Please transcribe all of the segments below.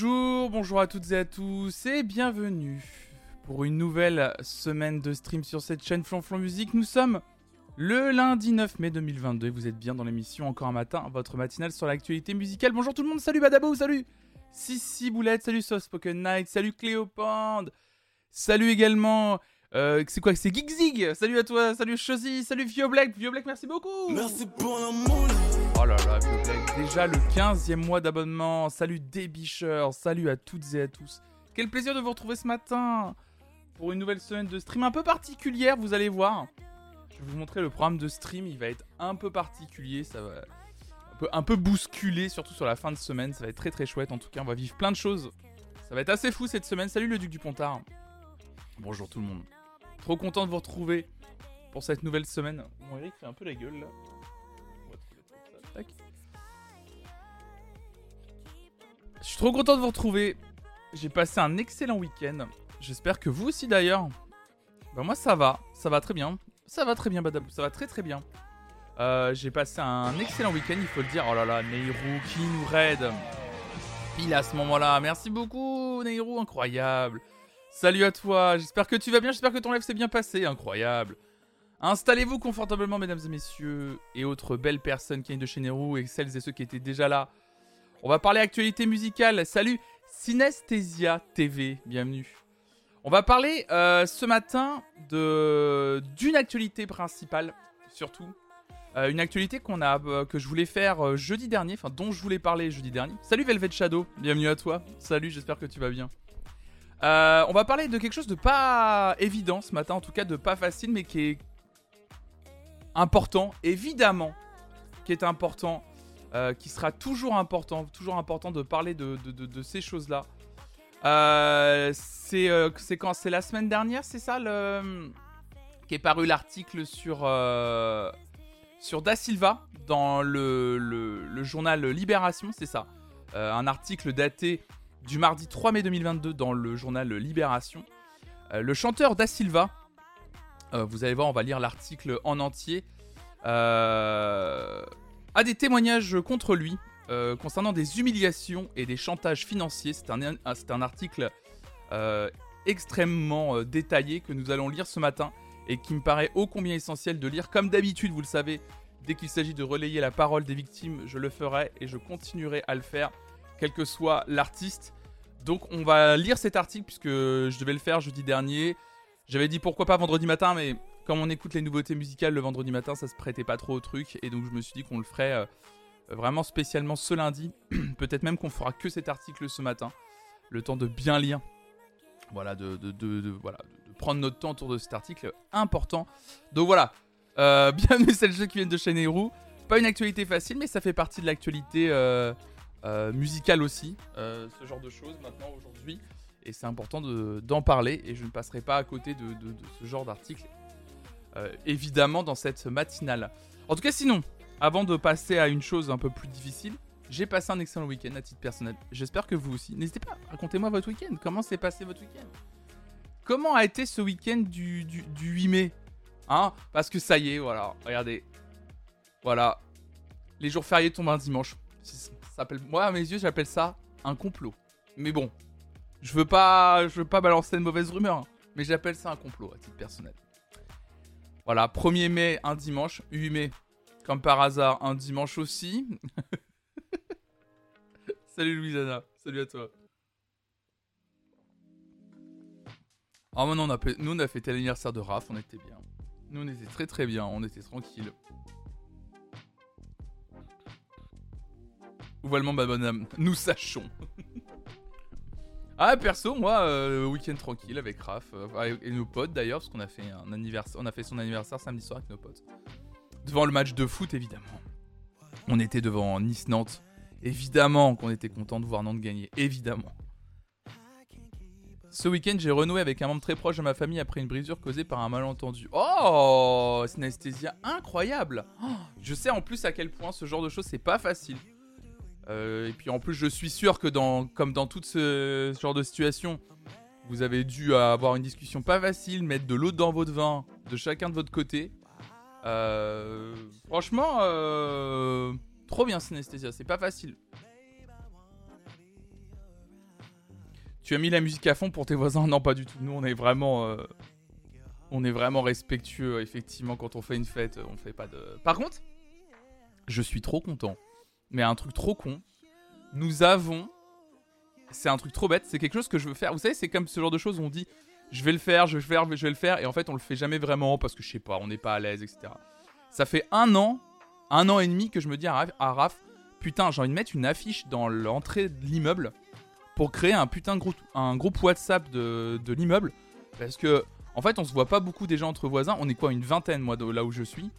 Bonjour, à toutes et à tous et bienvenue pour une nouvelle semaine de stream sur cette chaîne Flonflon Musique. Nous sommes le lundi 9 mai 2022 et vous êtes bien dans l'émission Encore un matin, votre matinale sur l'actualité musicale. Bonjour tout le monde, salut Badabou, salut Sissi Boulette, salut Soft Spoken Night, salut Cléopande, salut également euh, c'est quoi C'est Geekzig Salut à toi, salut Chosy, salut Vioblack, Vioblack merci beaucoup. Merci pour l'amour Oh là là, déjà le 15e mois d'abonnement, salut Débicheur, salut à toutes et à tous. Quel plaisir de vous retrouver ce matin pour une nouvelle semaine de stream un peu particulière, vous allez voir. Je vais vous montrer le programme de stream, il va être un peu particulier, ça va un peu, un peu bousculé, surtout sur la fin de semaine, ça va être très très chouette en tout cas, on va vivre plein de choses. Ça va être assez fou cette semaine, salut le Duc du Pontard. Bonjour tout le monde. Trop content de vous retrouver pour cette nouvelle semaine. Mon Eric fait un peu la gueule là. Je suis trop content de vous retrouver. J'ai passé un excellent week-end. J'espère que vous aussi d'ailleurs. Bah moi ça va, ça va très bien. Ça va très bien ça va très très bien. Euh, J'ai passé un excellent week-end, il faut le dire. Oh là là, Nehru qui nous raid. Pile à ce moment-là. Merci beaucoup Nehru, incroyable. Salut à toi, j'espère que tu vas bien, j'espère que ton live s'est bien passé, incroyable. Installez-vous confortablement, mesdames et messieurs, et autres belles personnes qui viennent de chez Nehru et celles et ceux qui étaient déjà là. On va parler actualité musicale. Salut, Synesthesia TV, bienvenue. On va parler euh, ce matin d'une actualité principale, surtout. Euh, une actualité qu'on a, euh, que je voulais faire jeudi dernier, enfin dont je voulais parler jeudi dernier. Salut Velvet Shadow, bienvenue à toi. Salut, j'espère que tu vas bien. On va parler de quelque chose de pas évident ce matin, en tout cas de pas facile, mais qui est important, évidemment, qui est important, euh, qui sera toujours important, toujours important de parler de, ces choses-là. Euh, c'est euh, c'est quand C'est la semaine dernière, c'est ça, le... qui est paru l'article sur, sur Da Silva dans le, le- le journal Libération, c'est ça. Un article daté du mardi 3 mai 2022 dans le journal Libération. Le chanteur Da Silva, vous allez voir, on va lire l'article en entier, euh, a des témoignages contre lui euh, concernant des humiliations et des chantages financiers. C'est un, article euh, extrêmement euh, détaillé que nous allons lire ce matin et qui me paraît ô combien essentiel de lire. Comme d'habitude, vous le savez, dès qu'il s'agit de relayer la parole des victimes, je le ferai et je continuerai à le faire, quel que soit l'artiste. Donc on va lire cet article puisque je devais le faire jeudi dernier. J'avais dit pourquoi pas vendredi matin, mais comme on écoute les nouveautés musicales le vendredi matin, ça se prêtait pas trop au truc. Et donc je me suis dit qu'on le ferait euh, vraiment spécialement ce lundi. Peut-être même qu'on fera que cet article ce matin. Le temps de bien lire. Voilà, de, prendre notre temps autour de cet article important. Donc voilà, Euh, bienvenue celles ceux qui viennent de chez Nehru. Pas une actualité facile, mais ça fait partie de l'actualité euh, musicale aussi. ce genre de choses maintenant aujourd'hui. Et c'est important de- d'en parler. Et je ne passerai pas à côté de ce genre d'article. Euh, évidemment dans cette matinale. En tout cas, sinon, avant de passer à une chose un peu plus difficile, j'ai passé un excellent week-end à titre personnel. J'espère que vous aussi. N'hésitez pas, racontez-moi votre week-end. Comment s'est passé votre week-end? Comment a été ce week-end du, du, du 8 mai? Hein? Parce que ça y est, voilà. Regardez. Voilà. Les jours fériés tombent un dimanche. Ça s'appelle- Moi, à mes yeux, j'appelle ça un complot. Mais bon, je veux pas, je veux pas balancer de mauvaises rumeurs, hein, mais j'appelle ça un complot à titre personnel. Voilà, 1er mai, un dimanche. 8 mai, comme par hasard, un dimanche aussi. Salut Louisana, salut à toi. Oh maintenant on a, nous on a fêté l'anniversaire de Raph, on était bien. Nous on était très très bien, on était tranquille. Ouvalement ma bonne âme, nous sachons. ah perso moi euh, week-end tranquille avec Raph euh, et nos potes d'ailleurs parce qu'on a fait un anniversaire, on a fait son anniversaire samedi soir avec nos potes. Devant le match de foot évidemment. On était devant Nice-Nantes. Évidemment qu'on était content de voir Nantes gagner, évidemment. Ce week-end, j'ai renoué avec un membre très proche de ma famille après une brisure causée par un malentendu. Oh, synesthésia incroyable. Oh, je sais en plus à quel point ce genre de choses c'est pas facile. Euh, et puis en plus, je suis sûr que dans, comme dans tout ce, genre de situation, vous avez dû avoir une discussion pas facile, mettre de l'eau dans votre vin, de chacun de votre côté. Euh, franchement, euh, trop bien synesthésia, c'est pas facile. Tu as mis la musique à fond pour tes voisins? Non, pas du tout. Nous, on est vraiment. on est vraiment respectueux, effectivement, quand on fait une fête. On fait pas de. Par contre, je suis trop content. Mais un truc trop con. Nous avons. C'est un truc trop bête. C'est quelque chose que je veux faire. Vous savez, c'est comme ce genre de choses où on dit je vais le faire, je vais le faire, je vais le faire. Et en fait, on le fait jamais vraiment parce que je sais pas, on n'est pas à l'aise, etc. Ça fait un an, un an et demi que je me dis à Raph, putain, j'ai envie de mettre une affiche dans l'entrée de l'immeuble pour créer un putain de groupe, un groupe WhatsApp de, l'immeuble. Parce que, en fait, on se voit pas beaucoup déjà entre voisins. On est quoi, une vingtaine, moi, là où je suis.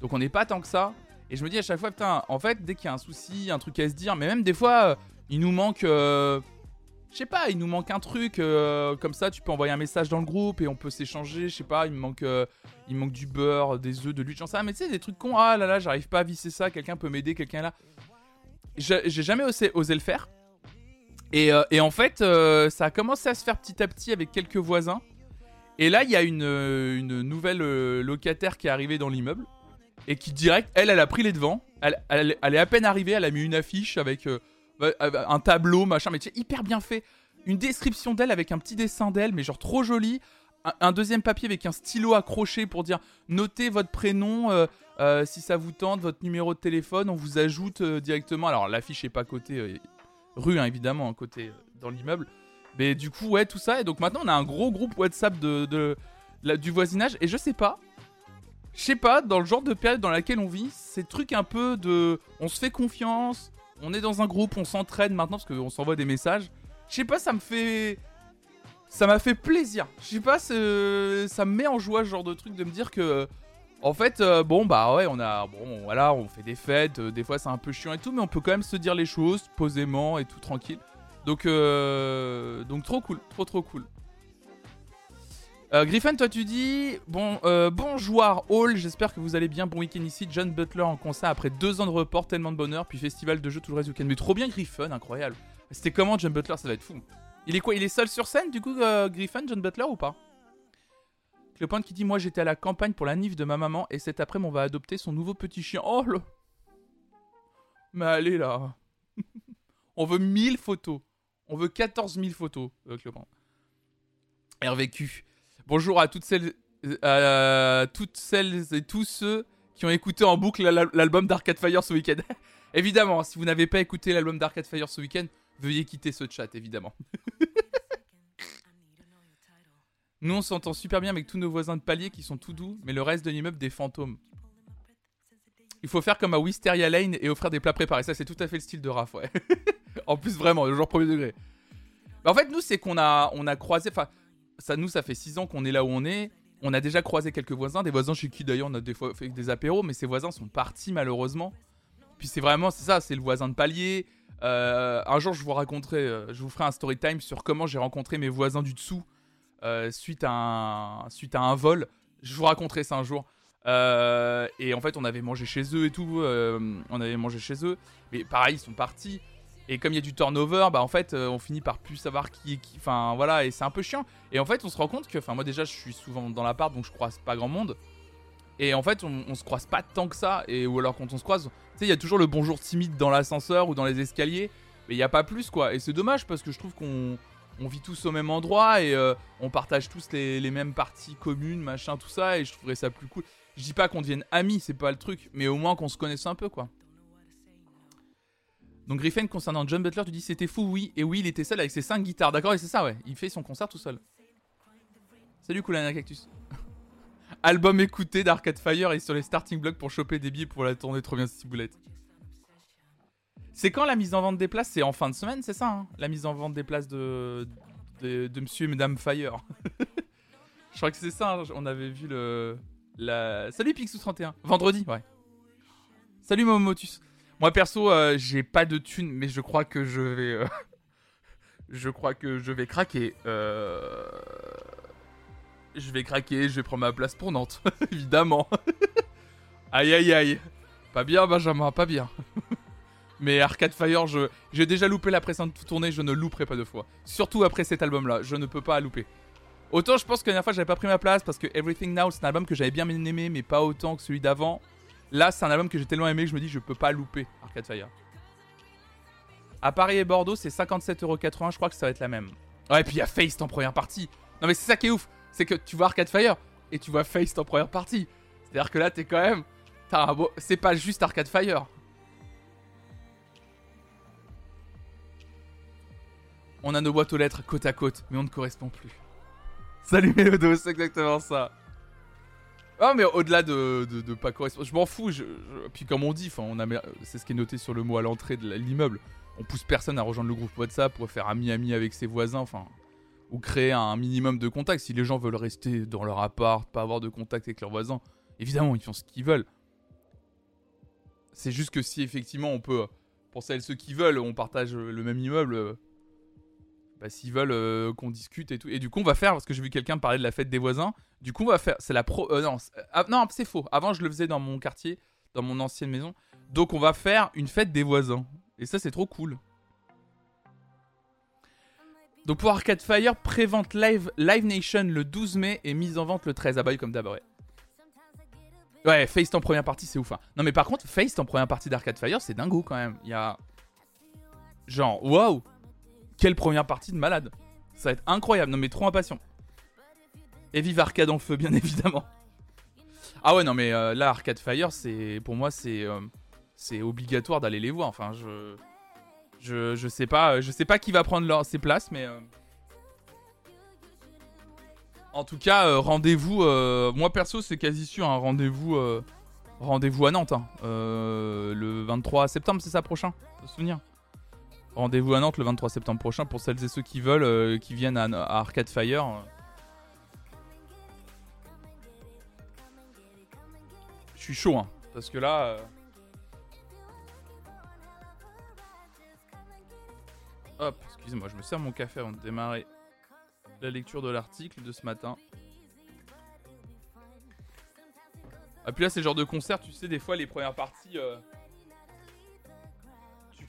Donc on n'est pas tant que ça. Et je me dis à chaque fois, putain, en fait, dès qu'il y a un souci, un truc à se dire, mais même des fois, euh, il nous manque. euh, je sais pas, il nous manque un truc, euh, comme ça tu peux envoyer un message dans le groupe et on peut s'échanger, je sais pas, il me manque, il manque du beurre, des œufs, de l'huile, j'en sais mais tu sais, des trucs cons, ah là là, j'arrive pas à visser ça, quelqu'un peut m'aider, quelqu'un là. J'ai jamais osé, le faire. Et, en fait, ça a commencé à se faire petit à petit avec quelques voisins. Et là, il y a une, nouvelle locataire qui est arrivée dans l'immeuble et qui direct, elle, elle a pris les devants. Elle, elle- est à peine arrivée, elle a mis une affiche avec euh, euh, un tableau, machin, mais tu sais, hyper bien fait. Une description d'elle avec un petit dessin d'elle, mais genre trop joli. Un, deuxième papier avec un stylo accroché pour dire notez votre prénom, euh, euh, si ça vous tente, votre numéro de téléphone, on vous ajoute directement. Alors l'affiche est pas côté rue, hein, évidemment, côté euh, dans l'immeuble. Mais du coup, ouais, tout ça. Et donc maintenant, on a un gros groupe WhatsApp de, du voisinage. Et je sais pas, je sais pas, dans le genre de période dans laquelle on vit, ces trucs un peu de. On se fait confiance, on est dans un groupe, on s'entraide maintenant parce qu'on s'envoie des messages. Je sais pas, ça me fait. Ça m'a fait plaisir. Je sais pas, ça me met en joie ce genre de truc de me dire que. En fait, euh, bon, bah ouais, on a. Bon, voilà, on fait des fêtes, euh, des fois c'est un peu chiant et tout, mais on peut quand même se dire les choses posément et tout tranquille. Donc, euh, donc trop cool, trop trop cool. Euh, Griffin, toi tu dis bon, euh, bonjour Hall, j'espère que vous allez bien. Bon week-end ici. John Butler en concert après deux ans de report, tellement de bonheur. Puis festival de jeux tout le reste du week-end. Mais trop bien Griffin, incroyable. C'était comment John Butler? Ça va être fou. Il est quoi? Il est seul sur scène du coup, euh, Griffin, John Butler ou pas? Cléopâtre qui dit Moi j'étais à la campagne pour la nif de ma maman et cet après on va adopter son nouveau petit chien. Oh le. Mais allez là. on veut 1000 photos. On veut 14 000 photos, euh, Cléopâtre. RVQ. Bonjour à toutes celles, euh, toutes celles et tous ceux qui ont écouté en boucle l'al- l'album d'Arcade Fire ce week-end. évidemment, si vous n'avez pas écouté l'album d'Arcade Fire ce week-end, veuillez quitter ce chat, évidemment. Nous, on s'entend super bien avec tous nos voisins de palier qui sont tout doux, mais le reste de l'immeuble des fantômes. Il faut faire comme à Wisteria Lane et offrir des plats préparés. Ça, c'est tout à fait le style de Raph, ouais. en plus, vraiment, le genre premier degré. En fait, nous, c'est qu'on a, on a croisé. Enfin, ça, nous, ça fait 6 ans qu'on est là où on est. On a déjà croisé quelques voisins, des voisins chez qui d'ailleurs on a des fois fait des apéros, mais ces voisins sont partis malheureusement. Puis c'est vraiment, c'est ça, c'est le voisin de palier. Euh, un jour, je vous raconterai, euh, je vous ferai un story time sur comment j'ai rencontré mes voisins du dessous euh, suite, à un, suite à un vol. Je vous raconterai ça un jour. Et en fait, on avait mangé chez eux et tout. on avait mangé chez eux. Mais pareil, ils sont partis. Et comme il y a du turnover, bah en fait, euh, on finit par plus savoir qui est qui. Enfin, voilà, et c'est un peu chiant. Et en fait, on se rend compte que, enfin, moi déjà, je suis souvent dans l'appart, donc je croise pas grand monde. Et en fait, on, se croise pas tant que ça. Et ou alors quand on se croise, tu sais, il y a toujours le bonjour timide dans l'ascenseur ou dans les escaliers, mais il y a pas plus quoi. Et c'est dommage parce que je trouve qu'on on vit tous au même endroit et euh, on partage tous les, les mêmes parties communes, machin, tout ça. Et je trouverais ça plus cool. Je dis pas qu'on devienne amis, c'est pas le truc, mais au moins qu'on se connaisse un peu quoi. Donc Griffin concernant John Butler, tu dis c'était fou, oui, et oui, il était seul avec ses 5 guitares, d'accord, et c'est ça, ouais, il fait son concert tout seul. Salut Coolana Cactus. Album écouté d'Arcade Fire et sur les starting blocks pour choper des billets pour la tournée, trop bien cette boulette. C'est quand la mise en vente des places? C'est en fin de semaine, c'est ça hein? La mise en vente des places de, de, de Monsieur et Madame Fire. Je crois que c'est ça, hein, on avait vu le... La... Salut Pixou31, vendredi, ouais. Salut Momotus. Moi perso, euh, j'ai pas de thunes, mais je crois que je vais, euh, je crois que je vais craquer. Euh, Je vais craquer, je vais prendre ma place pour Nantes, évidemment. aïe aïe aïe, pas bien Benjamin, pas bien. mais Arcade Fire, je, j'ai déjà loupé la précédente tournée, je ne louperai pas deux fois. Surtout après cet album-là, je ne peux pas louper. Autant je pense que la dernière fois j'avais pas pris ma place parce que Everything Now c'est un album que j'avais bien aimé, mais pas autant que celui d'avant. Là, c'est un album que j'ai tellement aimé que je me dis, je peux pas louper Arcade Fire. À Paris et Bordeaux, c'est 57,80€. Je crois que ça va être la même. Ouais, et puis il y a Face en première partie. Non, mais c'est ça qui est ouf. C'est que tu vois Arcade Fire et tu vois Face en première partie. C'est-à-dire que là, t'es quand même. T'as. C'est pas juste Arcade Fire. On a nos boîtes aux lettres côte à côte, mais on ne correspond plus. Salut Mélodo, c'est exactement ça. Ah mais au-delà de, pas correspondre, je m'en fous. Je, Puis comme on dit, c'est ce qui est noté sur le mot à l'entrée de l'immeuble. On pousse personne à rejoindre le groupe WhatsApp pour faire ami-ami avec ses voisins, enfin, ou créer un minimum de contact. Si les gens veulent rester dans leur appart, pas avoir de contact avec leurs voisins, évidemment, ils font ce qu'ils veulent. C'est juste que si effectivement on peut, pour celles ceux qui veulent, on partage le même immeuble, bah, s'ils veulent euh, qu'on discute et tout. Et du coup, on va faire, parce que j'ai vu quelqu'un parler de la fête des voisins, du coup, on va faire, c'est la pro. Euh, non, ah, non c'est faux. Avant, je le faisais dans mon quartier, dans mon ancienne maison. Donc, on va faire une fête des voisins. Et ça, c'est trop cool. Donc, pour Arcade Fire, pré-vente live, live Nation le 12 mai et mise en vente le 13. Ah bah comme d'hab, ouais. Ouais, Face en première partie, c'est ouf. Hein. Non, mais par contre, Face en première partie d'Arcade Fire, c'est dingo quand même. Il y a. Genre, waouh! Quelle première partie de malade. Ça va être incroyable. Non mais trop impatient. Et vive Arcade en feu, bien évidemment. Ah ouais, non mais euh, là, Arcade Fire, c'est pour moi, c'est euh, c'est obligatoire d'aller les voir. Enfin, je, je sais pas, je sais pas qui va prendre leur, ses places, mais euh, en tout cas, rendez-vous. moi perso, c'est quasi sûr un rendez-vous, rendez-vous à Nantes, hein. le 23 septembre, c'est ça prochain, de souvenir? Rendez-vous à Nantes le 23 septembre prochain pour celles et ceux qui veulent, euh, qui viennent à, Arcade Fire. Suis chaud, hein, parce que là. Euh, hop, excusez-moi, je me sers mon café avant de démarrer la lecture de l'article de ce matin. Ah, puis là, c'est le genre de concert, tu sais, des fois, les premières parties. Euh,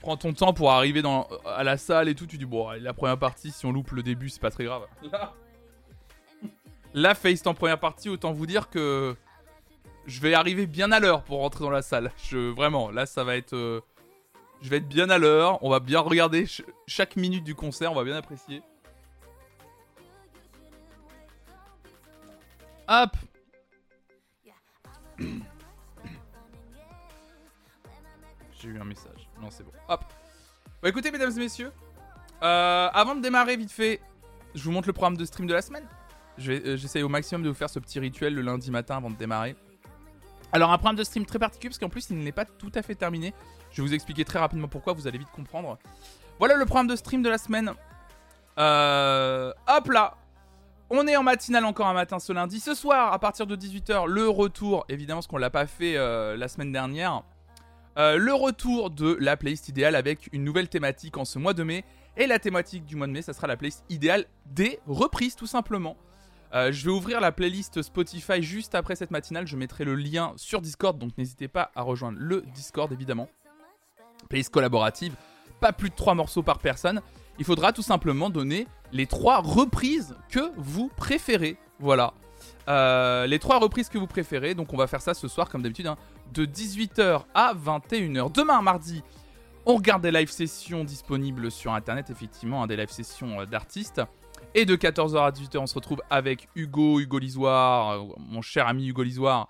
prends ton temps pour arriver dans, à la salle et tout. Tu dis, bon, la première partie, si on loupe le début, c'est pas très grave. Là, là Face en première partie, autant vous dire que je vais arriver bien à l'heure pour rentrer dans la salle. Je, vraiment, là, ça va être. Euh, je vais être bien à l'heure. On va bien regarder chaque minute du concert. On va bien apprécier. Hop J'ai eu un message. Non, c'est bon. Hop. Bah écoutez, mesdames et messieurs, euh, avant de démarrer vite fait, je vous montre le programme de stream de la semaine. Euh, j'essaye au maximum de vous faire ce petit rituel le lundi matin avant de démarrer. Alors un programme de stream très particulier parce qu'en plus il n'est pas tout à fait terminé. Je vais vous expliquer très rapidement pourquoi, vous allez vite comprendre. Voilà le programme de stream de la semaine. Euh, hop là On est en matinale encore un matin ce lundi. Ce soir, à partir de 18h, le retour, évidemment ce qu'on l'a pas fait la semaine dernière. Euh, le retour de la playlist idéale avec une nouvelle thématique en ce mois de mai. Et la thématique du mois de mai, ça sera la playlist idéale des reprises, tout simplement. Euh, je vais ouvrir la playlist Spotify juste après cette matinale. Je mettrai le lien sur Discord, donc n'hésitez pas à rejoindre le Discord, évidemment. Playlist collaborative, pas plus de 3 morceaux par personne. Il faudra tout simplement donner les 3 reprises que vous préférez. Voilà. Euh, les 3 reprises que vous préférez. Donc on va faire ça ce soir, comme d'habitude. Hein de 18h à 21h. Demain, mardi, on regarde des live sessions disponibles sur internet, effectivement, hein, des live sessions euh, d'artistes. Et de 14h à 18h, on se retrouve avec Hugo, Hugo Lisoire, euh, mon cher ami Hugo Lisoire,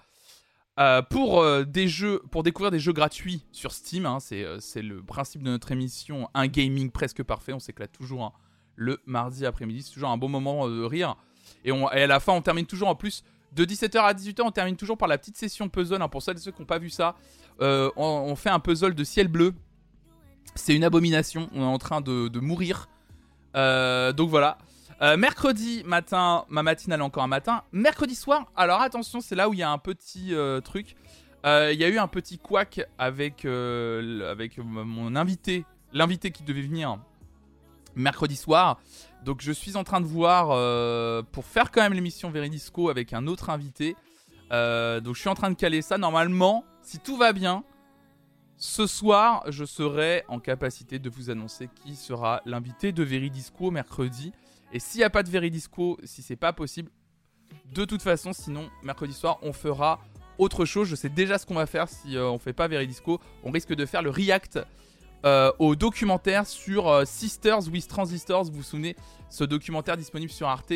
euh, pour, des jeux, pour découvrir des jeux gratuits sur Steam. Hein. c'est le principe de notre émission, un gaming presque parfait. On s'éclate toujours hein, le mardi après-midi. C'est toujours un bon moment de rire. Et, à la fin, on termine toujours en plus de 17h à 18h, on termine toujours par la petite session puzzle. Hein, pour celles et ceux qui n'ont pas vu ça, euh, on, fait un puzzle de ciel bleu. C'est une abomination. On est en train de, mourir. Euh, donc voilà. Euh, mercredi matin, ma matinale encore un matin. Mercredi soir, alors attention, c'est là où il y a un petit truc. Il y a eu un petit couac avec, avec mon invité, l'invité qui devait venir mercredi soir. Donc je suis en train de voir euh, pour faire quand même l'émission Veridisco avec un autre invité. Euh, donc je suis en train de caler ça. Normalement, si tout va bien, ce soir, je serai en capacité de vous annoncer qui sera l'invité de Veridisco mercredi. Et s'il n'y a pas de Veridisco, si c'est pas possible, de toute façon, sinon mercredi soir, on fera autre chose. Je sais déjà ce qu'on va faire si on euh, on fait pas Veridisco. On risque de faire le React euh, au documentaire sur euh, Sisters with Transistors. Vous vous souvenez, ce documentaire disponible sur Arte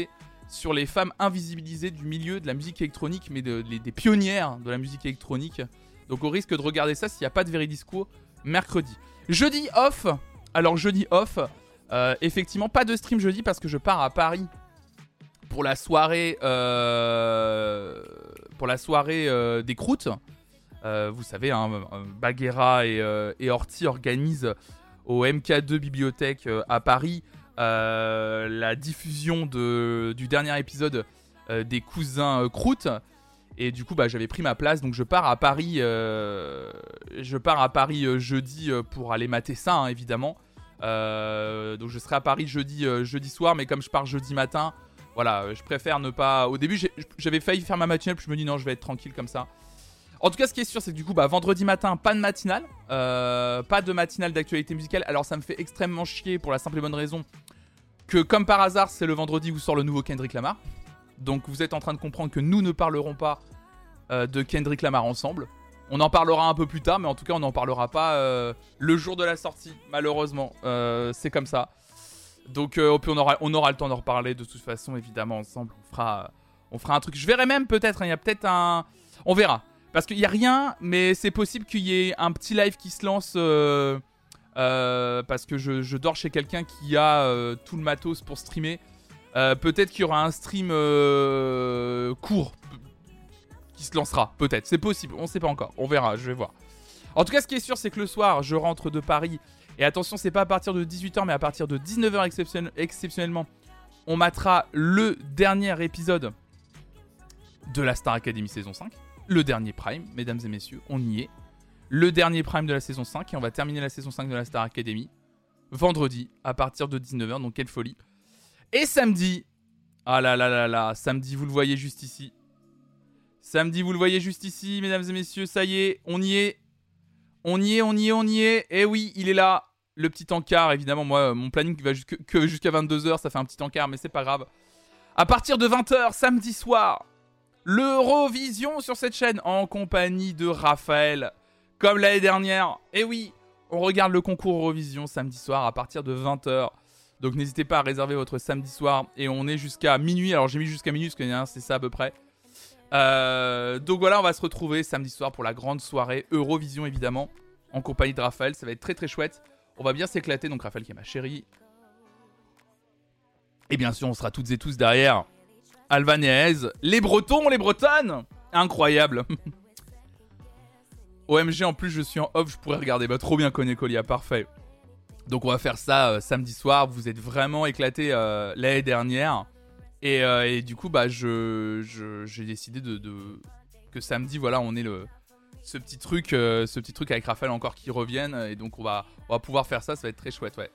sur les femmes invisibilisées du milieu de la musique électronique, mais des pionnières de la musique électronique. Donc au risque de regarder ça s'il n'y a pas de Veridisco mercredi. Jeudi off. Alors jeudi off. Euh, effectivement, pas de stream jeudi parce que je pars à Paris pour la soirée, euh, euh, des croûtes. vous savez, hein, Baguera et, et Orti organisent au MK2 Bibliothèque à Paris la diffusion du dernier épisode des cousins croûtes. Et du coup, bah, j'avais pris ma place, donc je pars à Paris. je pars à Paris jeudi pour aller mater ça, hein, évidemment. Euh, donc je serai à Paris jeudi, euh, jeudi soir, mais comme je pars jeudi matin, voilà, euh, je préfère ne pas. Au début, j'avais failli faire ma matinale, puis je me dis non, je vais être tranquille comme ça. En tout cas, ce qui est sûr, c'est que du coup, bah, vendredi matin, pas de matinale, pas de matinale d'actualité musicale. Alors ça me fait extrêmement chier pour la simple et bonne raison que, comme par hasard, c'est le vendredi où sort le nouveau Kendrick Lamar. Donc vous êtes en train de comprendre que nous ne parlerons pas de Kendrick Lamar ensemble. On en parlera un peu plus tard, mais en tout cas, on n'en parlera pas euh, le jour de la sortie, malheureusement. Euh, c'est comme ça. Donc, euh, on, aura, le temps d'en reparler de toute façon, évidemment, ensemble. On fera, on fera un truc. Je verrai même peut-être, hein, il y a peut-être un. On verra. Parce qu'il n'y a rien, mais c'est possible qu'il y ait un petit live qui se lance. parce que je, dors chez quelqu'un qui a tout le matos pour streamer. peut-être qu'il y aura un stream court, se lancera, peut-être. C'est possible, on sait pas encore. On verra, je vais voir. En tout cas, ce qui est sûr, c'est que le soir, je rentre de Paris. Et attention, c'est pas à partir de 18h, mais à partir de 19h exceptionnellement. On matera le dernier épisode de la Star Academy saison 5. Le dernier Prime, mesdames et messieurs, on y est. Le dernier Prime de la saison 5. Et on va terminer la saison 5 de la Star Academy vendredi à partir de 19h. Donc, quelle folie. Et samedi. Ah là là là là. Samedi, vous le voyez juste ici. Samedi, vous le voyez juste ici, mesdames et messieurs, ça y est, on y est. On y est, on y est, on y est. Et eh oui, il est là. Le petit encart, évidemment, moi, mon planning va jusqu'à 22h, ça fait un petit encart, mais c'est pas grave. À partir de 20h, samedi soir, l'Eurovision sur cette chaîne, en compagnie de Raphaël, comme l'année dernière. Et eh oui, on regarde le concours Eurovision samedi soir à partir de 20h. Donc n'hésitez pas à réserver votre samedi soir. Et on est jusqu'à minuit. Alors j'ai mis jusqu'à minuit, parce que c'est ça à peu près. Euh, donc voilà, on va se retrouver samedi soir pour la grande soirée Eurovision évidemment, en compagnie de Raphaël. Ça va être très très chouette. On va bien s'éclater. Donc Raphaël qui est ma chérie. Et bien sûr, on sera toutes et tous derrière Alvan et Les Bretons, les Bretonnes Incroyable OMG, en plus, je suis en off, je pourrais regarder. Bah, trop bien, Koné Colia, parfait. Donc, on va faire ça euh, samedi soir. Vous êtes vraiment éclatés euh, l'année dernière. Euh, et, du coup, bah, je, j'ai décidé de, que samedi, voilà, on est le, ce petit truc, euh, ce petit truc avec Raphaël encore qui revienne. Et donc, on va, on va pouvoir faire ça. Ça va être très chouette, ouais.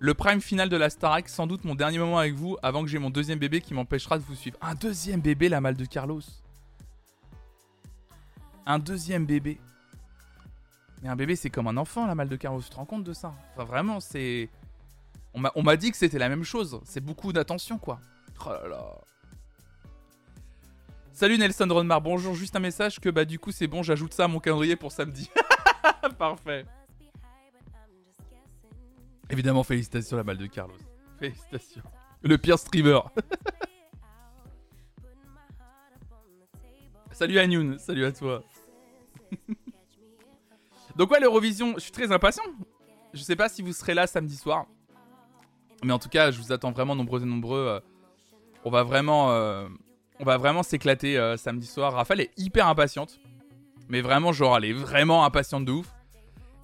Le prime final de la Starac, sans doute mon dernier moment avec vous avant que j'ai mon deuxième bébé qui m'empêchera de vous suivre. Un deuxième bébé, la mal de Carlos. Un deuxième bébé. Mais un bébé, c'est comme un enfant, la mal de Carlos. Tu te rends compte de ça? Enfin, vraiment, c'est. On m'a dit que c'était la même chose. C'est beaucoup d'attention, quoi. Oh. Salut Nelson Ronmar, bonjour. Juste un message que bah du coup c'est bon, j'ajoute ça à mon calendrier pour samedi. Parfait. Évidemment, félicitations la balle de Carlos. Félicitations. Le pire streamer. salut Anyun, salut à toi. Donc ouais, l'Eurovision, je suis très impatient. Je sais pas si vous serez là samedi soir. Mais en tout cas, je vous attends vraiment nombreux et nombreux. Euh, on va vraiment, euh, on va vraiment s'éclater euh, samedi soir. Raphaël est hyper impatiente, mais vraiment genre elle est vraiment impatiente de ouf.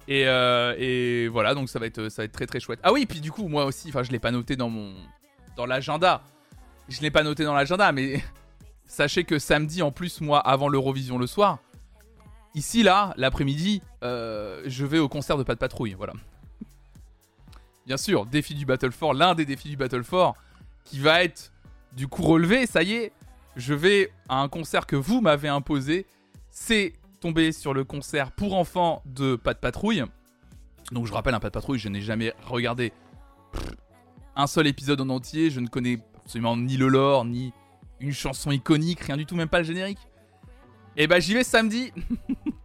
Et, voilà, donc ça va être, ça va être très très chouette. Ah oui, puis du coup moi aussi, enfin je l'ai pas noté dans mon, dans l'agenda. Je l'ai pas noté dans l'agenda, mais sachez que samedi en plus moi avant l'Eurovision le soir, ici là l'après-midi, je vais au concert de Pas de Patrouille, voilà bien sûr, défi du Battle 4, l'un des défis du Battle 4, qui va être du coup relevé, ça y est, je vais à un concert que vous m'avez imposé, c'est tomber sur le concert pour enfants de Pas Patrouille. Donc je rappelle, un Pas de Patrouille, je n'ai jamais regardé un seul épisode en entier, je ne connais absolument ni le lore, ni une chanson iconique, rien du tout, même pas le générique. Et eh bah j'y vais samedi.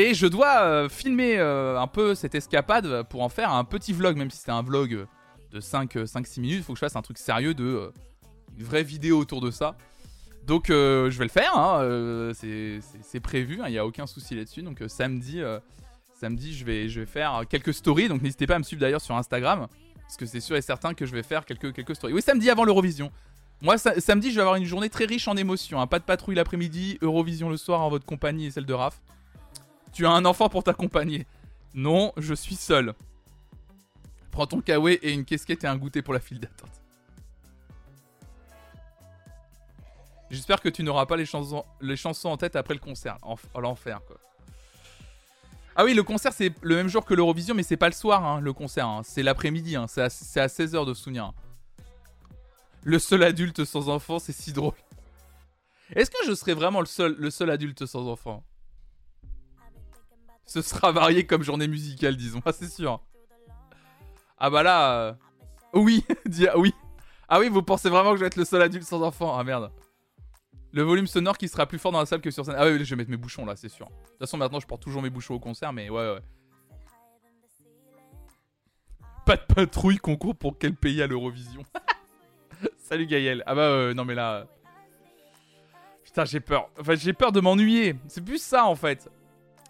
Et je dois euh, filmer euh, un peu cette escapade pour en faire un petit vlog, même si c'était un vlog de 5-6 minutes. Faut que je fasse un truc sérieux de une vraie vidéo autour de ça. Donc je vais le faire, hein, c'est prévu, hein, il n'y a aucun souci là-dessus. Donc samedi, samedi je, vais, je vais faire quelques stories. Donc n'hésitez pas à me suivre d'ailleurs sur Instagram. Parce que c'est sûr et certain que je vais faire quelques, quelques stories. Oui, samedi avant l'Eurovision. Moi, samedi, je vais avoir une journée très riche en émotions. Hein. Pas de patrouille l'après-midi, Eurovision le soir en votre compagnie et celle de Raph. Tu as un enfant pour t'accompagner. Non, je suis seul. Prends ton kawaii et une casquette et un goûter pour la file d'attente. J'espère que tu n'auras pas les chansons, les chansons en tête après le concert. En, l'enfer, quoi. Ah oui, le concert c'est le même jour que l'Eurovision, mais c'est pas le soir hein, le concert, hein. c'est l'après-midi, hein. c'est à, 16h de souvenir. Le seul adulte sans enfant, c'est si drôle. Est-ce que je serais vraiment le seul adulte sans enfant? Ce sera varié comme journée musicale, disons. Ah, c'est sûr. Ah bah là... Euh, oui, oui. Ah oui, vous pensez vraiment que je vais être le seul adulte sans enfant? Ah merde. Le volume sonore qui sera plus fort dans la salle que sur scène. Ah oui, je vais mettre mes bouchons là, c'est sûr. De toute façon, maintenant, je porte toujours mes bouchons au concert, mais ouais, ouais. Pas de patrouille concours pour quel pays à l'Eurovision? Salut Gaël. Ah bah euh, non mais là... Putain, j'ai peur. Enfin, j'ai peur de m'ennuyer. C'est plus ça en fait.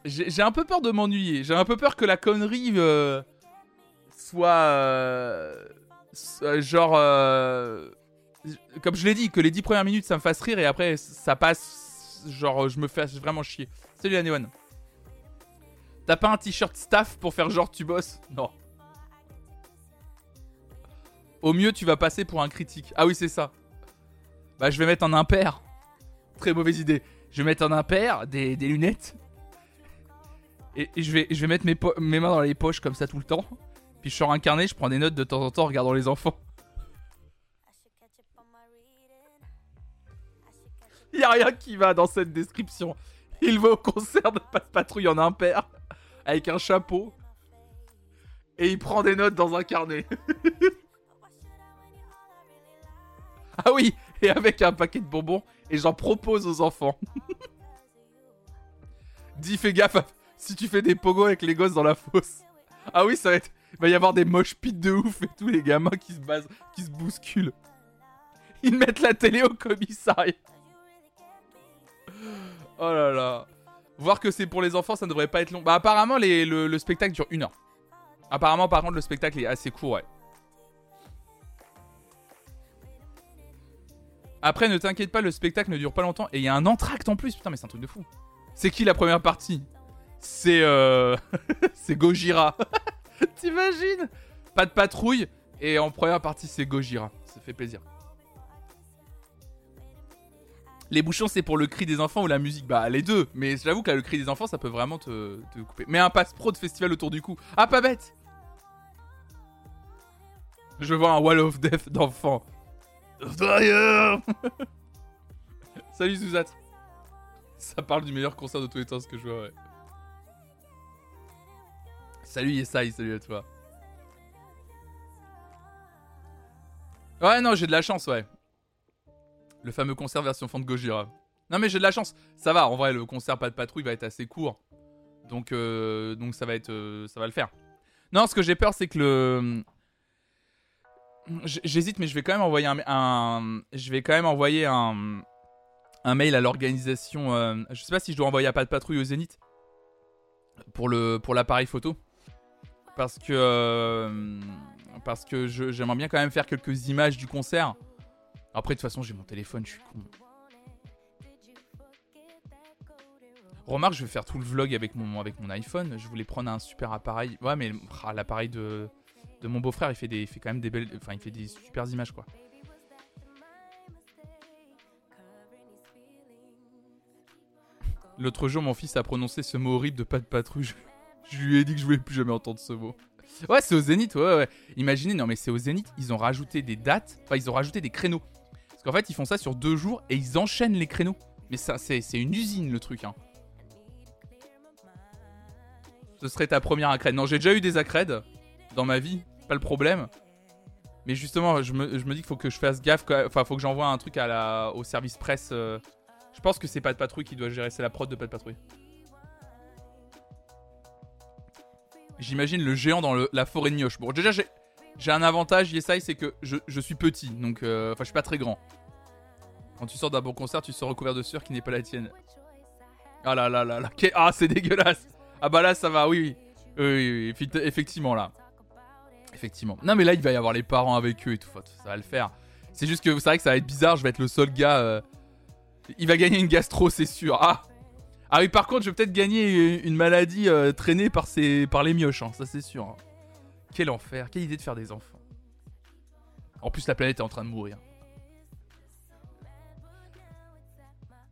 J'ai un peu peur de m'ennuyer. J'ai un peu peur que la connerie euh, soit... Euh, genre comme je l'ai dit, que les 10 premières minutes ça me fasse rire et après ça passe, genre je me fais vraiment chier. Salut Anéon. T'as pas un t-shirt staff pour faire genre tu bosses? Non. Au mieux tu vas passer pour un critique. Ah oui c'est ça. Bah je vais mettre un impair. Très mauvaise idée. Je vais mettre un impair, des, lunettes. Et, je, vais, je vais mettre mes, mes mains dans les poches comme ça tout le temps. Puis je sors un carnet, je prends des notes de temps en temps en regardant les enfants. Il a rien qui va dans cette description. Il va au concert de Passe Patrouille en impair, avec un chapeau, et il prend des notes dans un carnet. ah oui, et avec un paquet de bonbons, et j'en propose aux enfants. Dis, fais gaffe si tu fais des pogos avec les gosses dans la fosse. Ah oui, ça va être... Il va y avoir des moches pits de ouf et tous les gamins qui se basent, qui se bousculent. Ils mettent la télé au commissariat. Oh là là. Voir que c'est pour les enfants, ça ne devrait pas être long. Bah apparemment, le, spectacle dure une heure. Apparemment, par contre, le spectacle est assez court, ouais. Après, ne t'inquiète pas, le spectacle ne dure pas longtemps. Et il y a un entracte en plus. Putain, mais c'est un truc de fou. C'est qui la première partie? C'est... Euh... c'est Gojira. T'imagines Pas de patrouille. Et en première partie, c'est Gojira. Ça fait plaisir. Les bouchons, c'est pour le cri des enfants ou la musique? Bah, les deux. Mais j'avoue que là, le cri des enfants, ça peut vraiment te, couper. Mais un passe pro de festival autour du cou. Ah, pas bête Je vois un Wall of Death d'enfants. Salut Suzat. Ça parle du meilleur concert de tous les temps, ce que je vois, ouais. Salut Yesai, salut à toi. Ouais, non, j'ai de la chance, ouais. Le fameux concert version fond de Gojira. Non mais j'ai de la chance. Ça va, en vrai, le concert pas de patrouille va être assez court. Donc, euh, donc ça va être, euh, ça va le faire. Non, ce que j'ai peur, c'est que le... J'hésite, mais je vais quand même envoyer un... Je vais quand même envoyer un, un mail à l'organisation... Euh, je sais pas si je dois envoyer à pas de patrouille au Zénith. Pour l'appareil photo. Parce que... parce que j'aimerais bien quand même faire quelques images du concert. Après, de toute façon, j'ai mon téléphone, je suis con. Remarque, je vais faire tout le vlog avec mon, avec mon iPhone. Je voulais prendre un super appareil. Ouais, mais ah, l'appareil de, de mon beau-frère, il fait des, il fait quand même des belles, enfin, il fait des super images, quoi. L'autre jour, mon fils a prononcé ce mot horrible de pas de patrouille. Je, lui ai dit que je voulais plus jamais entendre ce mot. Ouais, c'est au Zénith, ouais, ouais. Imaginez, non, mais c'est au Zénith, ils ont rajouté des dates, enfin, ils ont rajouté des créneaux. Parce qu'en fait, ils font ça sur deux jours et ils enchaînent les créneaux. Mais ça, c'est une usine le truc. Hein. Ce serait ta première accrède. Non, j'ai déjà eu des accrèdes dans ma vie, pas le problème. Mais justement, je me, dis qu'il faut que je fasse gaffe. Enfin, faut que j'envoie un truc au service presse. Euh. Je pense que c'est pas de patrouille qui doit gérer, c'est la prod de pas de patrouille. J'imagine le géant dans la forêt de Mioche. Bon, déjà, j'ai un avantage, Yesai, c'est que je, suis petit, donc euh, enfin, je suis pas très grand. Quand tu sors d'un bon concert, tu sors recouvert de sueur qui n'est pas la tienne. Ah là là là là, qu'est- ah c'est dégueulasse. Ah bah là, ça va, oui, oui, oui, effectivement là, effectivement. Non mais là, il va y avoir les parents avec eux et tout, ça va le faire. C'est juste que c'est vrai que ça va être bizarre, je vais être le seul gars. euh, Il va gagner une gastro, c'est sûr. Ah, ah oui, par contre, je vais peut-être gagner une maladie euh, traînée par, ces... par les mioches, hein, ça c'est sûr. hein. Quel enfer, quelle idée de faire des enfants. En plus, la planète est en train de mourir.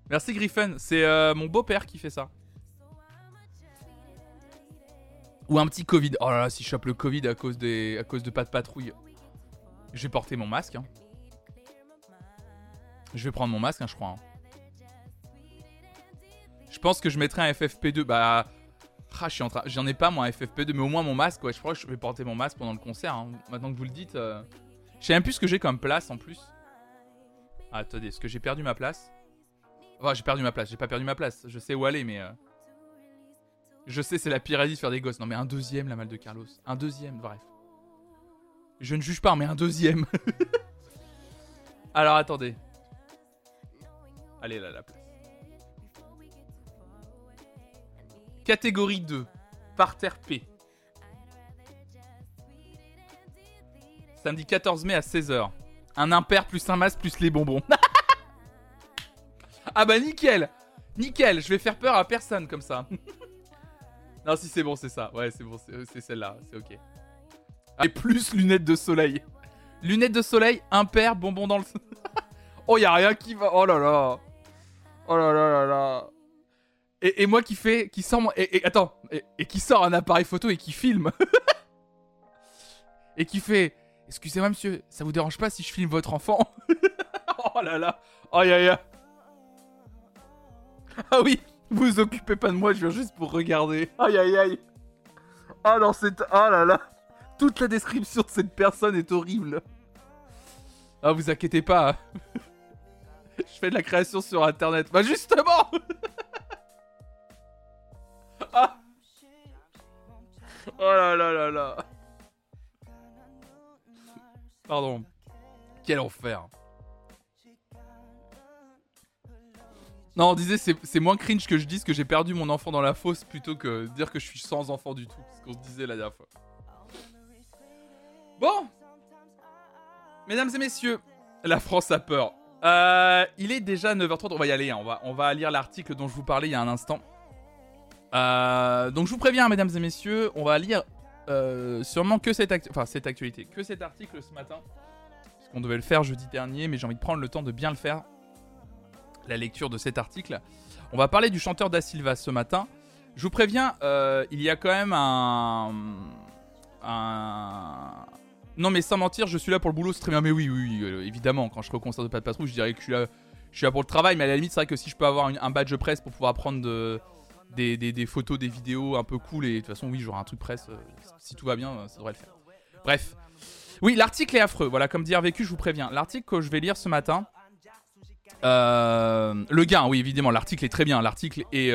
Merci Griffin, c'est euh, mon beau-père qui fait ça. Ou un petit Covid. Oh là là, si je chope le Covid à cause, des... à cause de pas de patrouille, je vais porter mon masque. hein. Je vais prendre mon masque, je crois. Je pense que je mettrai un FFP2. Bah, ah, j'en ai pas moi un FFP2, mais au moins mon masque. Ouais, je crois que je vais porter mon masque pendant le concert. hein. Maintenant que vous le dites, euh, je sais même plus ce que j'ai comme place en plus. Ah, attendez, est-ce que j'ai perdu ma place? Oh, j'ai perdu ma place. J'ai pas perdu ma place. Je sais où aller, mais euh, je sais c'est la pire de faire des gosses. Non, mais un deuxième, la mal de Carlos. Un deuxième, bref. Je ne juge pas, mais un deuxième. Alors attendez. Allez là, la place. Catégorie 2. Parterre P. Samedi 14 mai à 16h. Un impair plus un masque plus les bonbons. ah bah nickel Nickel, je vais faire peur à personne comme ça. non si c'est bon, c'est ça. Ouais, c'est bon, c'est celle-là, c'est ok. Et plus lunettes de soleil. Lunettes de soleil, impair, bonbon dans le... oh, y a rien qui va... Oh là là Oh là là là là et, moi qui fais, qui sort, mon- et, attends, et, qui sort un appareil photo et qui filme, et qui fait, excusez-moi monsieur, ça vous dérange pas si je filme votre enfant? Oh là là, aïe aïe aïe. Ah oui, vous vous occupez pas de moi, je viens juste pour regarder. Aïe aïe aïe. Ah non, c'est, oh là là, toute la description de cette personne est horrible. Ah vous inquiétez pas. Je fais de la création sur internet. Bah justement Ah Oh là là là là Pardon. Quel enfer. Non, on disait c'est moins cringe que je dise que j'ai perdu mon enfant dans la fosse plutôt que dire que je suis sans enfant du tout. Ce qu'on se disait la dernière fois. Bon Mesdames et messieurs, la France a peur. Euh, il est déjà 9h30, on va y aller, hein. on, va, on va lire l'article dont je vous parlais il y a un instant. Euh, donc je vous préviens, mesdames et messieurs, on va lire euh, sûrement que cette, enfin, cette actualité, que cet article ce matin, puisqu'on devait le faire jeudi dernier, mais j'ai envie de prendre le temps de bien le faire, la lecture de cet article. On va parler du chanteur Da Silva ce matin. Je vous préviens, euh, il y a quand même un, un... Non mais sans mentir, je suis là pour le boulot, c'est très bien. Mais oui, oui, évidemment, quand je serai au concert de Patrouille, je dirais que je suis là, je suis là pour le travail. Mais à la limite, c'est vrai que si je peux avoir un badge presse pour pouvoir prendre de- des, des- photos, des vidéos un peu cool, et de toute façon, oui, j'aurai un truc presse. euh, si tout va bien, euh, ça devrait le faire. Bref. Oui, l'article est affreux. Voilà, comme dire vécu, je vous préviens. L'article que je vais lire ce matin. euh, le gain, oui, évidemment, l'article est très bien. L'article est,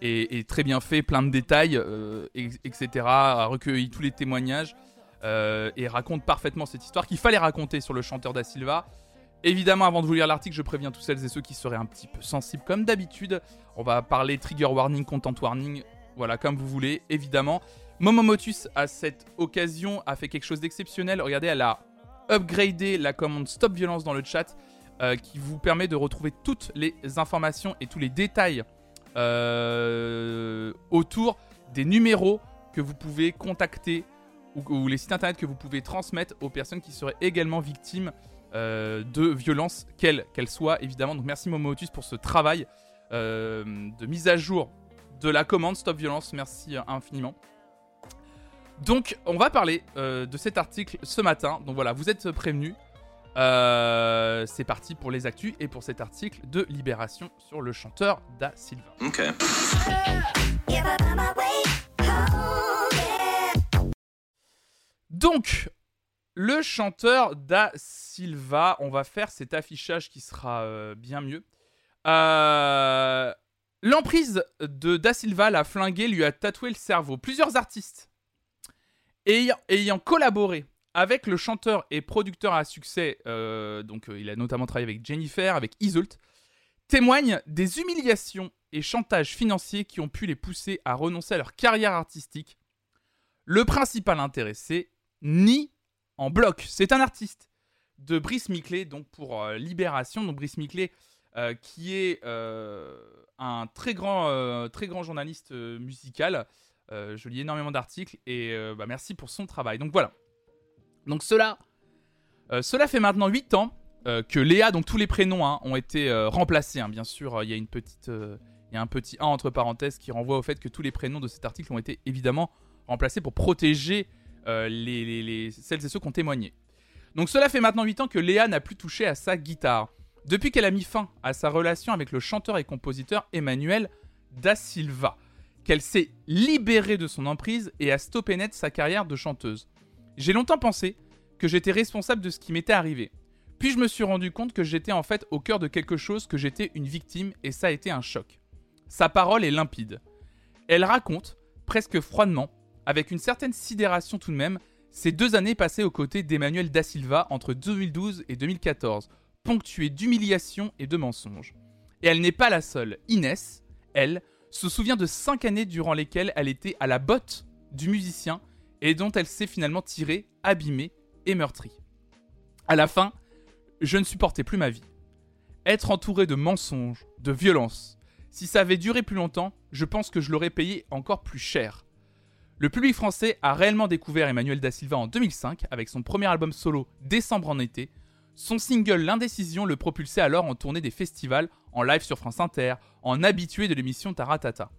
est, est très bien fait, plein de détails, et- etc. A recueilli tous les témoignages et raconte parfaitement cette histoire qu'il fallait raconter sur le chanteur Da Silva. Évidemment, avant de vous lire l'article, je préviens tous celles et ceux qui seraient un petit peu sensibles, comme d'habitude. On va parler trigger warning, content warning, voilà, comme vous voulez, évidemment. Momomotus, à cette occasion, a fait quelque chose d'exceptionnel. Regardez, elle a upgradé la commande Stop Violence dans le chat, euh, qui vous permet de retrouver toutes les informations et tous les détails euh, autour des numéros que vous pouvez contacter ou, les sites internet que vous pouvez transmettre aux personnes qui seraient également victimes de violences, quelles qu'elles soient, évidemment. Donc merci Momotus pour ce travail euh, de mise à jour de la commande Stop Violence. Merci euh, infiniment. Donc on va parler euh, de cet article ce matin. Donc voilà, vous êtes prévenus. Euh, c'est parti pour les actus et pour cet article de Libération sur le chanteur Da Silva. Okay. Donc, le chanteur Da Silva, on va faire cet affichage qui sera euh, bien mieux. Euh, L'emprise de Da Silva l'a flingué, lui a tatoué le cerveau. Plusieurs artistes Ayant, collaboré avec le chanteur et producteur à succès, euh, donc il a notamment travaillé avec Jennifer, avec Isult, témoigne des humiliations et chantages financiers qui ont pu les pousser à renoncer à leur carrière artistique. Le principal intéressé nie en bloc. C'est un artiste de Brice Miclé, donc pour euh, Libération. Donc Brice Miclé, euh, qui est euh, un très grand, très grand journaliste musical. Je lis énormément d'articles et bah, merci pour son travail. Donc voilà. Donc cela, cela fait maintenant 8 ans que Léa, donc tous les prénoms hein, ont été remplacés. hein. Bien sûr, il y a il y a un petit 1 entre parenthèses qui renvoie au fait que tous les prénoms de cet article ont été évidemment remplacés pour protéger les- les- celles et ceux qui ont témoigné. Donc cela fait maintenant 8 ans que Léa n'a plus touché à sa guitare. Depuis qu'elle a mis fin à sa relation avec le chanteur et compositeur Emmanuel Da Silva, qu'elle s'est libérée de son emprise et a stoppé net sa carrière de chanteuse. J'ai longtemps pensé que j'étais responsable de ce qui m'était arrivé. Puis je me suis rendu compte que j'étais en fait au cœur de quelque chose, que j'étais une victime, et ça a été un choc. Sa parole est limpide. Elle raconte, presque froidement, avec une certaine sidération tout de même, ces deux années passées aux côtés d'Emmanuel Da Silva entre 2012 et 2014, ponctuées d'humiliation et de mensonges. Et elle n'est pas la seule. Inès, elle, se souvient de cinq années durant lesquelles elle était à la botte du musicien et dont elle s'est finalement tirée, abîmée et meurtrie. À la fin, je ne supportais plus ma vie. Être entouré de mensonges, de violences. Si ça avait duré plus longtemps, je pense que je l'aurais payé encore plus cher. Le public français a réellement découvert Emmanuel Da Silva en 2005 avec son premier album solo Décembre en été. Son single L'Indécision le propulsait alors en tournée des festivals, en live sur France Inter, en habitué de l'émission Taratata.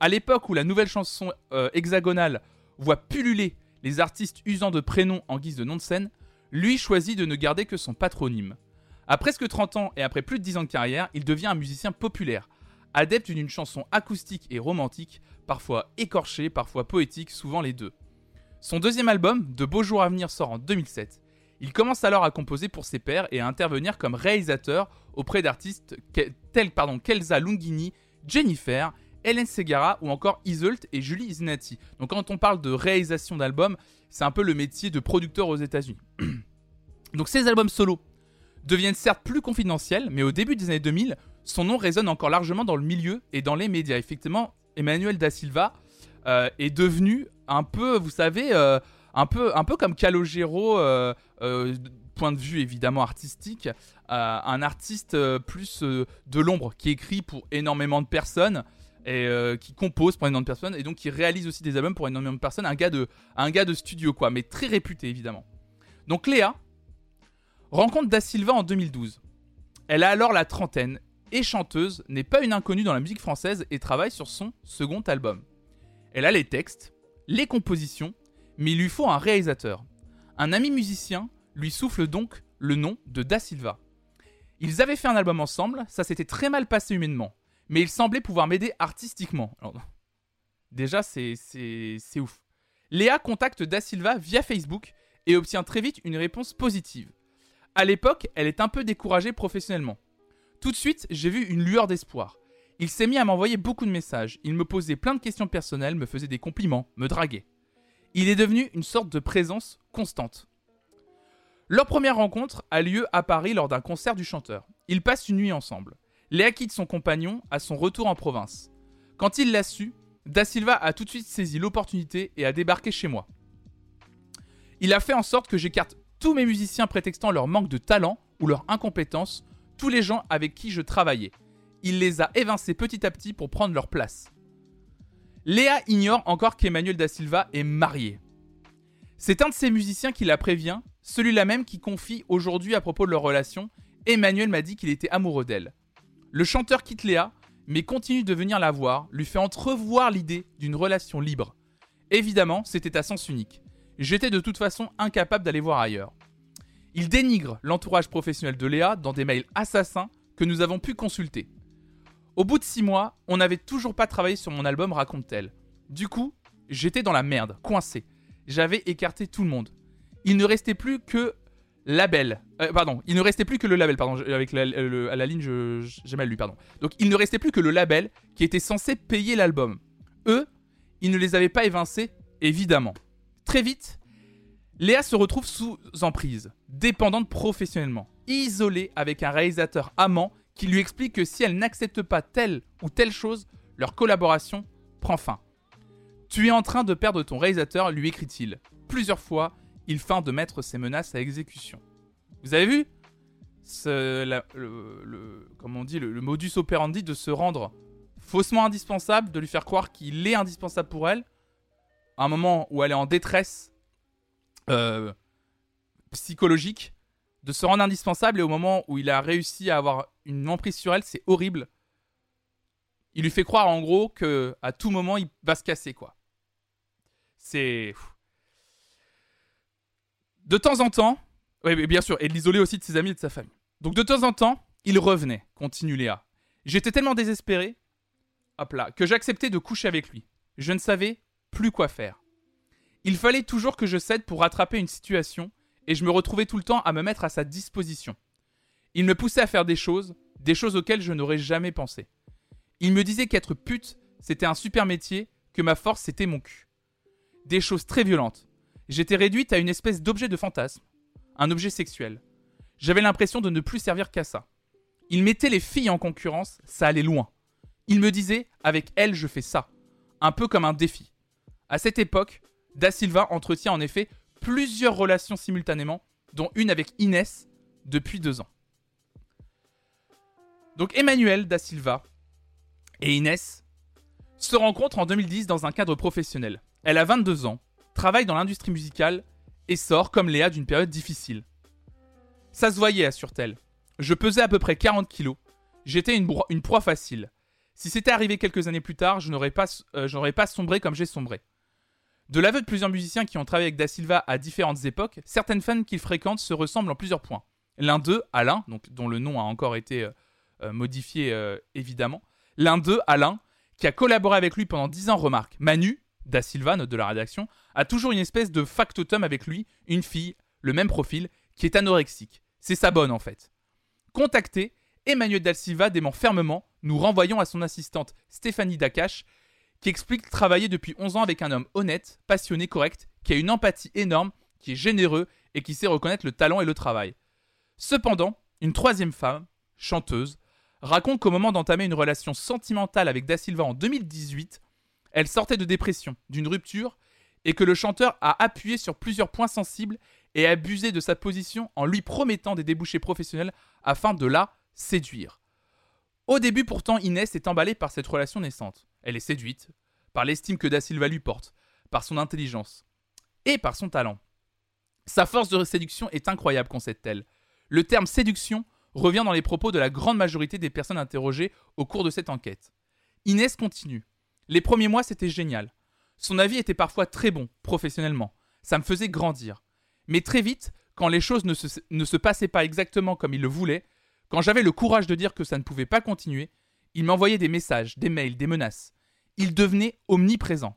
À l'époque où la nouvelle chanson euh, hexagonale voit pulluler les artistes usant de prénoms en guise de nom de scène, lui choisit de ne garder que son patronyme. À presque 30 ans et après plus de 10 ans de carrière, il devient un musicien populaire, adepte d'une chanson acoustique et romantique, parfois écorchée, parfois poétique, souvent les deux. Son deuxième album, De beaux jours à venir, sort en 2007. Il commence alors à composer pour ses pairs et à intervenir comme réalisateur auprès d'artistes tels pardon, Kelsa Lungini, Jennifer, Hélène Segara ou encore Isult et Julie Zenati. Donc quand on parle de réalisation d'albums, c'est un peu le métier de producteur aux États-Unis. Donc ces albums solo deviennent certes plus confidentiels, mais au début des années 2000, son nom résonne encore largement dans le milieu et dans les médias. Effectivement, Emmanuel Da Silva euh, est devenu un peu, vous savez, euh, un, peu, comme Calogero, euh, point de vue évidemment artistique, un artiste plus de l'ombre qui écrit pour énormément de personnes et qui compose pour énormément de personnes et donc qui réalise aussi des albums pour énormément de personnes, un gars de, un gars de studio quoi, mais très réputé évidemment. Donc Léa rencontre Da Silva en 2012. Elle a alors la trentaine et chanteuse, n'est pas une inconnue dans la musique française et travaille sur son second album. Elle a les textes, les compositions, mais il lui faut un réalisateur. Un ami musicien lui souffle donc le nom de Da Silva. Ils avaient fait un album ensemble, ça s'était très mal passé humainement, mais il semblait pouvoir m'aider artistiquement. Déjà, c'est ouf. Léa contacte Da Silva via Facebook et obtient très vite une réponse positive. À l'époque, elle est un peu découragée professionnellement. Tout de suite, j'ai vu une lueur d'espoir. Il s'est mis à m'envoyer beaucoup de messages. Il me posait plein de questions personnelles, me faisait des compliments, me draguait. Il est devenu une sorte de présence constante. Leur première rencontre a lieu à Paris lors d'un concert du chanteur. Ils passent une nuit ensemble. Léa quitte son compagnon à son retour en province. Quand il l'a su, Da Silva a tout de suite saisi l'opportunité et a débarqué chez moi. Il a fait en sorte que j'écarte tous mes musiciens prétextant leur manque de talent ou leur incompétence, tous les gens avec qui je travaillais. Il les a évincés petit à petit pour prendre leur place. Léa ignore encore qu'Emmanuel Da Silva est marié. C'est un de ces musiciens qui la prévient, celui-là même qui confie aujourd'hui à propos de leur relation. Emmanuel m'a dit qu'il était amoureux d'elle. Le chanteur quitte Léa, mais continue de venir la voir, lui fait entrevoir l'idée d'une relation libre. Évidemment, c'était à sens unique. J'étais de toute façon incapable d'aller voir ailleurs. Il dénigre l'entourage professionnel de Léa dans des mails assassins que nous avons pu consulter. Au bout de six mois, on n'avait toujours pas travaillé sur mon album, raconte-t-elle. Du coup, j'étais dans la merde, coincé. J'avais écarté tout le monde. Il ne restait plus que label. Euh, il ne restait plus que le label, pardon, avec la, ligne, j'ai mal lu, pardon. Donc il ne restait plus que le label qui était censé payer l'album. Eux, ils ne les avaient pas évincés, évidemment. Très vite, Léa se retrouve sous emprise, dépendante professionnellement, isolée avec un réalisateur amant qui lui explique que si elle n'accepte pas telle ou telle chose, leur collaboration prend fin. Tu es en train de perdre ton réalisateur, lui écrit-il. Plusieurs fois, il feint de mettre ses menaces à exécution. Vous avez vu le, on dit, le, modus operandi de se rendre faussement indispensable, de lui faire croire qu'il est indispensable pour elle, à un moment où elle est en détresse euh, psychologique, de se rendre indispensable et au moment où il a réussi à avoir une emprise sur elle, c'est horrible. Il lui fait croire en gros que à tout moment il va se casser quoi. C'est de temps en temps, oui, bien sûr, et l'isoler aussi de ses amis et de sa famille. Donc de temps en temps, il revenait, continue Léa. J'étais tellement désespéré, hop là, que j'acceptais de coucher avec lui. Je ne savais plus quoi faire. Il fallait toujours que je cède pour rattraper une situation, et je me retrouvais tout le temps à me mettre à sa disposition. Il me poussait à faire des choses, des choses auxquelles je n'aurais jamais pensé. Il me disait qu'être pute, c'était un super métier, que ma force, c'était mon cul. Des choses très violentes. J'étais réduite à une espèce d'objet de fantasme, un objet sexuel. J'avais l'impression de ne plus servir qu'à ça. Il mettait les filles en concurrence, ça allait loin. Il me disait, avec elle, je fais ça. Un peu comme un défi. À cette époque, Da Silva entretient en effet plusieurs relations simultanément, dont une avec Inès depuis deux ans. Donc Emmanuel Da Silva et Inès se rencontrent en 2010 dans un cadre professionnel. Elle a 22 ans, travaille dans l'industrie musicale et sort comme Léa d'une période difficile. Ça se voyait, assure-t-elle. Je pesais à peu près 40 kilos. J'étais une, proie facile. Si c'était arrivé quelques années plus tard, je n'aurais pas, euh, pas sombré comme j'ai sombré. De l'aveu de plusieurs musiciens qui ont travaillé avec Da Silva à différentes époques, certaines femmes qu'il fréquente se ressemblent en plusieurs points. L'un d'eux, Alain, dont le nom a encore été euh, euh, modifié évidemment, l'un d'eux, Alain, qui a collaboré avec lui pendant 10 ans, remarque Manu, Da Silva, note de la rédaction, a toujours une espèce de factotum avec lui, une fille, le même profil, qui est anorexique. C'est sa bonne en fait. Contacté, Emmanuel Da Silva dément fermement, nous renvoyons à son assistante Stéphanie Dakash, qui explique travailler depuis 11 ans avec un homme honnête, passionné, correct, qui a une empathie énorme, qui est généreux et qui sait reconnaître le talent et le travail. Cependant, une troisième femme, chanteuse, raconte qu'au moment d'entamer une relation sentimentale avec Da Silva en 2018, elle sortait de dépression, d'une rupture, et que le chanteur a appuyé sur plusieurs points sensibles et abusé de sa position en lui promettant des débouchés professionnels afin de la séduire. Au début pourtant, Inès est emballée par cette relation naissante. Elle est séduite par l'estime que Da Silva lui porte, par son intelligence et par son talent. Sa force de séduction est incroyable, concède-t-elle. Le terme séduction revient dans les propos de la grande majorité des personnes interrogées au cours de cette enquête. Inès continue. Les premiers mois, c'était génial. Son avis était parfois très bon, professionnellement. Ça me faisait grandir. Mais très vite, quand les choses ne se, ne se passaient pas exactement comme il le voulait, quand j'avais le courage de dire que ça ne pouvait pas continuer, il m'envoyait des messages, des mails, des menaces. Il devenait omniprésent.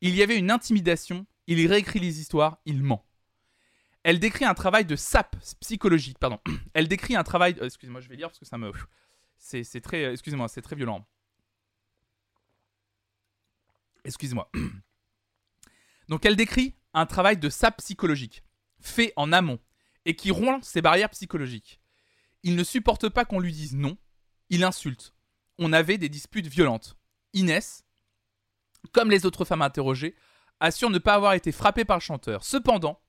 Il y avait une intimidation, il réécrit les histoires, il ment. Elle décrit un travail de sape psychologique, pardon. Elle décrit un travail. Euh, excusez-moi, je vais lire parce que ça me. C'est très. Euh, excusez-moi, c'est très violent. Excusez-moi. Donc elle décrit un travail de sape psychologique, fait en amont, et qui rompt ses barrières psychologiques. Il ne supporte pas qu'on lui dise non, il insulte. On avait des disputes violentes. Inès, comme les autres femmes interrogées, assure ne pas avoir été frappée par le chanteur. Cependant,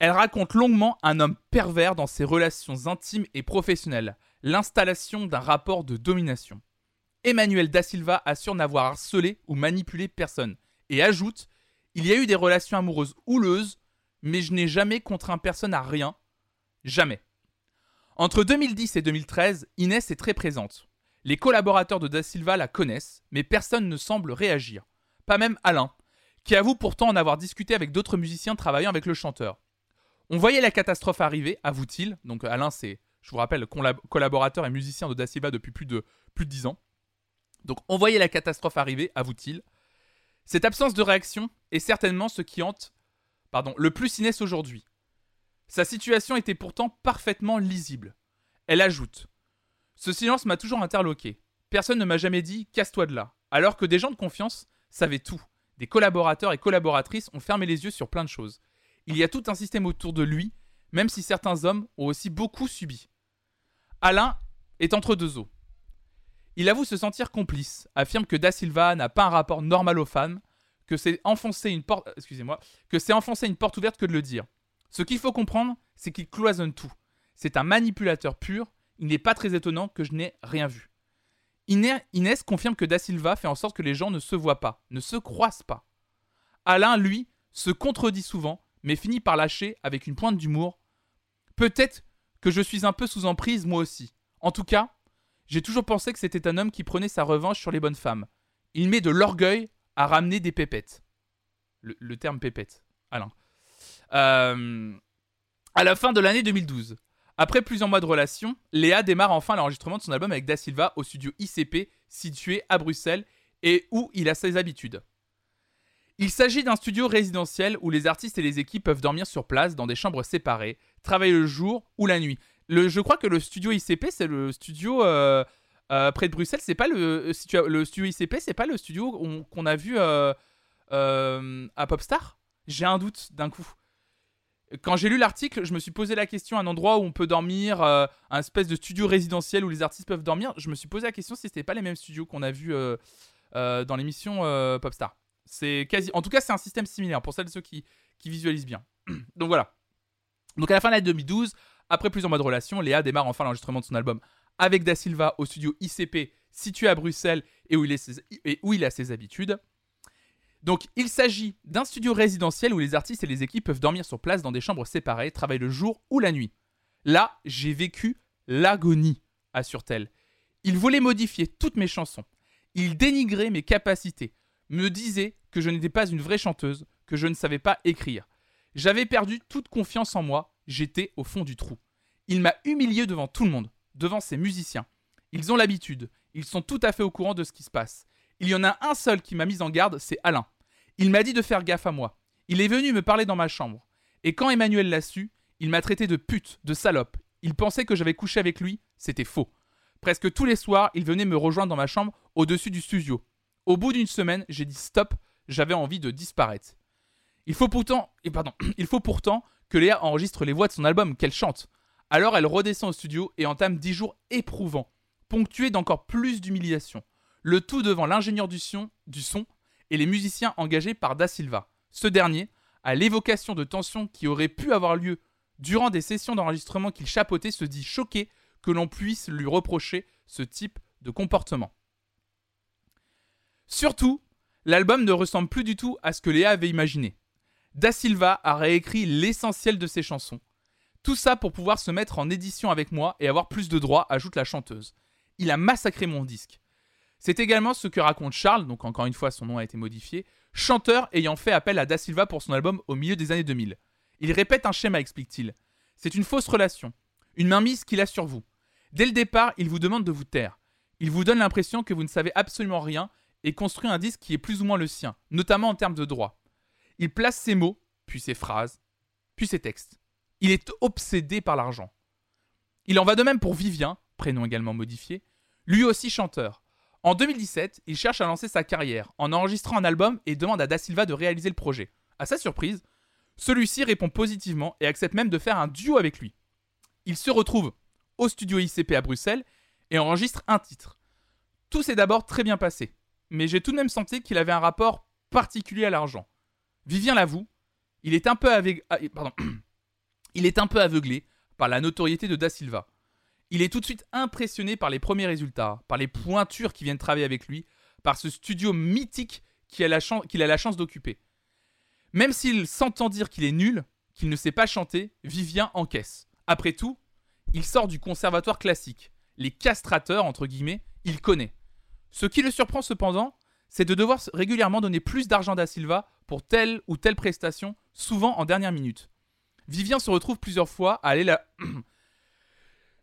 elle raconte longuement un homme pervers dans ses relations intimes et professionnelles, l'installation d'un rapport de domination. Emmanuel Da Silva assure n'avoir harcelé ou manipulé personne et ajoute Il y a eu des relations amoureuses houleuses, mais je n'ai jamais contraint personne à rien. Jamais. Entre 2010 et 2013, Inès est très présente. Les collaborateurs de Da Silva la connaissent, mais personne ne semble réagir. Pas même Alain, qui avoue pourtant en avoir discuté avec d'autres musiciens travaillant avec le chanteur. On voyait la catastrophe arriver, avoue-t-il. Donc Alain, c'est, je vous rappelle, collaborateur et musicien de Da Silva depuis plus de, plus de 10 ans. Donc on voyait la catastrophe arriver, avoue-t-il. Cette absence de réaction est certainement ce qui hante pardon, le plus Inès aujourd'hui. Sa situation était pourtant parfaitement lisible. Elle ajoute Ce silence m'a toujours interloqué. Personne ne m'a jamais dit casse-toi de là, alors que des gens de confiance savaient tout. Des collaborateurs et collaboratrices ont fermé les yeux sur plein de choses. Il y a tout un système autour de lui, même si certains hommes ont aussi beaucoup subi. Alain est entre deux eaux. Il avoue se sentir complice, affirme que Da Silva n'a pas un rapport normal aux femmes, que c'est enfoncer une porte, excusez-moi, que c'est enfoncer une porte ouverte que de le dire. Ce qu'il faut comprendre, c'est qu'il cloisonne tout. C'est un manipulateur pur. Il n'est pas très étonnant que je n'ai rien vu. Inès confirme que Da Silva fait en sorte que les gens ne se voient pas, ne se croisent pas. Alain, lui, se contredit souvent, mais finit par lâcher avec une pointe d'humour. Peut-être que je suis un peu sous emprise moi aussi. En tout cas, j'ai toujours pensé que c'était un homme qui prenait sa revanche sur les bonnes femmes. Il met de l'orgueil à ramener des pépettes. Le, terme pépette, Alain. Euh, à la fin de l'année 2012, après plusieurs mois de relation, Léa démarre enfin l'enregistrement de son album avec Da Silva au studio ICP situé à Bruxelles et où il a ses habitudes. Il s'agit d'un studio résidentiel où les artistes et les équipes peuvent dormir sur place dans des chambres séparées, travailler le jour ou la nuit. Je crois que le studio ICP, c'est le studio euh, euh, près de Bruxelles. C'est pas le studio ICP, c'est pas le studio qu'on a vu à Popstar? J'ai un doute d'un coup quand j'ai lu l'article, je me suis posé la question un endroit où on peut dormir, euh, un espèce de studio résidentiel où les artistes peuvent dormir. Je me suis posé la question si c'était pas les mêmes studios qu'on a vus euh, euh, dans l'émission Popstar. C'est quasi, en tout cas, c'est un système similaire pour celles et ceux qui, visualisent bien. Donc voilà. Donc à la fin de l'année 2012, après plusieurs mois de relation, Léa démarre enfin l'enregistrement de son album avec Da Silva au studio ICP situé à Bruxelles et où il a ses habitudes. Donc il s'agit d'un studio résidentiel où les artistes et les équipes peuvent dormir sur place dans des chambres séparées, travailler le jour ou la nuit. Là, j'ai vécu l'agonie, assure-t-elle. Il voulait modifier toutes mes chansons. Il dénigrait mes capacités, me disait que je n'étais pas une vraie chanteuse, que je ne savais pas écrire. J'avais perdu toute confiance en moi, j'étais au fond du trou. Il m'a humilié devant tout le monde, devant ses musiciens. Ils ont l'habitude, ils sont tout à fait au courant de ce qui se passe. Il y en a un seul qui m'a mis en garde, c'est Alain. Il m'a dit de faire gaffe à moi. Il est venu me parler dans ma chambre. Et quand Emmanuel l'a su, il m'a traité de pute, de salope. Il pensait que j'avais couché avec lui, c'était faux. Presque tous les soirs, il venait me rejoindre dans ma chambre au-dessus du studio. Au bout d'une semaine, j'ai dit stop, j'avais envie de disparaître. Il faut pourtant, pardon, il faut pourtant que Léa enregistre les voix de son album qu'elle chante. Alors elle redescend au studio et entame dix jours éprouvants, ponctués d'encore plus d'humiliation le tout devant l'ingénieur du son, et les musiciens engagés par Da Silva. Ce dernier, à l'évocation de tensions qui auraient pu avoir lieu durant des sessions d'enregistrement qu'il chapeautait, se dit choqué que l'on puisse lui reprocher ce type de comportement. Surtout, l'album ne ressemble plus du tout à ce que Léa avait imaginé. Da Silva a réécrit l'essentiel de ses chansons. Tout ça pour pouvoir se mettre en édition avec moi et avoir plus de droits, ajoute la chanteuse. Il a massacré mon disque. C'est également ce que raconte Charles, donc encore une fois son nom a été modifié, chanteur ayant fait appel à Da Silva pour son album au milieu des années 2000. Il répète un schéma, explique-t-il. C'est une fausse relation, une mainmise qu'il a sur vous. Dès le départ, il vous demande de vous taire. Il vous donne l'impression que vous ne savez absolument rien et construit un disque qui est plus ou moins le sien, notamment en termes de droit. Il place ses mots, puis ses phrases, puis ses textes. Il est obsédé par l'argent. Il en va de même pour Vivien, prénom également modifié, lui aussi chanteur. En 2017, il cherche à lancer sa carrière en enregistrant un album et demande à Da Silva de réaliser le projet. À sa surprise, celui-ci répond positivement et accepte même de faire un duo avec lui. Il se retrouve au studio ICP à Bruxelles et enregistre un titre. Tout s'est d'abord très bien passé, mais j'ai tout de même senti qu'il avait un rapport particulier à l'argent. Vivien l'avoue, il est un peu ah, il est un peu aveuglé par la notoriété de Da Silva. Il est tout de suite impressionné par les premiers résultats, par les pointures qui viennent travailler avec lui, par ce studio mythique qu'il a la, chance d'occuper. Même s'il s'entend dire qu'il est nul, qu'il ne sait pas chanter, Vivien encaisse. Après tout, il sort du conservatoire classique. Les castrateurs, entre guillemets, il connaît. Ce qui le surprend cependant, c'est de devoir régulièrement donner plus d'argent à Silva pour telle ou telle prestation, souvent en dernière minute. Vivien se retrouve plusieurs fois à aller la...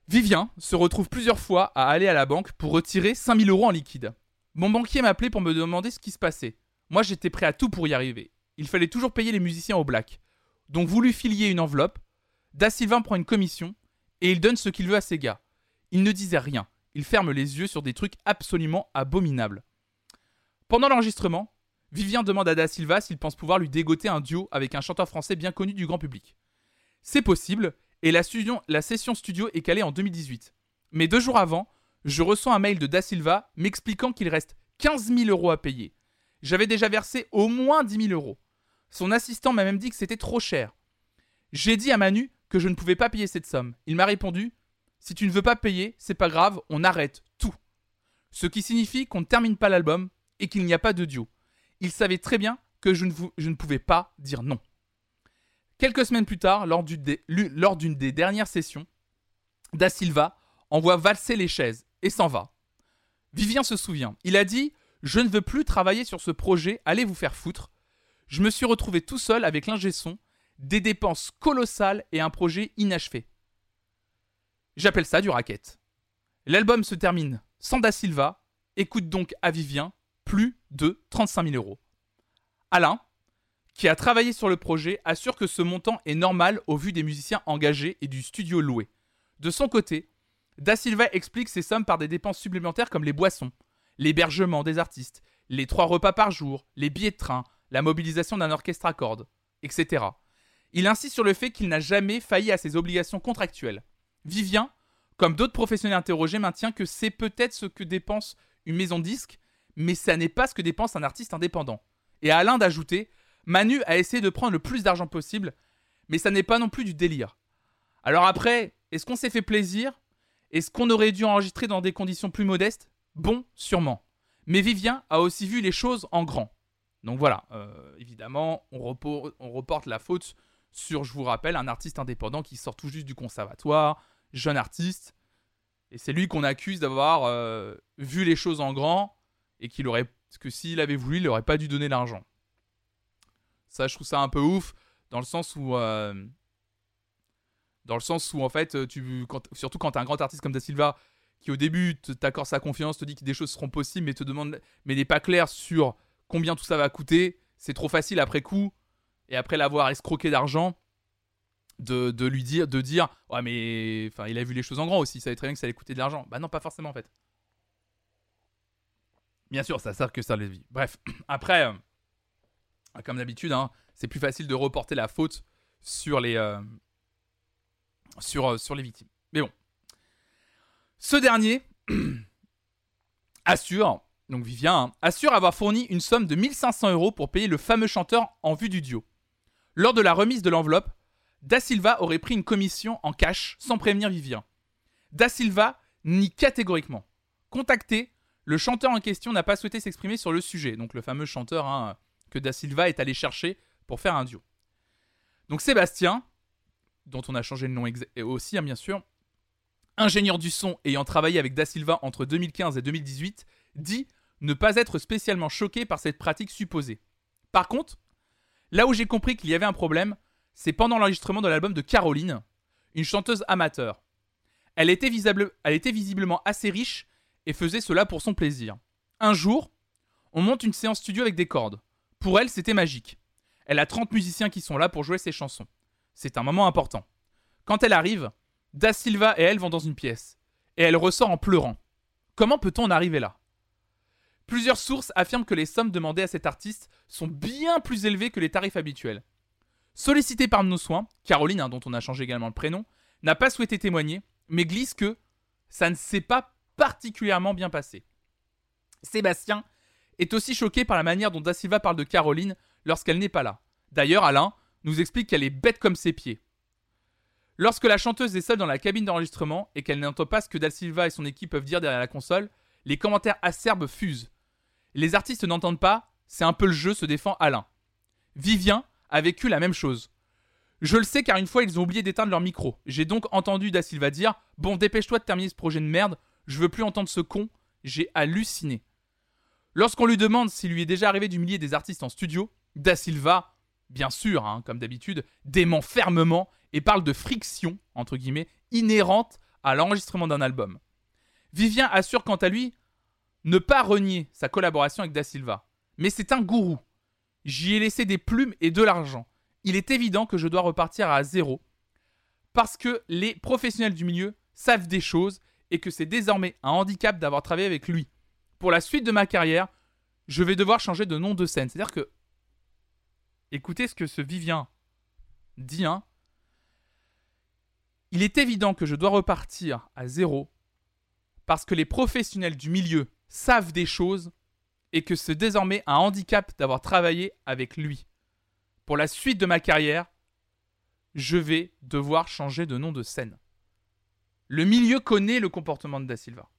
Vivien se retrouve plusieurs fois à aller à la banque pour retirer 5000 euros en liquide. Mon banquier m'appelait pour me demander ce qui se passait. Moi, j'étais prêt à tout pour y arriver. Il fallait toujours payer les musiciens au black. Donc, vous lui filiez une enveloppe. Da Silva prend une commission et il donne ce qu'il veut à ses gars. Il ne disait rien. Il ferme les yeux sur des trucs absolument abominables. Pendant l'enregistrement, Vivien demande à Da Silva s'il pense pouvoir lui dégoter un duo avec un chanteur français bien connu du grand public. C'est possible, et la, session studio est calée en 2018. Mais deux jours avant, je reçois un mail de Da Silva m'expliquant qu'il reste 15 000 euros à payer. J'avais déjà versé au moins 10 000 euros. Son assistant m'a même dit que c'était trop cher. J'ai dit à Manu que je ne pouvais pas payer cette somme. Il m'a répondu Si tu ne veux pas payer, c'est pas grave, on arrête tout. Ce qui signifie qu'on ne termine pas l'album et qu'il n'y a pas de duo. Il savait très bien que je ne pouvais pas dire non. Quelques semaines plus tard, lors d'une des dernières sessions, Da Silva envoie valser les chaises et s'en va. Vivien se souvient. Il a dit Je ne veux plus travailler sur ce projet, allez vous faire foutre. Je me suis retrouvé tout seul avec l'ingé son, des dépenses colossales et un projet inachevé. J'appelle ça du racket. L'album se termine sans Da Silva, écoute donc à Vivien plus de 35 000 euros. Alain, qui a travaillé sur le projet, assure que ce montant est normal au vu des musiciens engagés et du studio loué. De son côté, Da Silva explique ces sommes par des dépenses supplémentaires comme les boissons, l'hébergement des artistes, les trois repas par jour, les billets de train, la mobilisation d'un orchestre à cordes, etc. Il insiste sur le fait qu'il n'a jamais failli à ses obligations contractuelles. Vivien, comme d'autres professionnels interrogés, maintient que c'est peut-être ce que dépense une maison disque, mais ça n'est pas ce que dépense un artiste indépendant. Et à Alain d'ajouter Manu a essayé de prendre le plus d'argent possible, mais ça n'est pas non plus du délire. Alors après, est-ce qu'on s'est fait plaisir? Est-ce qu'on aurait dû enregistrer dans des conditions plus modestes? Bon, sûrement. Mais Vivien a aussi vu les choses en grand. Donc voilà, euh, évidemment, on, reporte la faute sur, je vous rappelle, un artiste indépendant qui sort tout juste du conservatoire, jeune artiste, et c'est lui qu'on accuse d'avoir euh, vu les choses en grand et que s'il avait voulu, il n'aurait pas dû donner l'argent. Ça, je trouve ça un peu ouf, dans le sens où. Euh, dans le sens où, en fait, tu, surtout quand tu un grand artiste comme Da Silva, qui au début t'accorde sa confiance, te dit que des choses seront possibles, mais te demande, mais n'est pas clair sur combien tout ça va coûter. C'est trop facile après coup, et après l'avoir escroqué d'argent, de, de, lui dire, de dire, ouais, mais enfin, il a vu les choses en grand aussi, il savait très bien que ça allait coûter de l'argent. Bah non, pas forcément en fait. Bien sûr, ça sert que ça les vit. Bref, après. Ah, comme d'habitude, hein, c'est plus facile de reporter la faute sur les, euh, euh, victimes. Mais bon. Ce dernier assure, donc Vivien, hein, assure avoir fourni une somme de 1500 euros pour payer le fameux chanteur en vue du duo. Lors de la remise de l'enveloppe, Da Silva aurait pris une commission en cash sans prévenir Vivien. Da Silva nie catégoriquement. Contacté, le chanteur en question n'a pas souhaité s'exprimer sur le sujet, donc le fameux chanteur hein, que Da Silva est allé chercher pour faire un duo. Donc Sébastien, dont on a changé le nom aussi, hein, bien sûr, ingénieur du son ayant travaillé avec Da Silva entre 2015 et 2018, dit ne pas être spécialement choqué par cette pratique supposée. Par contre, là où j'ai compris qu'il y avait un problème, c'est pendant l'enregistrement de l'album de Caroline, une chanteuse amateur. Elle était, elle était visiblement assez riche et faisait cela pour son plaisir. Un jour, on monte une séance studio avec des cordes. Pour elle, c'était magique. Elle a 30 musiciens qui sont là pour jouer ses chansons. C'est un moment important. Quand elle arrive, Da Silva et elle vont dans une pièce. Et elle ressort en pleurant. Comment peut-on en arriver là? Plusieurs sources affirment que les sommes demandées à cet artiste sont bien plus élevées que les tarifs habituels. Sollicitée par nos soins, Caroline, hein, dont on a changé également le prénom, n'a pas souhaité témoigner, mais glisse que ça ne s'est pas particulièrement bien passé. Sébastien est aussi choqué par la manière dont Da Silva parle de Caroline lorsqu'elle n'est pas là. D'ailleurs, Alain nous explique qu'elle est bête comme ses pieds. Lorsque la chanteuse est seule dans la cabine d'enregistrement et qu'elle n'entend pas ce que Da Silva et son équipe peuvent dire derrière la console, les commentaires acerbes fusent. Les artistes n'entendent pas, c'est un peu le jeu, se défend Alain. Vivien a vécu la même chose. Je le sais car une fois ils ont oublié d'éteindre leur micro. J'ai donc entendu Da Silva dire Bon, dépêche-toi de terminer ce projet de merde, je veux plus entendre ce con. J'ai halluciné. Lorsqu'on lui demande s'il lui est déjà arrivé d'humilier des artistes en studio, Da Silva, bien sûr, hein, comme d'habitude, dément fermement et parle de friction, entre guillemets, inhérente à l'enregistrement d'un album. Vivien assure quant à lui ne pas renier sa collaboration avec Da Silva. Mais c'est un gourou. J'y ai laissé des plumes et de l'argent. Il est évident que je dois repartir à zéro. Parce que les professionnels du milieu savent des choses et que c'est désormais un handicap d'avoir travaillé avec lui. Pour la suite de ma carrière, je vais devoir changer de nom de scène. C'est-à-dire que, écoutez ce que ce Vivien dit, hein. Il est évident que je dois repartir à zéro parce que les professionnels du milieu savent des choses et que c'est désormais un handicap d'avoir travaillé avec lui. Pour la suite de ma carrière, je vais devoir changer de nom de scène. Le milieu connaît le comportement de Da Silva.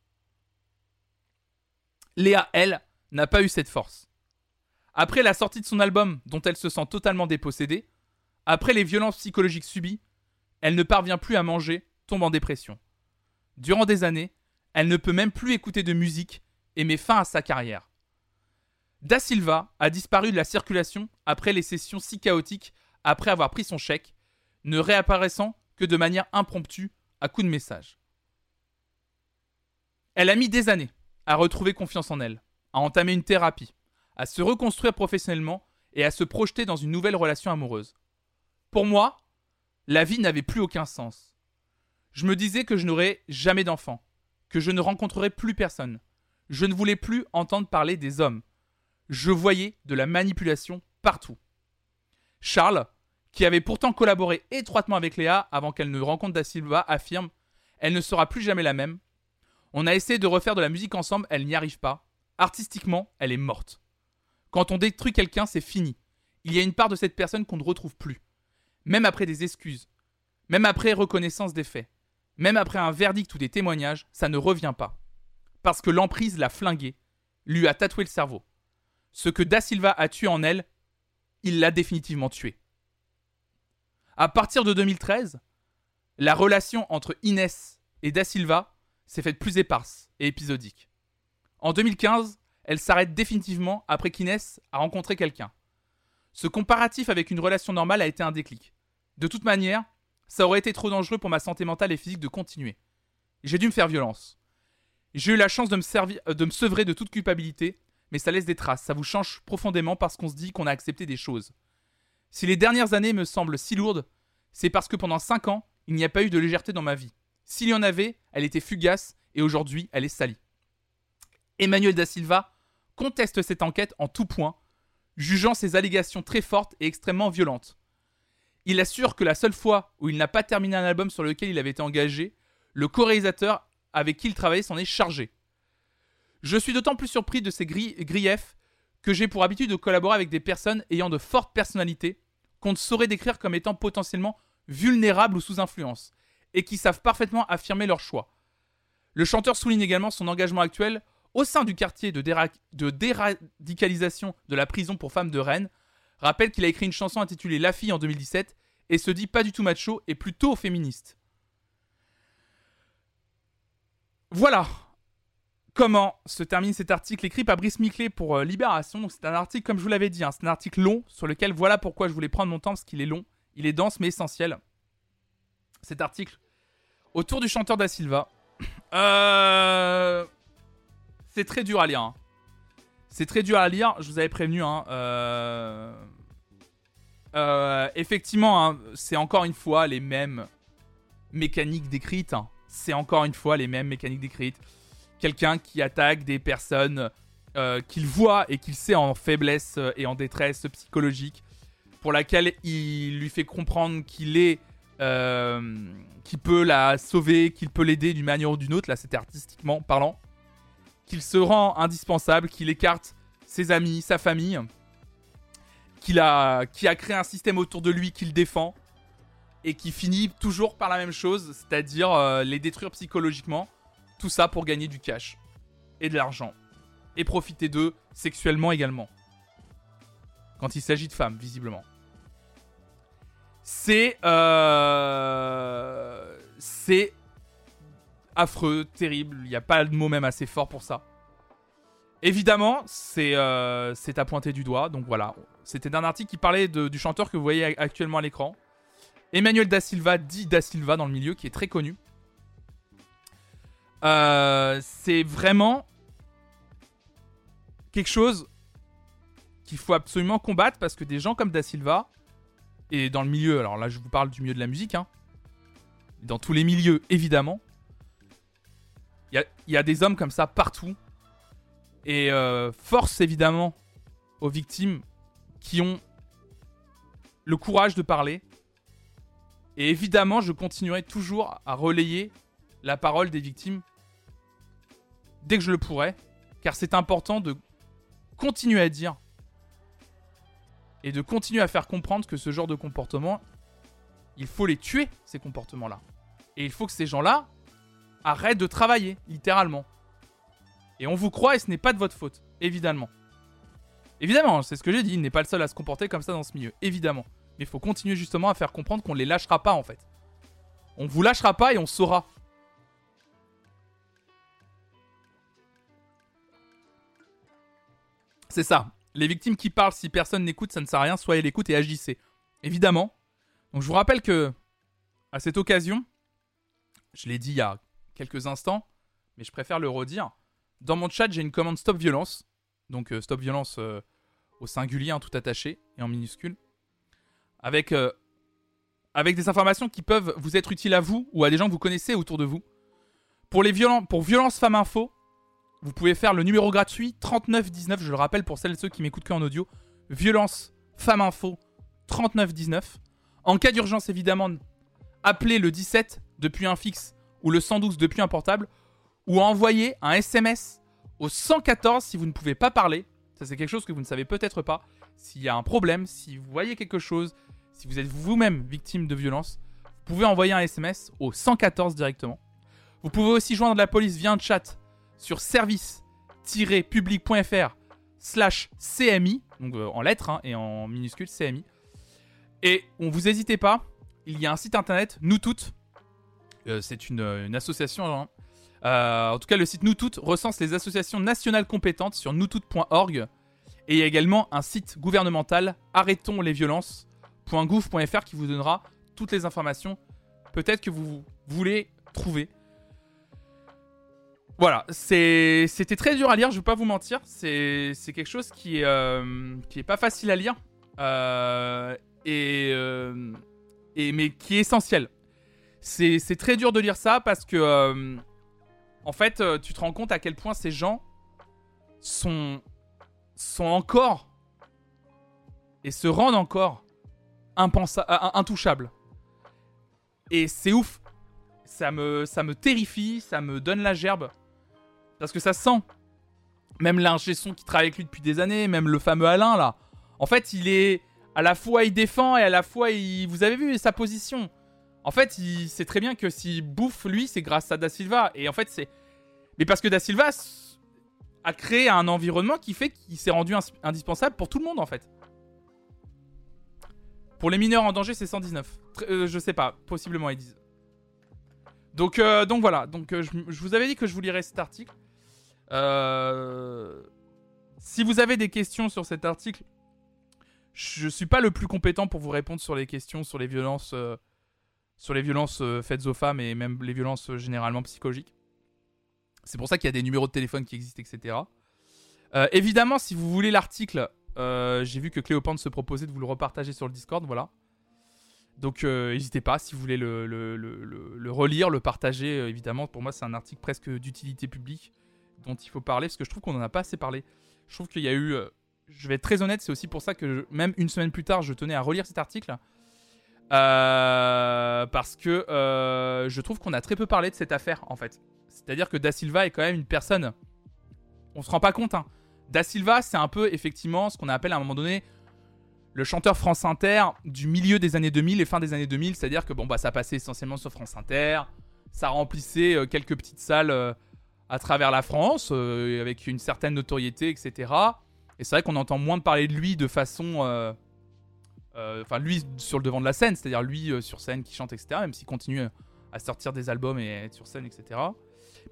Léa, elle, n'a pas eu cette force. Après la sortie de son album, dont elle se sent totalement dépossédée, après les violences psychologiques subies, elle ne parvient plus à manger, tombe en dépression. Durant des années, elle ne peut même plus écouter de musique et met fin à sa carrière. Da Silva a disparu de la circulation après les sessions si chaotiques après avoir pris son chèque, ne réapparaissant que de manière impromptue à coups de message. Elle a mis des années à retrouver confiance en elle, à entamer une thérapie, à se reconstruire professionnellement et à se projeter dans une nouvelle relation amoureuse. Pour moi, la vie n'avait plus aucun sens. Je me disais que je n'aurais jamais d'enfant, que je ne rencontrerais plus personne. Je ne voulais plus entendre parler des hommes. Je voyais de la manipulation partout. Charles, qui avait pourtant collaboré étroitement avec Léa avant qu'elle ne rencontre Da Silva, affirme Elle ne sera plus jamais la même. On a essayé de refaire de la musique ensemble, elle n'y arrive pas. Artistiquement, elle est morte. Quand on détruit quelqu'un, c'est fini. Il y a une part de cette personne qu'on ne retrouve plus. Même après des excuses, même après reconnaissance des faits, même après un verdict ou des témoignages, ça ne revient pas. Parce que l'emprise l'a flingué, lui a tatoué le cerveau. Ce que Da Silva a tué en elle, il l'a définitivement tué. À partir de 2013, la relation entre Inès et Da Silva s'est faite plus éparse et épisodique. En 2015, elle s'arrête définitivement après qu'Inès a rencontré quelqu'un. Ce comparatif avec une relation normale a été un déclic. De toute manière, ça aurait été trop dangereux pour ma santé mentale et physique de continuer. J'ai dû me faire violence. J'ai eu la chance de me, me sevrer de toute culpabilité, mais ça laisse des traces, ça vous change profondément parce qu'on se dit qu'on a accepté des choses. Si les dernières années me semblent si lourdes, c'est parce que pendant 5 ans, il n'y a pas eu de légèreté dans ma vie. S'il y en avait, elle était fugace et aujourd'hui, elle est salie. Emmanuel Da Silva conteste cette enquête en tout point, jugeant ces allégations très fortes et extrêmement violentes. Il assure que la seule fois où il n'a pas terminé un album sur lequel il avait été engagé, le co-réalisateur avec qui il travaillait s'en est chargé. Je suis d'autant plus surpris de ces griefs que j'ai pour habitude de collaborer avec des personnes ayant de fortes personnalités qu'on ne saurait décrire comme étant potentiellement vulnérables ou sous influence, et qui savent parfaitement affirmer leur choix. Le chanteur souligne également son engagement actuel au sein du quartier de, déradicalisation de la prison pour femmes de Rennes, rappelle qu'il a écrit une chanson intitulée La fille en 2017 et se dit pas du tout macho et plutôt féministe. Voilà comment se termine cet article écrit par Brice Miclé pour euh, Libération. c'est un article, comme je vous l'avais dit, hein, c'est un article long sur lequel voilà pourquoi je voulais prendre mon temps parce qu'il est long. Il est dense mais essentiel. Cet article autour du chanteur Da Silva. Euh, c'est très dur à lire. Hein. C'est très dur à lire, je vous avais prévenu. Hein. Euh, euh, effectivement, hein, c'est encore une fois les mêmes mécaniques décrites. C'est encore une fois les mêmes mécaniques décrites. Quelqu'un qui attaque des personnes qu'il voit et qu'il sait en faiblesse et en détresse psychologique, pour laquelle il lui fait comprendre qu'il est euh, qui peut la sauver, qu'il peut l'aider d'une manière ou d'une autre, là c'était artistiquement parlant, qu'il se rend indispensable, qu'il écarte ses amis, sa famille, qu'il a, qui a créé un système autour de lui qu'il défend, et qui finit toujours par la même chose, c'est-à-dire euh, les détruire psychologiquement, tout ça pour gagner du cash et de l'argent, et profiter d'eux sexuellement également. Quand il s'agit de femmes, visiblement. C'est. Euh, c'est affreux, terrible. Il n'y a pas de mot même assez fort pour ça. Évidemment, c'est euh, à pointer du doigt. Donc voilà. C'était un article qui parlait du chanteur que vous voyez actuellement à l'écran. Emmanuel Da Silva, dit Da Silva dans le milieu, qui est très connu. Euh, c'est vraiment quelque chose qu'il faut absolument combattre parce que des gens comme Da Silva, et dans le milieu, alors là je vous parle du milieu de la musique, hein, dans tous les milieux évidemment, il y a, des hommes comme ça partout. Et euh, force évidemment aux victimes qui ont le courage de parler. Et évidemment, je continuerai toujours à relayer la parole des victimes dès que je le pourrai, car c'est important de continuer à dire et de continuer à faire comprendre que ce genre de comportement, il faut les tuer, ces comportements-là. Et il faut que ces gens-là arrêtent de travailler, littéralement. Et on vous croit et ce n'est pas de votre faute, évidemment. Évidemment, c'est ce que j'ai dit, il n'est pas le seul à se comporter comme ça dans ce milieu, évidemment. Mais il faut continuer justement à faire comprendre qu'on ne les lâchera pas en fait. On vous lâchera pas et on saura. C'est ça. Les victimes qui parlent, si personne n'écoute, ça ne sert à rien, soyez l'écoute et agissez. Évidemment. Donc je vous rappelle que, à cette occasion, je l'ai dit il y a quelques instants, mais je préfère le redire. Dans mon chat, j'ai une commande stop violence. Donc euh, stop violence euh, au singulier, hein, tout attaché et en minuscule. Avec, euh, avec des informations qui peuvent vous être utiles à vous ou à des gens que vous connaissez autour de vous. Pour, les violents, pour Violence Femme Info, vous pouvez faire le numéro gratuit 3919, je le rappelle pour celles et ceux qui m'écoutent qu'en audio. Violence Femme Info 3919. En cas d'urgence, évidemment, appelez le 17 depuis un fixe ou le 112 depuis un portable ou envoyez un SMS au 114 si vous ne pouvez pas parler. Ça, c'est quelque chose que vous ne savez peut-être pas. S'il y a un problème, si vous voyez quelque chose, si vous êtes vous-même victime de violence, vous pouvez envoyer un SMS au 114 directement. Vous pouvez aussi joindre la police via un chat sur service-public.fr slash CMI, donc euh, en lettres hein, et en minuscules CMI. Et on vous hésitez pas, il y a un site internet, nous toutes, euh, c'est une, association hein, euh, en tout cas, le site Nous Toutes recense les associations nationales compétentes sur noustoutes.org. Et il y a également un site gouvernemental, arrêtonslesviolences.gouv.fr, qui vous donnera toutes les informations peut-être que vous voulez trouver. Voilà, c'était très dur à lire, je ne vais pas vous mentir. C'est quelque chose qui euh, qui est pas facile à lire. Euh, et, et, mais qui est essentiel. C'est très dur de lire ça parce que en fait, euh, tu te rends compte à quel point ces gens sont, encore et se rendent encore intouchables. Et c'est ouf. Ça me terrifie, ça me donne la gerbe. Parce que ça sent. Même l'ingé son qui travaille avec lui depuis des années, même le fameux Alain là. En fait, il est. À la fois il défend et à la fois il. Vous avez vu sa position. En fait, il sait très bien que s'il bouffe, lui, c'est grâce à Da Silva. Et en fait, c'est. Mais parce que Da Silva a créé un environnement qui fait qu'il s'est rendu indispensable pour tout le monde, en fait. Pour les mineurs en danger, c'est 119. Euh, je sais pas, possiblement, ils disent. Donc, euh, donc voilà. Donc, euh, je, vous avais dit que je vous lirais cet article. Si vous avez des questions sur cet article, je suis pas le plus compétent pour vous répondre sur les questions sur les violences sur les violences euh, faites aux femmes et même les violences euh, généralement psychologiques. C'est pour ça qu'il y a des numéros de téléphone qui existent, etc. Euh, évidemment, si vous voulez l'article, j'ai vu que Cléopâtre se proposait de vous le repartager sur le Discord, voilà. Donc n'hésitez pas si vous voulez le, le, relire, le partager, évidemment. Pour moi, c'est un article presque d'utilité publique dont il faut parler, parce que je trouve qu'on n'en a pas assez parlé. Je trouve qu'il y a eu... je vais être très honnête, c'est aussi pour ça que même une semaine plus tard, je tenais à relire cet article. Euh, parce que euh, je trouve qu'on a très peu parlé de cette affaire en fait. C'est-à-dire que Da Silva est quand même une personne. On se rend pas compte. Hein. Da Silva, c'est un peu effectivement ce qu'on appelle à un moment donné le chanteur France Inter du milieu des années 2000 et fin des années 2000. C'est-à-dire que bon bah ça passait essentiellement sur France Inter, ça remplissait euh, quelques petites salles à travers la France avec une certaine notoriété, etc. Et c'est vrai qu'on entend moins de parler de lui de façon euh, enfin, lui sur le devant de la scène, c'est-à-dire lui euh, sur scène qui chante, etc. Même s'il continue à sortir des albums et être sur scène, etc.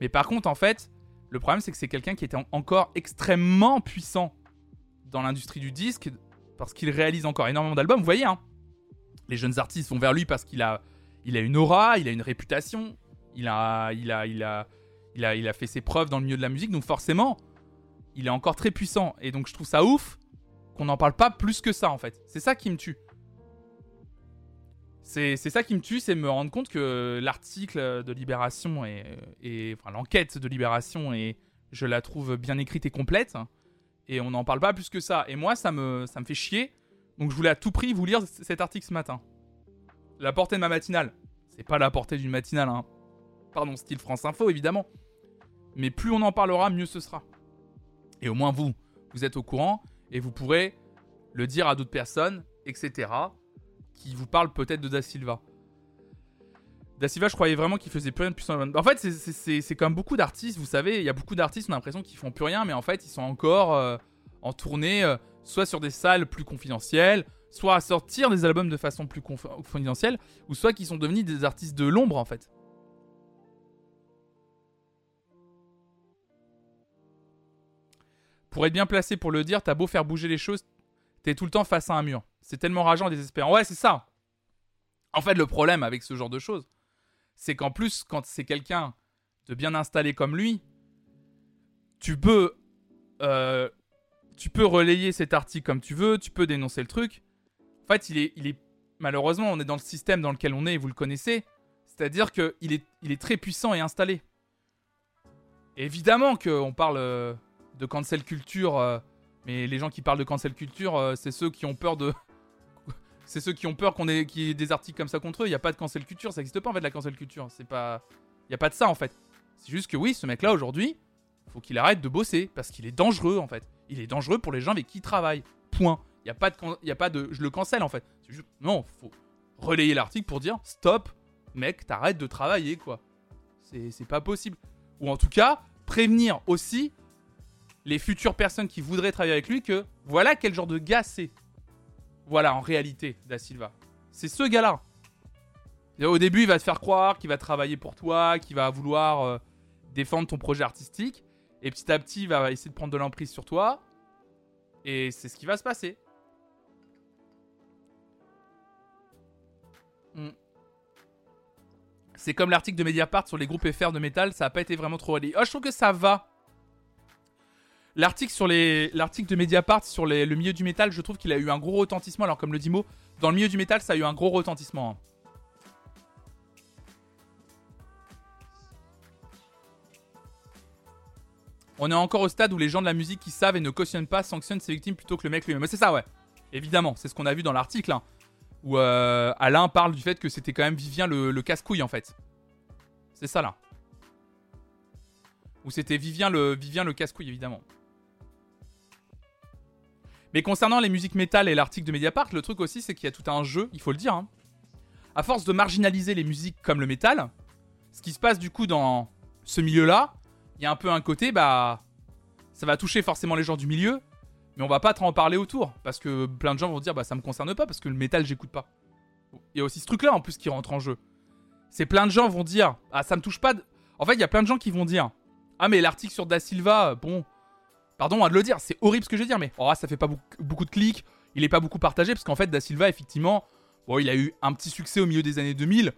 Mais par contre, en fait, le problème, c'est que c'est quelqu'un qui était encore extrêmement puissant dans l'industrie du disque parce qu'il réalise encore énormément d'albums. Vous voyez, hein les jeunes artistes vont vers lui parce qu'il a, il a une aura, il a une réputation, il a, il a, il a, il a, fait ses preuves dans le milieu de la musique. Donc forcément, il est encore très puissant. Et donc je trouve ça ouf qu'on n'en parle pas plus que ça en fait. C'est ça qui me tue. C'est ça qui me tue, c'est me rendre compte que l'article de Libération et, enfin l'enquête de Libération et Je la trouve bien écrite et complète. Et on n'en parle pas plus que ça. Et moi, ça me, ça me fait chier. Donc je voulais à tout prix vous lire cet article ce matin. La portée de ma matinale. C'est pas la portée d'une matinale, hein. Pardon, style France Info, évidemment. Mais plus on en parlera, mieux ce sera. Et au moins vous, vous êtes au courant et vous pourrez le dire à d'autres personnes, etc. qui vous parlent peut-être de Da Silva. Da Silva, je croyais vraiment qu'il faisait plus rien depuis son... En fait, c'est comme beaucoup d'artistes, vous savez, il y a beaucoup d'artistes, on a l'impression qu'ils font plus rien, mais en fait, ils sont encore euh, en tournée, euh, soit sur des salles plus confidentielles, soit à sortir des albums de façon plus confidentielle, ou soit qu'ils sont devenus des artistes de l'ombre, en fait. Pour être bien placé pour le dire, t'as beau faire bouger les choses, t'es tout le temps face à un mur. C'est tellement rageant et désespérant. Ouais, c'est ça. En fait, le problème avec ce genre de choses, c'est qu'en plus, quand c'est quelqu'un de bien installé comme lui, tu peux, euh, tu peux relayer cet article comme tu veux, tu peux dénoncer le truc. En fait, il est, il est malheureusement, on est dans le système dans lequel on est, et vous le connaissez. C'est-à-dire qu'il est, il est très puissant et installé. évidemment qu'on parle euh, de cancel culture, euh, mais les gens qui parlent de cancel culture, c'est ceux qui ont peur de, c'est ceux qui ont peur qu'on ait, y ait des articles comme ça contre eux. Il n'y a pas de cancel culture, ça n'existe pas en fait la cancel culture. C'est pas, il y a pas de ça en fait. C'est juste que oui, ce mec-là aujourd'hui, faut qu'il arrête de bosser parce qu'il est dangereux en fait. Il est dangereux pour les gens avec qui il travaille. Point. Il y a pas de, il y a pas de, je le cancelle en fait. Juste, non, faut relayer l'article pour dire stop, mec, t'arrêtes de travailler quoi. C'est pas possible. Ou en tout cas, prévenir aussi les futures personnes qui voudraient travailler avec lui que voilà quel genre de gars c'est. Voilà, en réalité, Da Silva. C'est ce gars-là. Au début, il va te faire croire qu'il va travailler pour toi, qu'il va vouloir euh, défendre ton projet artistique. Et petit à petit, il va essayer de prendre de l'emprise sur toi. Et c'est ce qui va se passer. Hmm. C'est comme l'article de Mediapart sur les groupes FR de métal, ça n'a pas été vraiment trop relayé. Oh, je trouve que ça va. L'article sur les, l'article de Mediapart sur le milieu du métal, je trouve qu'il a eu un gros retentissement. Alors comme le dit Mo, dans le milieu du métal, ça a eu un gros retentissement. Hein. On est encore au stade où les gens de la musique qui savent et ne cautionnent pas sanctionnent ses victimes plutôt que le mec lui-même. C'est ça, ouais. Évidemment, c'est ce qu'on a vu dans l'article. Hein, où euh, Alain parle du fait que c'était quand même Vivien le, le casse-couille en fait. C'est ça là. Où c'était Vivien le, Vivien le casse-couille évidemment. Mais concernant les musiques métal et l'article de Mediapart, le truc aussi, c'est qu'il y a tout un jeu, il faut le dire. Hein. À force de marginaliser les musiques comme le métal, ce qui se passe du coup dans ce milieu-là, il y a un peu un côté, bah. Ça va toucher forcément les gens du milieu, mais on va pas trop en parler autour. Parce que plein de gens vont dire, bah ça me concerne pas, parce que le métal, j'écoute pas. Il y a aussi ce truc-là en plus qui rentre en jeu. C'est plein de gens vont dire, ah ça me touche pas. En fait, il y a plein de gens qui vont dire, ah mais l'article sur Da Silva, bon, Pardon à de le dire, c'est horrible ce que je vais dire, mais oh, ça fait pas beaucoup, de clics, il est pas beaucoup partagé, parce qu'en fait, Da Silva, effectivement, bon, il a eu un petit succès au milieu des années 2000.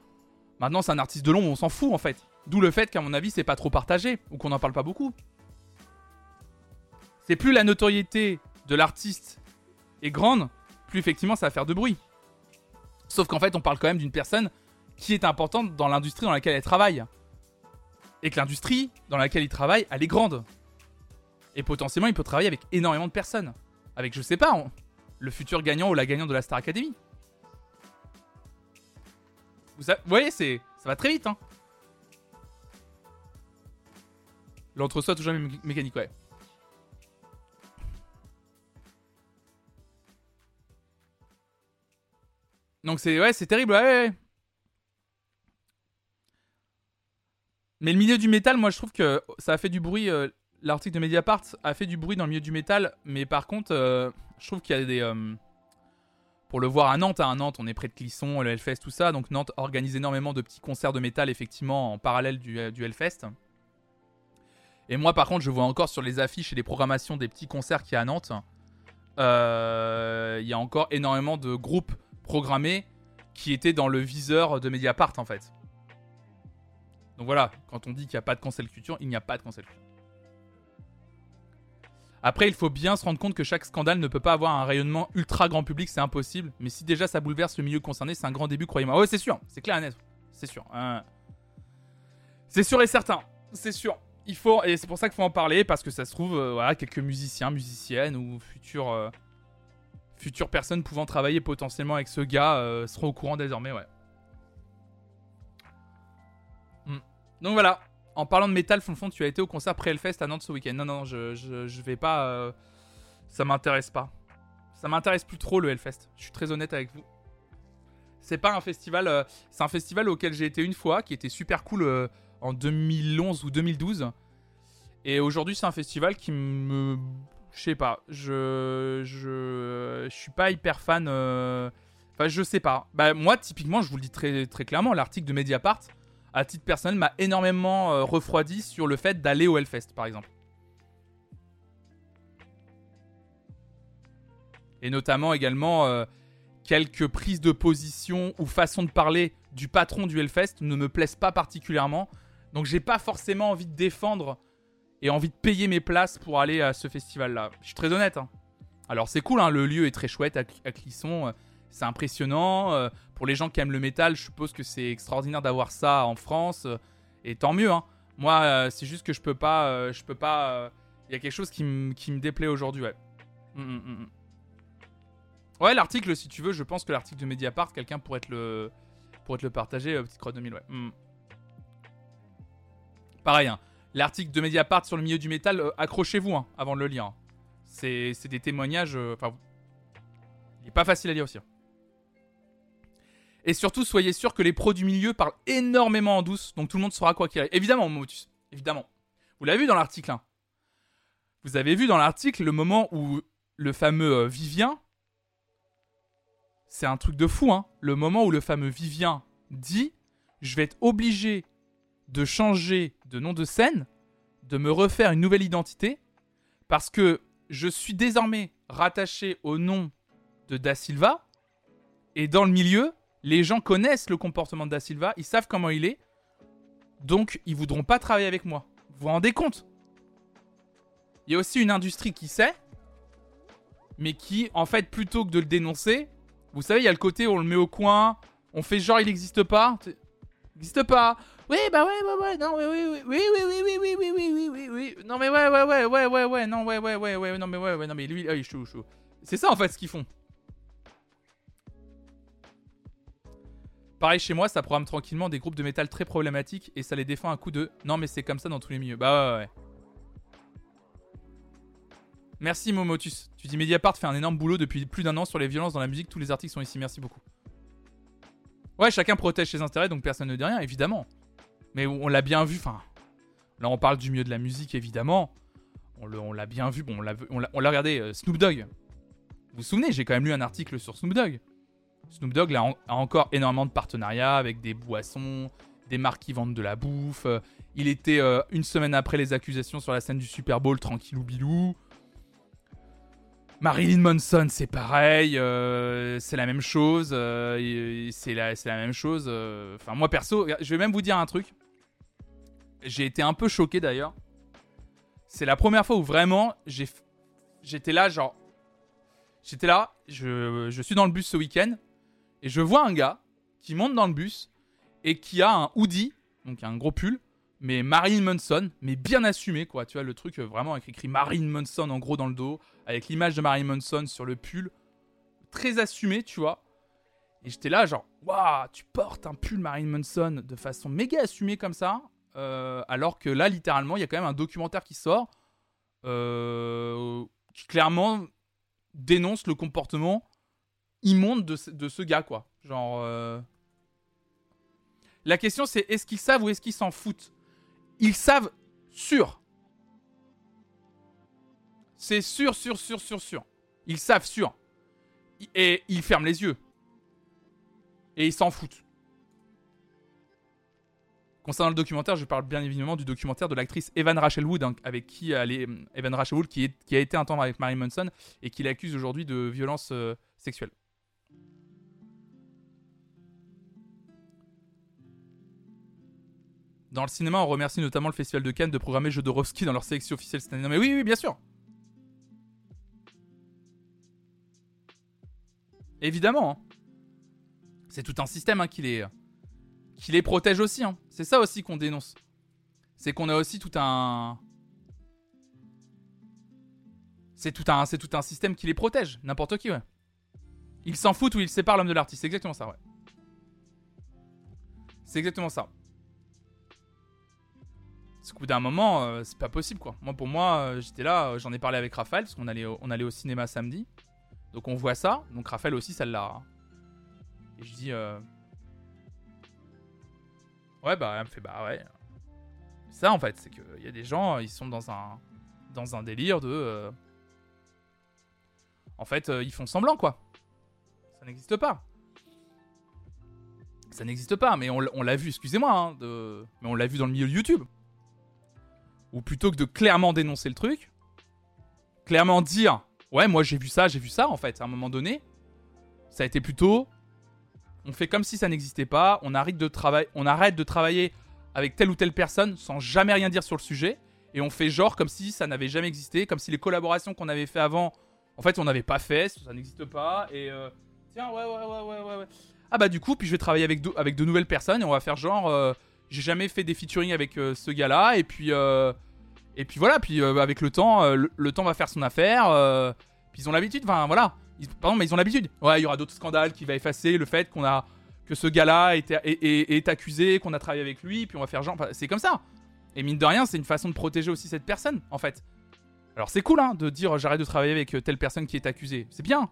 Maintenant, c'est un artiste de l'ombre, on s'en fout en fait. D'où le fait qu'à mon avis, c'est pas trop partagé, ou qu'on n'en parle pas beaucoup. C'est plus la notoriété de l'artiste est grande, plus effectivement ça va faire de bruit. Sauf qu'en fait, on parle quand même d'une personne qui est importante dans l'industrie dans laquelle elle travaille. Et que l'industrie dans laquelle il travaille, elle est grande. Et potentiellement, il peut travailler avec énormément de personnes. Avec, je sais pas, le futur gagnant ou la gagnante de la Star Academy. Vous, voyez, c'est, ça va très vite. Hein. L'entre-soi toujours mécanique, ouais. Donc c'est ouais, c'est terrible, ouais, Mais le milieu du métal, moi je trouve que ça a fait du bruit euh, l'article de Mediapart a fait du bruit dans le milieu du métal, mais par contre, euh, je trouve qu'il y a des. Euh, pour le voir à Nantes, hein, à Nantes, on est près de Clisson, le Hellfest, tout ça. Donc Nantes organise énormément de petits concerts de métal, effectivement, en parallèle du, euh, Hellfest. Et moi, par contre, je vois encore sur les affiches et les programmations des petits concerts qu'il y a à Nantes, il y a encore énormément de groupes programmés qui étaient dans le viseur de Mediapart, en fait. Donc voilà, quand on dit qu'il n'y a pas de cancel culture, il n'y a pas de cancel culture. Après, il faut bien se rendre compte que chaque scandale ne peut pas avoir un rayonnement ultra grand public, c'est impossible. Mais si déjà ça bouleverse le milieu concerné, c'est un grand début, croyez-moi. Ouais, c'est sûr, c'est clair et net. C'est sûr. Hein. C'est sûr et certain. C'est sûr. il faut, et c'est pour ça qu'il faut en parler, parce que ça se trouve, euh, voilà, quelques musiciens, musiciennes ou futurs, euh, futures personnes pouvant travailler potentiellement avec ce gars euh, seront au courant désormais, ouais. Hmm. Donc voilà, en parlant de métal, fond, tu as été au concert pré-Hellfest à Nantes ce week-end. Non, non, je, je, vais pas. ça m'intéresse pas. Ça m'intéresse plus trop le Hellfest. Je suis très honnête avec vous. C'est pas un festival. c'est un festival auquel j'ai été une fois, qui était super cool en 2011 ou 2012. Et aujourd'hui, c'est un festival qui me. Je sais pas. Je. Je. Je suis pas hyper fan. Euh, enfin, je sais pas. Bah, moi, typiquement, je vous le dis très, très clairement, l'article de Mediapart, à titre personnel, m'a énormément euh, refroidi sur le fait d'aller au Hellfest, par exemple. Et notamment également euh, quelques prises de position ou façon de parler du patron du Hellfest ne me plaisent pas particulièrement. Donc j'ai pas forcément envie de défendre et envie de payer mes places pour aller à ce festival-là. Je suis très honnête. Hein. Alors c'est cool, hein, le lieu est très chouette à, Clisson, euh, c'est impressionnant. Euh, pour les gens qui aiment le métal, je suppose que c'est extraordinaire d'avoir ça en France. Euh, et tant mieux. Hein. Moi, c'est juste que je peux pas, je peux pas. Il y a quelque chose qui, me déplaît aujourd'hui, ouais. Hum, hum, hum, ouais, l'article, si tu veux, je pense que l'article de Mediapart, quelqu'un pourrait le, pourrait te le partager, petite croix 2000, ouais. Pareil, hein. l'article de Mediapart sur le milieu du métal, euh, accrochez-vous hein, avant de le lire. Hein. C'est des témoignages. Euh, enfin, il n'est pas facile à lire aussi. Et surtout, soyez sûr que les pros du milieu parlent énormément en douce, donc tout le monde saura quoi qu'il arrive. Évidemment, Motus, évidemment. Vous l'avez vu dans l'article. Vous avez vu dans l'article le moment où le fameux euh, Vivien. C'est un truc de fou, hein. Le moment où le fameux Vivien dit Je vais être obligé de changer de nom de scène, de me refaire une nouvelle identité, parce que je suis désormais rattaché au nom de Da Silva, et dans le milieu, les gens connaissent le comportement de Da Silva, ils savent comment il est, donc ils voudront pas travailler avec moi. Vous vous rendez compte Il y a aussi une industrie qui sait, mais qui, en fait, plutôt que de le dénoncer, vous savez, il y a le côté où on le met au coin, on fait genre il n'existe pas. Il n'existe pas. Oui, bah ouais, ouais, ouais, non, oui, oui, oui, oui, oui, oui, oui, oui, oui, oui, oui, oui, non, mais ouais, ouais, ouais, ouais, ouais, ouais, non, ouais, ouais, ouais, ouais, non, mais ouais, ouais, non, mais lui, il est chaud, chaud. C'est ça en fait ce qu'ils font. Pareil chez moi, ça programme tranquillement des groupes de métal très problématiques et ça les défend un coup de non, mais c'est comme ça dans tous les milieux. Bah ouais, ouais. Merci Momotus. Tu dis Mediapart fait un énorme boulot depuis plus d'un an sur les violences dans la musique. Tous les articles sont ici. Merci beaucoup. Ouais, chacun protège ses intérêts donc personne ne dit rien, évidemment. Mais on l'a bien vu, enfin. Là, on parle du mieux de la musique, évidemment. On l'a bien vu, bon, on l'a regardé, euh, Snoop Dogg. Vous vous souvenez, j'ai quand même lu un article sur Snoop Dogg. Snoop Dogg a, encore énormément de partenariats avec des boissons, des marques qui vendent de la bouffe. Il était euh, une semaine après les accusations sur la scène du Super Bowl, tranquillou bilou. Marilyn Manson, c'est pareil, euh, c'est la même chose, c'est la, même chose. Enfin, moi perso, je vais même vous dire un truc. J'ai été un peu choqué d'ailleurs. C'est la première fois où vraiment j'étais là, genre. J'étais là, je suis dans le bus ce week-end et je vois un gars qui monte dans le bus et qui a un hoodie, donc un gros pull, mais Marilyn Manson, mais bien assumé quoi. Tu vois le truc euh, vraiment avec écrit Marilyn Manson en gros dans le dos, avec l'image de Marilyn Manson sur le pull, très assumé, tu vois. Et j'étais là genre, waouh, tu portes un pull Marilyn Manson de façon méga assumée comme ça. Euh, alors que là, littéralement, il y a quand même un documentaire qui sort euh, qui clairement dénonce le comportement immonde de ce, de ce gars, quoi. Genre. Euh, la question, c'est est-ce qu'ils savent ou est-ce qu'ils s'en foutent? Ils savent sûr. C'est sûr, sûr, sûr, sûr, sûr. Ils savent sûr. Et ils ferment les yeux. Et ils s'en foutent. Concernant le documentaire, je parle bien évidemment du documentaire de l'actrice Evan Rachel Wood, hein, avec qui elle est, Evan Rachel Wood, qui, qui, a été un temps avec Mary Manson et qui l'accuse aujourd'hui de violence euh, sexuelle. Dans le cinéma, on remercie notamment le Festival de Cannes de programmer Jodorowsky dans leur sélection officielle cette année. Mais oui, oui, bien sûr. Évidemment. Hein. C'est tout un système hein, qui les qui les protège aussi. Hein. C'est ça aussi qu'on dénonce. c'est qu'on a aussi tout un. C'est tout un, c'est tout un système qui les protège, n'importe qui, ouais. Ils s'en foutent ou ils séparent l'homme de l'artiste, c'est exactement ça, ouais. C'est exactement ça. Parce qu'au bout d'un moment, euh, c'est pas possible quoi. Moi, pour moi, euh, j'étais là, euh, j'en ai parlé avec Raphaël, parce qu'on allait, au- on allait au cinéma samedi. Donc on voit ça. Donc Raphaël aussi, ça l'a. Et je dis. Ouais, bah, elle me fait, bah ouais. Ça en fait, c'est qu'il y a des gens, ils sont dans un, dans un délire de. En fait, ils font semblant quoi. Ça n'existe pas. Ça n'existe pas, mais on, l'a vu, excusez-moi, hein, mais on l'a vu dans le milieu de YouTube. Ou plutôt que de clairement dénoncer le truc, clairement dire Ouais, moi j'ai vu ça, j'ai vu ça, en fait, à un moment donné, ça a été plutôt On fait comme si ça n'existait pas, on arrête, de travailler, on arrête de travailler avec telle ou telle personne sans jamais rien dire sur le sujet, et on fait genre comme si ça n'avait jamais existé, comme si les collaborations qu'on avait fait avant, en fait, on n'avait pas fait, ça n'existe pas, et euh, tiens, ouais, ouais, ouais, ouais, ouais, ouais. Ah bah du coup, puis je vais travailler avec, de, avec de nouvelles personnes, et on va faire genre, euh, j'ai jamais fait des featuring avec euh, ce gars-là, et puis, euh, et puis voilà, puis euh, avec le temps, le, temps va faire son affaire, puis ils ont l'habitude, enfin voilà, pardon, mais ils ont l'habitude. Ouais, il y aura d'autres scandales qui va effacer le fait qu'on a que ce gars-là est, est, accusé, qu'on a travaillé avec lui, puis on va faire genre, c'est comme ça. Et mine de rien, c'est une façon de protéger aussi cette personne, en fait. Alors c'est cool, hein, de dire j'arrête de travailler avec telle personne qui est accusée, c'est bien.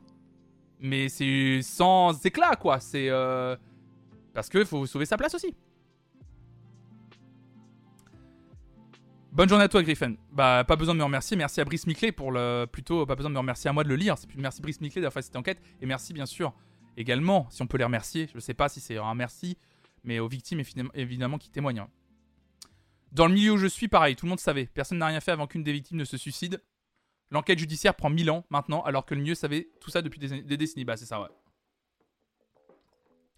Mais c'est sans éclat, quoi. C'est parce que faut sauver sa place aussi. Bonne journée à toi, Griffin. Bah, pas besoin de me remercier. Merci à Brice Miclé pour le. Plutôt, pas besoin de me remercier à moi de le lire. Merci Brice Miclé d'avoir fait cette enquête. Et merci, bien sûr, également, si on peut les remercier. Je sais pas si c'est un merci, mais aux victimes, évidemment- qui témoignent. hein. Dans le milieu où je suis, pareil, tout le monde savait. Personne n'a rien fait avant qu'une des victimes ne se suicide. L'enquête judiciaire prend 1000 ans maintenant, alors que le milieu savait tout ça depuis des, des décennies. Bah, c'est ça, ouais.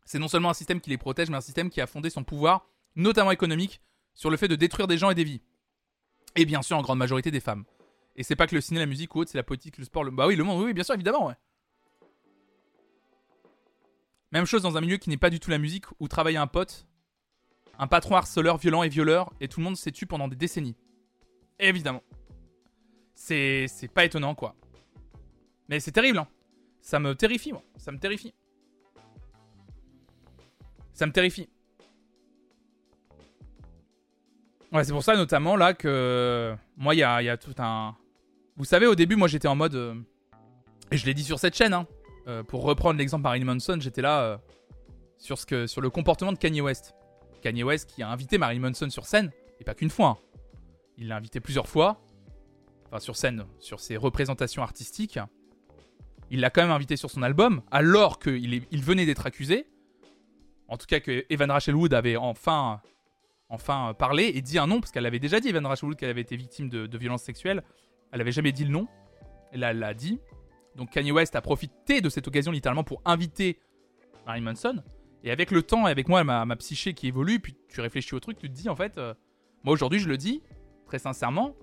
C'est non seulement un système qui les protège, mais un système qui a fondé son pouvoir, notamment économique, sur le fait de détruire des gens et des vies. Et bien sûr, en grande majorité, des femmes. Et c'est pas que le ciné, la musique ou autre, c'est la politique, le sport, le... Bah oui, le monde, oui, bien sûr, évidemment, ouais. Même chose dans un milieu qui n'est pas du tout la musique, où travaille un pote, un patron harceleur, violent et violeur, et tout le monde s'est tué pendant des décennies. Évidemment. C'est c'est pas étonnant, quoi. Mais c'est terrible, hein. Ça me terrifie, moi. Ça me terrifie. Ça me terrifie. Ouais, c'est pour ça notamment là que moi, il y a, tout un. Vous savez, au début, moi j'étais en mode. euh, Et je l'ai dit sur cette chaîne, hein, euh, pour reprendre l'exemple Marilyn Manson, j'étais là euh, sur, le comportement de Kanye West. Kanye West qui a invité Marilyn Manson sur scène, et pas qu'une fois. hein. Il l'a invité plusieurs fois. Enfin, sur scène, sur ses représentations artistiques. Il l'a quand même invité sur son album, alors qu'il il venait d'être accusé. En tout cas, que Evan Rachel Wood avait enfin enfin euh, parlé et dit un nom, parce qu'elle avait déjà dit, Evan Rachel qu'elle avait été victime de, violences sexuelles. Elle avait jamais dit le nom. Elle l'a dit. Donc Kanye West a profité de cette occasion littéralement pour inviter Marilyn Manson. Et avec le temps et avec moi, ma, ma psyché qui évolue, puis tu réfléchis au truc, tu te dis en fait, euh, moi aujourd'hui je le dis, très sincèrement,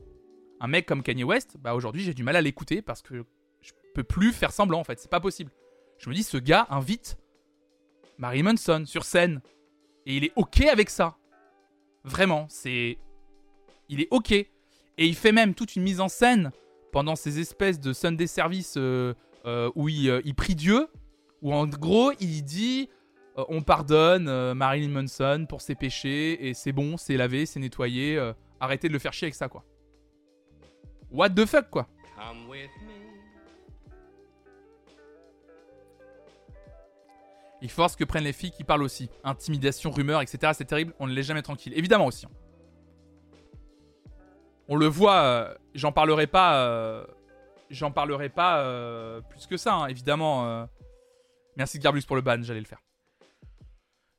un mec comme Kanye West, bah aujourd'hui j'ai du mal à l'écouter parce que je peux plus faire semblant en fait, c'est pas possible. Je me dis, ce gars invite Marilyn Manson sur scène. Et il est ok avec ça. Vraiment, c'est. Il est ok. Et il fait même toute une mise en scène pendant ces espèces de Sunday service euh, euh, où il, euh, il prie Dieu. Où en gros, il dit On pardonne Marilyn Manson pour ses péchés et c'est bon, c'est lavé, c'est nettoyé. arrêtez de le faire chier avec ça, quoi. What the fuck, quoi. Come with Il force que prennent les filles qui parlent aussi. Intimidation, rumeurs, etc. C'est terrible, on ne les laisse jamais tranquille. Évidemment aussi. hein. On le voit, euh, j'en parlerai pas. euh, j'en parlerai pas euh, plus que ça, hein, évidemment. Merci Garbus pour le ban, j'allais le faire.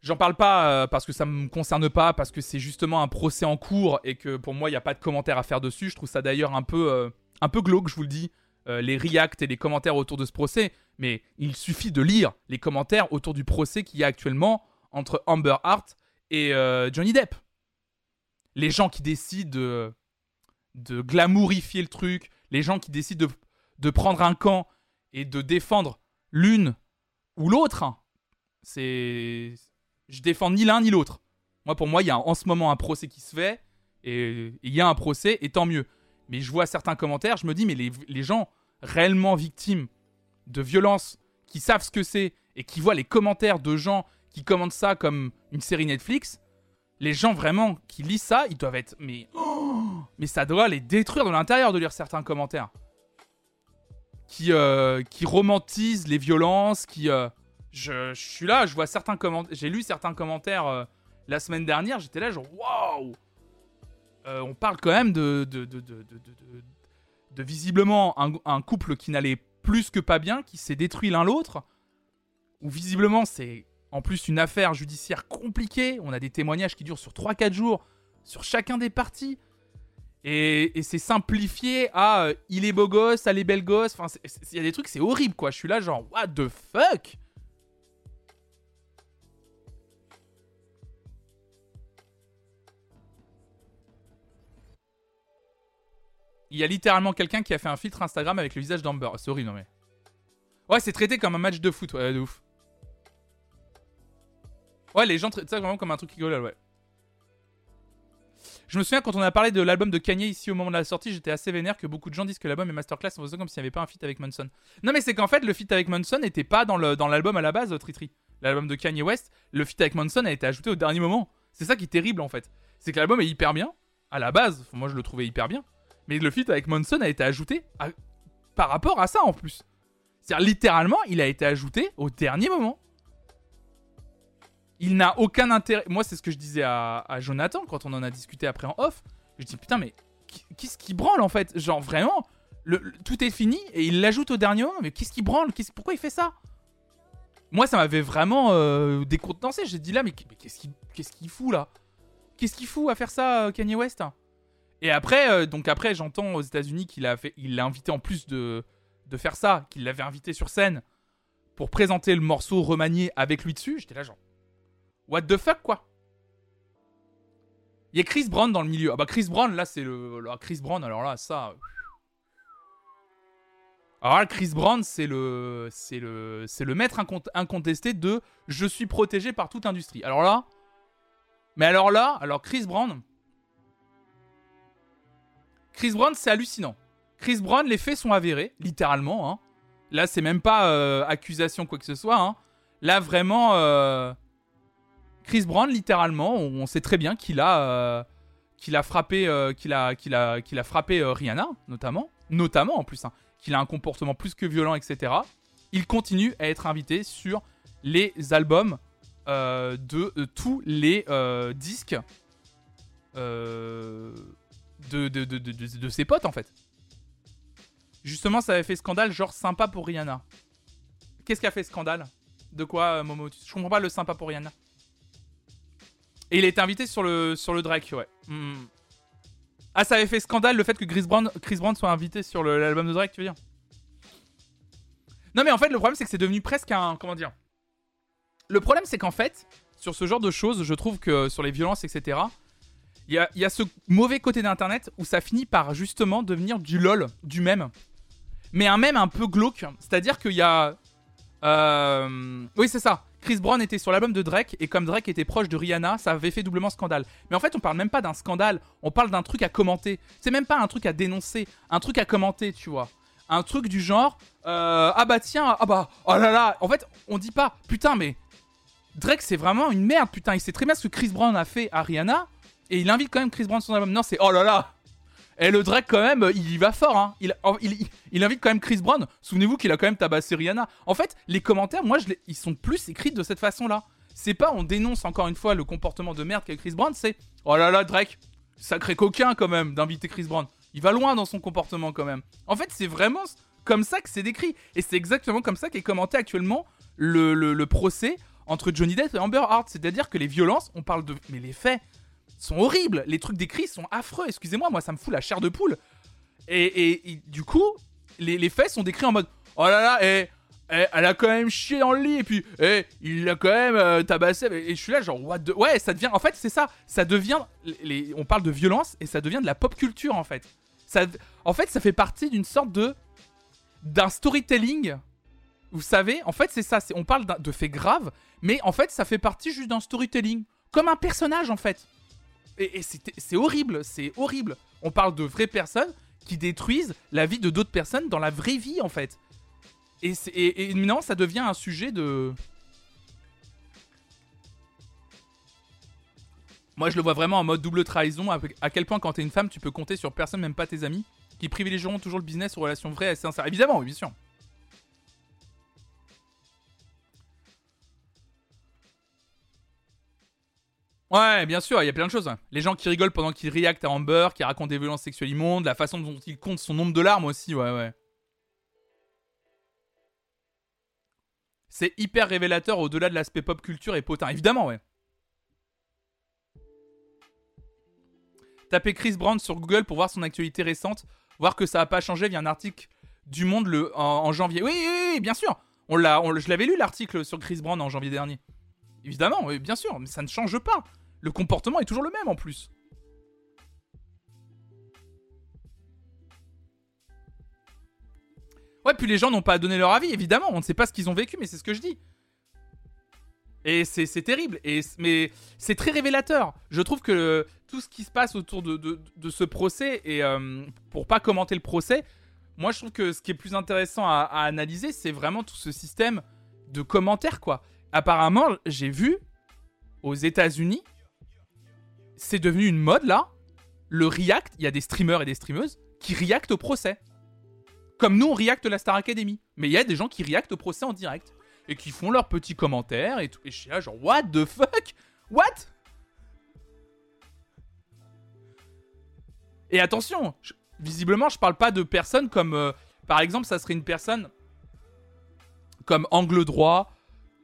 J'en parle pas parce que ça me concerne pas, parce que c'est justement un procès en cours et que pour moi il n'y a pas de commentaires à faire dessus. Je trouve ça d'ailleurs un peu, un peu glauque, je vous le dis, euh, les reacts et les commentaires autour de ce procès. Mais il suffit de lire les commentaires autour du procès qu'il y a actuellement entre Amber Hart et euh, Johnny Depp. Les gens qui décident de, glamourifier le truc, les gens qui décident de, de prendre un camp et de défendre l'une ou l'autre, hein. c'est. Je défends ni l'un ni l'autre. Moi, pour moi, il y a en ce moment un procès qui se fait Et il y a un procès, et tant mieux. Mais je vois certains commentaires, je me dis, mais les, gens réellement victimes de violences, qui savent ce que c'est, et qui voient les commentaires de gens qui commentent ça comme une série Netflix, les gens vraiment qui lisent ça, ils doivent être. Mais. ça doit les détruire de l'intérieur de lire certains commentaires. Qui, euh, romantisent les violences, qui. euh, je, je suis là, je vois certains commentaires. J'ai lu certains commentaires euh, la semaine dernière, j'étais là, genre, waouh! Euh, on parle quand même de, de, visiblement un, couple qui n'allait plus que pas bien, qui s'est détruit l'un l'autre, où visiblement c'est en plus une affaire judiciaire compliquée, on a des témoignages qui durent sur 3-4 jours sur chacun des parties, et, c'est simplifié à euh, il est beau gosse, elle est belle gosse, enfin il y a des trucs, c'est horrible quoi, je suis là genre what the fuck? Il y a littéralement quelqu'un qui a fait un filtre Instagram avec le visage d'Amber. C'est horrible, non mais. Ouais, c'est traité comme un match de foot, ouais, de ouf. Ouais, les gens traitent ça vraiment comme un truc rigolo, ouais. Je me souviens quand on a parlé de l'album de Kanye ici au moment de la sortie, j'étais assez vénère que beaucoup de gens disent que l'album est masterclass en faisant comme s'il n'y avait pas un feat avec Manson. Non, mais c'est qu'en fait, le feat avec Manson n'était pas dans l'album à la base, Tritri. L'album de Kanye West, le feat avec Manson a été ajouté au dernier moment. C'est ça qui est terrible en fait. C'est que l'album est hyper bien, à la base, moi je le trouvais hyper bien, mais le feat avec Manson a été ajouté par rapport à ça en plus. C'est-à-dire littéralement, il a été ajouté au dernier moment. Il n'a aucun intérêt. Moi, c'est ce que je disais à, Jonathan quand on en a discuté après en off. Je dis putain, mais qu'est-ce qui branle en fait? Genre vraiment, tout est fini et il l'ajoute au dernier moment. Mais qu'est-ce qui branle? Pourquoi il fait ça? Moi, ça m'avait vraiment euh, décontenancé. J'ai dit là, mais, qu'est-ce qu'il fout là? Qu'est-ce qu'il fout à faire ça, euh, Kanye West Et après, euh, donc après, j'entends aux États-Unis qu'il a fait, il l'a invité en plus de de faire ça, qu'il l'avait invité sur scène pour présenter le morceau remanié avec lui dessus. J'étais là genre, what the fuck quoi? Il y a Chris Brown dans le milieu. Ah bah Chris Brown, là c'est le, là, Chris Brown. Alors là, ça. Alors là, Chris Brown, c'est le, c'est le, c'est le maître incont- incontesté de je suis protégé par toute industrie. Alors là, mais alors là, alors Chris Brown, Chris Brown, c'est hallucinant. Chris Brown, les faits sont avérés, littéralement. hein. Là, c'est même pas euh, accusation quoi que ce soit. hein. Là, vraiment, euh, Chris Brown, littéralement, on, sait très bien qu'il a, frappé, Rihanna, notamment, notamment en plus, hein, qu'il a un comportement plus que violent, etc. Il continue à être invité sur les albums euh, de, tous les disques euh, de, ses potes, en fait. Justement, ça avait fait scandale, genre sympa pour Rihanna. Qu'est-ce qui a fait scandale? De quoi, euh, Momo? Je comprends pas le sympa pour Rihanna. Et il a été invité sur le, sur le Drake, ouais. Hmm. Ah, ça avait fait scandale le fait que Chris Brown, Chris Brown soit invité sur l'album de Drake, tu veux dire? Non, mais en fait, le problème, c'est que c'est devenu presque un. Comment dire? Le problème, c'est qu'en fait, sur ce genre de choses, je trouve que sur les violences, etc., il y a, y a ce mauvais côté d'Internet où ça finit par justement devenir du lol, du mème. Mais un mème un peu glauque. C'est-à-dire qu'il y a. euh, Oui, c'est ça. Chris Brown était sur l'album de Drake et comme Drake était proche de Rihanna, ça avait fait doublement scandale. Mais en fait, on parle même pas d'un scandale, on parle d'un truc à commenter. C'est même pas un truc à dénoncer, un truc à commenter, tu vois. Un truc du genre euh, ah bah tiens, ah bah oh là là. En fait, on dit pas putain mais Drake c'est vraiment une merde, putain, il sait très bien ce que Chris Brown a fait à Rihanna et il invite quand même Chris Brown sur son album. Non, c'est oh là là. Et le Drake quand même, il y va fort hein. Il, invite quand même Chris Brown. Souvenez-vous qu'il a quand même tabassé Rihanna. En fait, les commentaires, moi, ils sont plus écrits de cette façon-là. C'est pas on dénonce encore une fois le comportement de merde qu'a Chris Brown, c'est oh là là Drake, sacré coquin quand même d'inviter Chris Brown. Il va loin dans son comportement quand même. En fait, c'est vraiment comme ça que c'est décrit. Et c'est exactement comme ça qu'est commenté actuellement le, le- le procès entre Johnny Depp et Amber Heard. C'est-à-dire que les violences, on parle de... Mais les faits sont horribles. Les trucs décrits sont affreux. Excusez-moi, moi, ça me fout la chair de poule. Et, et- du coup, les, les faits sont décrits en mode Oh là là, et, et elle a quand même chié dans le lit, et puis et, il l'a quand même euh, tabassé. Et, je suis là, genre, what. Ouais, ça devient. En fait, c'est ça. Ça devient. les- on parle de violence, et ça devient de la pop culture, en fait. Ça, en fait, ça fait partie d'une sorte de. d'un storytelling. Vous savez, en fait, c'est ça. On parle de faits graves, mais en fait, ça fait partie juste d'un storytelling. Comme un personnage, en fait. Et, c'est horrible, c'est horrible. On parle de vraies personnes qui détruisent la vie de d'autres personnes dans la vraie vie, en fait. Et, et, ça devient un sujet de. Moi, je le vois vraiment en mode double trahison. À quel point, quand t'es une femme, tu peux compter sur personne, même pas tes amis, qui privilégieront toujours le business aux relations vraies et sincères. Évidemment, oui, bien sûr. Ouais, bien sûr, il y a plein de choses. Les gens qui rigolent pendant qu'ils reactent à Amber, qui racontent des violences sexuelles immondes, la façon dont ils comptent son nombre de larmes aussi, ouais, ouais. C'est hyper révélateur au-delà de l'aspect pop culture et potin. Évidemment, ouais. Tapez Chris Brown sur Google pour voir son actualité récente, voir que ça n'a pas changé via un article du Monde le, en, janvier. Oui, oui, oui, bien sûr. On l'a, je l'avais lu l'article sur Chris Brown en janvier dernier. Évidemment, oui, bien sûr, mais ça ne change pas. Le comportement est toujours le même en plus. Ouais, puis les gens n'ont pas donné leur avis, évidemment. On ne sait pas ce qu'ils ont vécu, mais c'est ce que je dis. Et c'est terrible. Mais c'est très révélateur. Je trouve que tout ce qui se passe autour de, ce procès, et euh, pour pas commenter le procès, moi je trouve que ce qui est plus intéressant à, à analyser, c'est vraiment tout ce système de commentaires, quoi apparemment, j'ai vu aux États-Unis, c'est devenu une mode là. Le react, il y a des streamers et des streameuses qui reactent au procès. Comme nous, on reacte la Star Academy. Mais il y a des gens qui reactent au procès en direct. Et qui font leurs petits commentaires et tout. Et je suis là, genre, what the fuck? What? Et attention, visiblement, je parle pas de personnes comme. Euh, par exemple, ça serait une personne comme Angle Droit,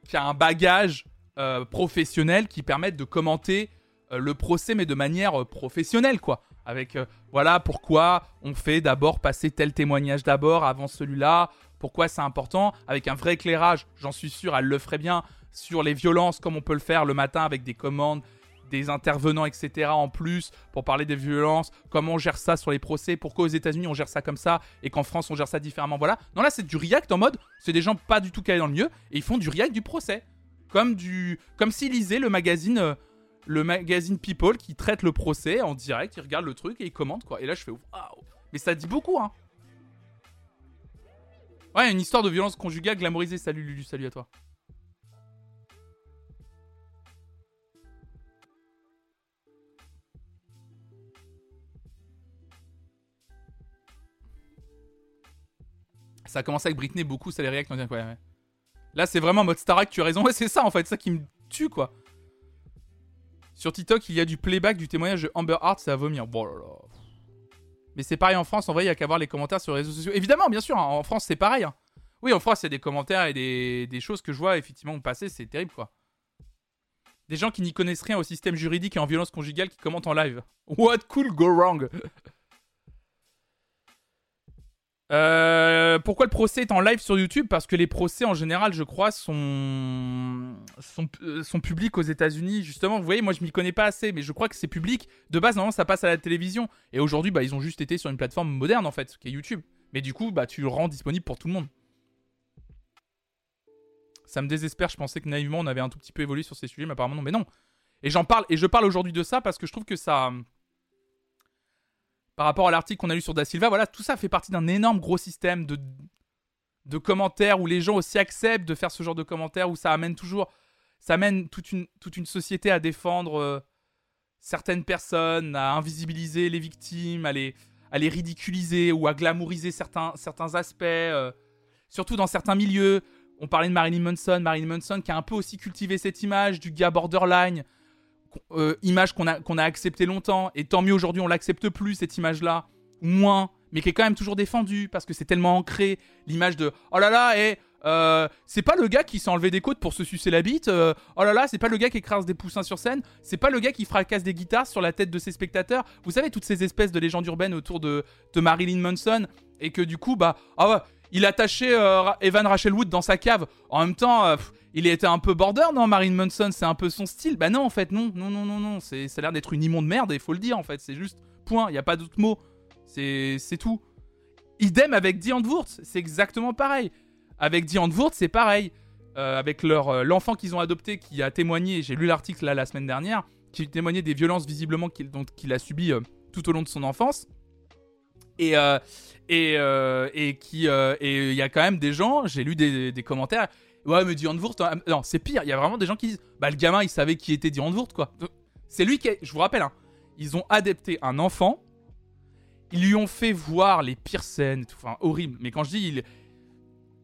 qui a un bagage euh, professionnel qui permette de commenter le procès, mais de manière euh, professionnelle, quoi. Avec, voilà, pourquoi on fait d'abord passer tel témoignage d'abord avant celui-là, pourquoi c'est important, avec un vrai éclairage, j'en suis sûr, elle le ferait bien, sur les violences, comme on peut le faire le matin avec des commandes, des intervenants, etc. en plus pour parler des violences, comment on gère ça sur les procès, pourquoi aux États-Unis on gère ça comme ça et qu'en France on gère ça différemment? Voilà. Non, là c'est du react en mode, c'est des gens pas du tout calés dans le mieux et ils font du react du procès. Comme, du, comme s'ils lisaient le magazine, euh, le magazine People qui traite le procès en direct, ils regardent le truc et ils commentent quoi. Et là je fais waouh. Mais ça dit beaucoup, hein. Ouais, une histoire de violence conjugale glamourisée. Salut Lulu, salut à toi. Ça a commencé avec Britney, beaucoup, ça les réacte. Ouais, ouais. Là, c'est vraiment mode Starak, tu as raison. Ouais, c'est ça en fait, ça qui me tue quoi. Sur TikTok, il y a du playback du témoignage de Amber Heard, ça va vomir. Mais c'est pareil en France, en vrai, il y a qu'à voir les commentaires sur les réseaux sociaux. Évidemment, bien sûr, hein, en France, c'est pareil. Hein. Oui, en France, il y a des commentaires et des, des choses que je vois effectivement passer, c'est terrible quoi. Des gens qui n'y connaissent rien au système juridique et en violence conjugale qui commentent en live. What could go wrong? Euh, pourquoi le procès est en live sur YouTube? Parce que les procès en général, je crois, sont, euh, sont publics aux États-Unis. Justement, vous voyez, moi je m'y connais pas assez, mais je crois que c'est public. De base, normalement, ça passe à la télévision. Et aujourd'hui, bah, ils ont juste été sur une plateforme moderne en fait, qui est YouTube. Mais du coup, bah, tu le rends disponible pour tout le monde. Ça me désespère. Je pensais que naïvement, on avait un tout petit peu évolué sur ces sujets, mais apparemment non. Mais non. Et j'en parle, et je parle aujourd'hui de ça parce que je trouve que ça par rapport à l'article qu'on a lu sur Da Silva, voilà, tout ça fait partie d'un énorme gros système de, de commentaires où les gens aussi acceptent de faire ce genre de commentaires, où ça amène toujours, ça amène toute une, toute une société à défendre euh, certaines personnes, à invisibiliser les victimes, à les, à les ridiculiser ou à glamouriser certains, certains aspects, euh, surtout dans certains milieux. On parlait de Marilyn Manson, Marilyn Manson qui a un peu aussi cultivé cette image du gars borderline, euh, image qu'on a, qu'on a acceptée longtemps, et tant mieux aujourd'hui on l'accepte plus cette image-là, moins, mais qui est quand même toujours défendue parce que c'est tellement ancré l'image de oh là là et euh, c'est pas le gars qui s'est enlevé des côtes pour se sucer la bite. Euh, oh là là, c'est pas le gars qui écrase des poussins sur scène. C'est pas le gars qui fracasse des guitares sur la tête de ses spectateurs. Vous savez, toutes ces espèces de légendes urbaines autour de, de Marilyn Manson. Et que du coup, bah, ah il attachait Evan Rachel Wood dans sa cave. En même temps, il était un peu border, non Marine Manson, c'est un peu son style. Bah non, en fait, non, non, non, non, non. Ça a l'air d'être une immonde merde, et il faut le dire, en fait. C'est juste, point, il n'y a pas d'autre mot. C'est, tout. Idem avec Diane Wurtz, c'est exactement pareil. Avec Diane Wurtz, c'est pareil. Euh, avec leur, euh, l'enfant qu'ils ont adopté, qui a témoigné, j'ai lu l'article là la semaine dernière, qui témoignait des violences visiblement qu'il a subies euh, tout au long de son enfance. Et, et, et qui et il y a quand même des gens, j'ai lu des, des, commentaires. Ouais, mais Dion Wurt, hein, non, c'est pire. Il y a vraiment des gens qui disent, bah le gamin, il savait qui était Dion Wurt, quoi. C'est lui qui, je vous rappelle, hein, ils ont adapté un enfant, ils lui ont fait voir les pires scènes, tout, enfin horrible. Mais quand je dis,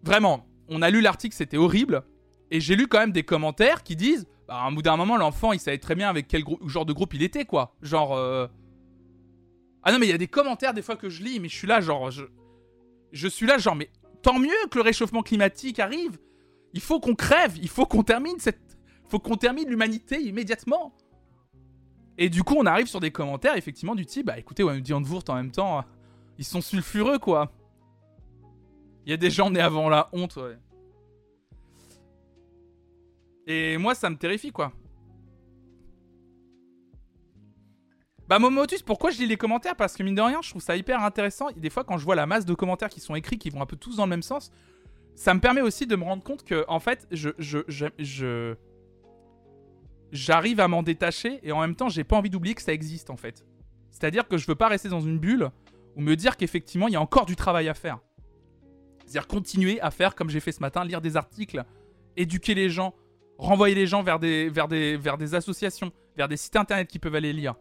vraiment, on a lu l'article, c'était horrible. Et j'ai lu quand même des commentaires qui disent, bah, à un bout d'un moment, l'enfant, il savait très bien avec quel genre de groupe il était, quoi. Genre. Euh, ah non, mais il y a des commentaires des fois que je lis, mais je suis là, genre. Je suis là, genre, mais tant mieux que le réchauffement climatique arrive. Il faut qu'on crève, il faut qu'on termine cette. Faut qu'on termine l'humanité immédiatement. Et du coup, on arrive sur des commentaires, effectivement, du type, bah écoutez, ouais, dit en même temps, ils sont sulfureux, quoi. Il y a des gens nés avant la honte, ouais. Et moi, ça me terrifie, quoi. Bah, Momotus, pourquoi je lis les commentaires? Parce que mine de rien, je trouve ça hyper intéressant. Des fois, quand je vois la masse de commentaires qui sont écrits, qui vont un peu tous dans le même sens, ça me permet aussi de me rendre compte que, en fait, je. je, je, J'arrive à m'en détacher et en même temps, j'ai pas envie d'oublier que ça existe, en fait. C'est-à-dire que je veux pas rester dans une bulle ou me dire qu'effectivement, il y a encore du travail à faire. C'est-à-dire continuer à faire comme j'ai fait ce matin, lire des articles, éduquer les gens, renvoyer les gens vers des, vers des, vers des associations, vers des sites internet qui peuvent aller lire,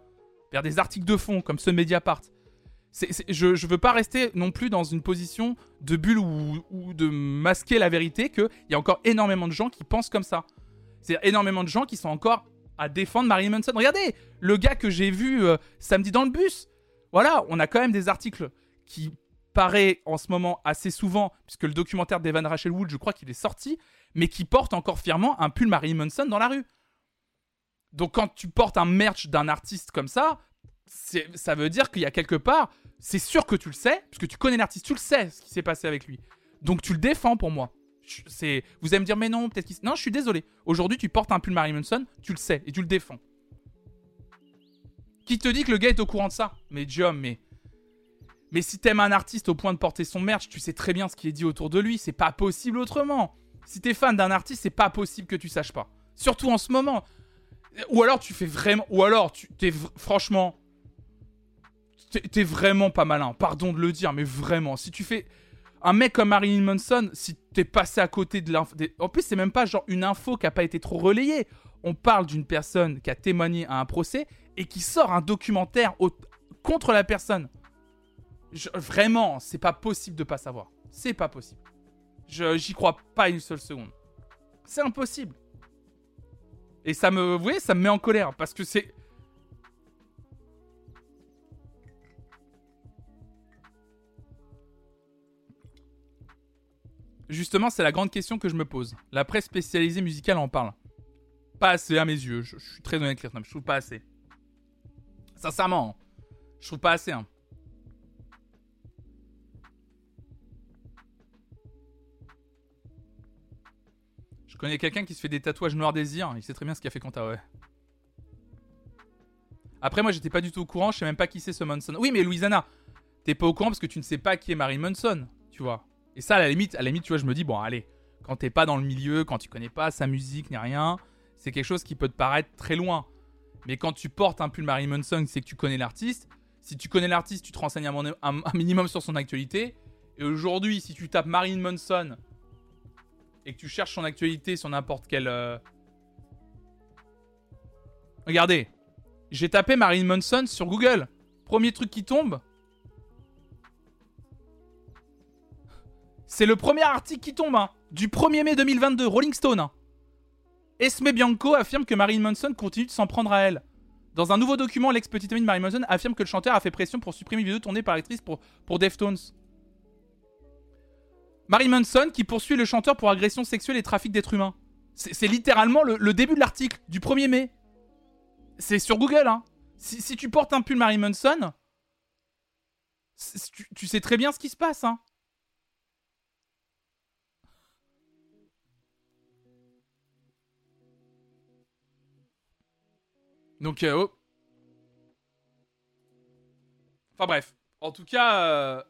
vers des articles de fond comme je, ne veux pas rester non plus dans une position de bulle ou, de masquer la vérité qu'il y a encore énormément de gens qui pensent comme ça. C'est énormément de gens qui sont encore à défendre Marilyn Manson. Regardez, le gars que j'ai vu euh, samedi dans le bus. Voilà, on a quand même des articles qui paraît en ce moment assez souvent, puisque le documentaire d'Evan Rachel Wood, je crois qu'il est sorti, mais qui porte encore fièrement un pull Marilyn Manson dans la rue. Donc quand tu portes un merch d'un artiste comme ça, ça veut dire qu'il y a quelque part, c'est sûr que tu le sais, puisque tu connais l'artiste, tu le sais ce qui s'est passé avec lui. Donc tu le défends pour moi. C'est, vous allez me dire mais non, peut-être qu'il... Non, je suis désolé. Aujourd'hui, tu portes un pull Marilyn Manson, tu le sais et tu le défends. Qui te dit que le gars est au courant de ça? Mais Dieu, mais mais si t'aimes un artiste au point de porter son merch, tu sais très bien ce qui est dit autour de lui. C'est pas possible autrement. Si t'es fan d'un artiste, c'est pas possible que tu saches pas. Surtout en ce moment. Ou alors tu fais vraiment. Ou alors tu t'es franchement. T'es vraiment pas malin. Pardon de le dire, mais vraiment. Si tu fais. Un mec comme Marilyn Manson, si t'es passé à côté de l'info. En plus, c'est même pas genre une info qui a pas été trop relayée. On parle d'une personne qui a témoigné à un procès et qui sort un documentaire contre la personne vraiment, c'est pas possible de pas savoir. C'est pas possible. J'y crois pas une seule seconde. C'est impossible. Et ça me, vous voyez, ça me met en colère parce que c'est. Justement, c'est la grande question que je me pose. La presse spécialisée musicale en parle. Pas assez à mes yeux. Je, suis très honnête, Claire. Je trouve pas assez. Sincèrement, hein. je trouve pas assez. Hein. Je connais quelqu'un qui se fait des tatouages noirs désir. Il sait très bien ce qu'il a fait Quanta, ouais. Après, moi, j'étais pas du tout au courant. Je sais même pas qui c'est ce Manson. Oui, mais Louisana, t'es pas au courant parce que tu ne sais pas qui est Marie Manson, tu vois. Et ça, à la limite, à la tu vois, je me dis, bon, allez, quand t'es pas dans le milieu, quand tu connais pas sa musique ni rien, c'est quelque chose qui peut te paraître très loin. Mais quand tu portes un pull Marie Manson, c'est que tu connais l'artiste. Si tu connais l'artiste, tu te renseignes un, un, minimum sur son actualité. Et aujourd'hui, si tu tapes Marilyn Manson et que tu cherches son actualité sur n'importe quel... Euh, Regardez, j'ai tapé Marine Manson sur Google. Premier truc qui tombe. C'est le premier article qui tombe, hein, du 1er mai 2022, Rolling Stone. Hein. Esme Bianco affirme que Marine Manson continue de s'en prendre à elle. Dans un nouveau document, l'ex-petite amie de Marilyn Manson affirme que le chanteur a fait pression pour supprimer une vidéo tournée par l'actrice pour, pour Deftones. Marie Manson qui poursuit le chanteur pour agression sexuelle et trafic d'êtres humains. C'est littéralement le, début de l'article, du 1er mai. C'est sur Google, hein. Si, tu portes un pull Marie Manson, tu, sais très bien ce qui se passe, hein. Donc, euh, oh. Enfin bref. En tout cas, euh,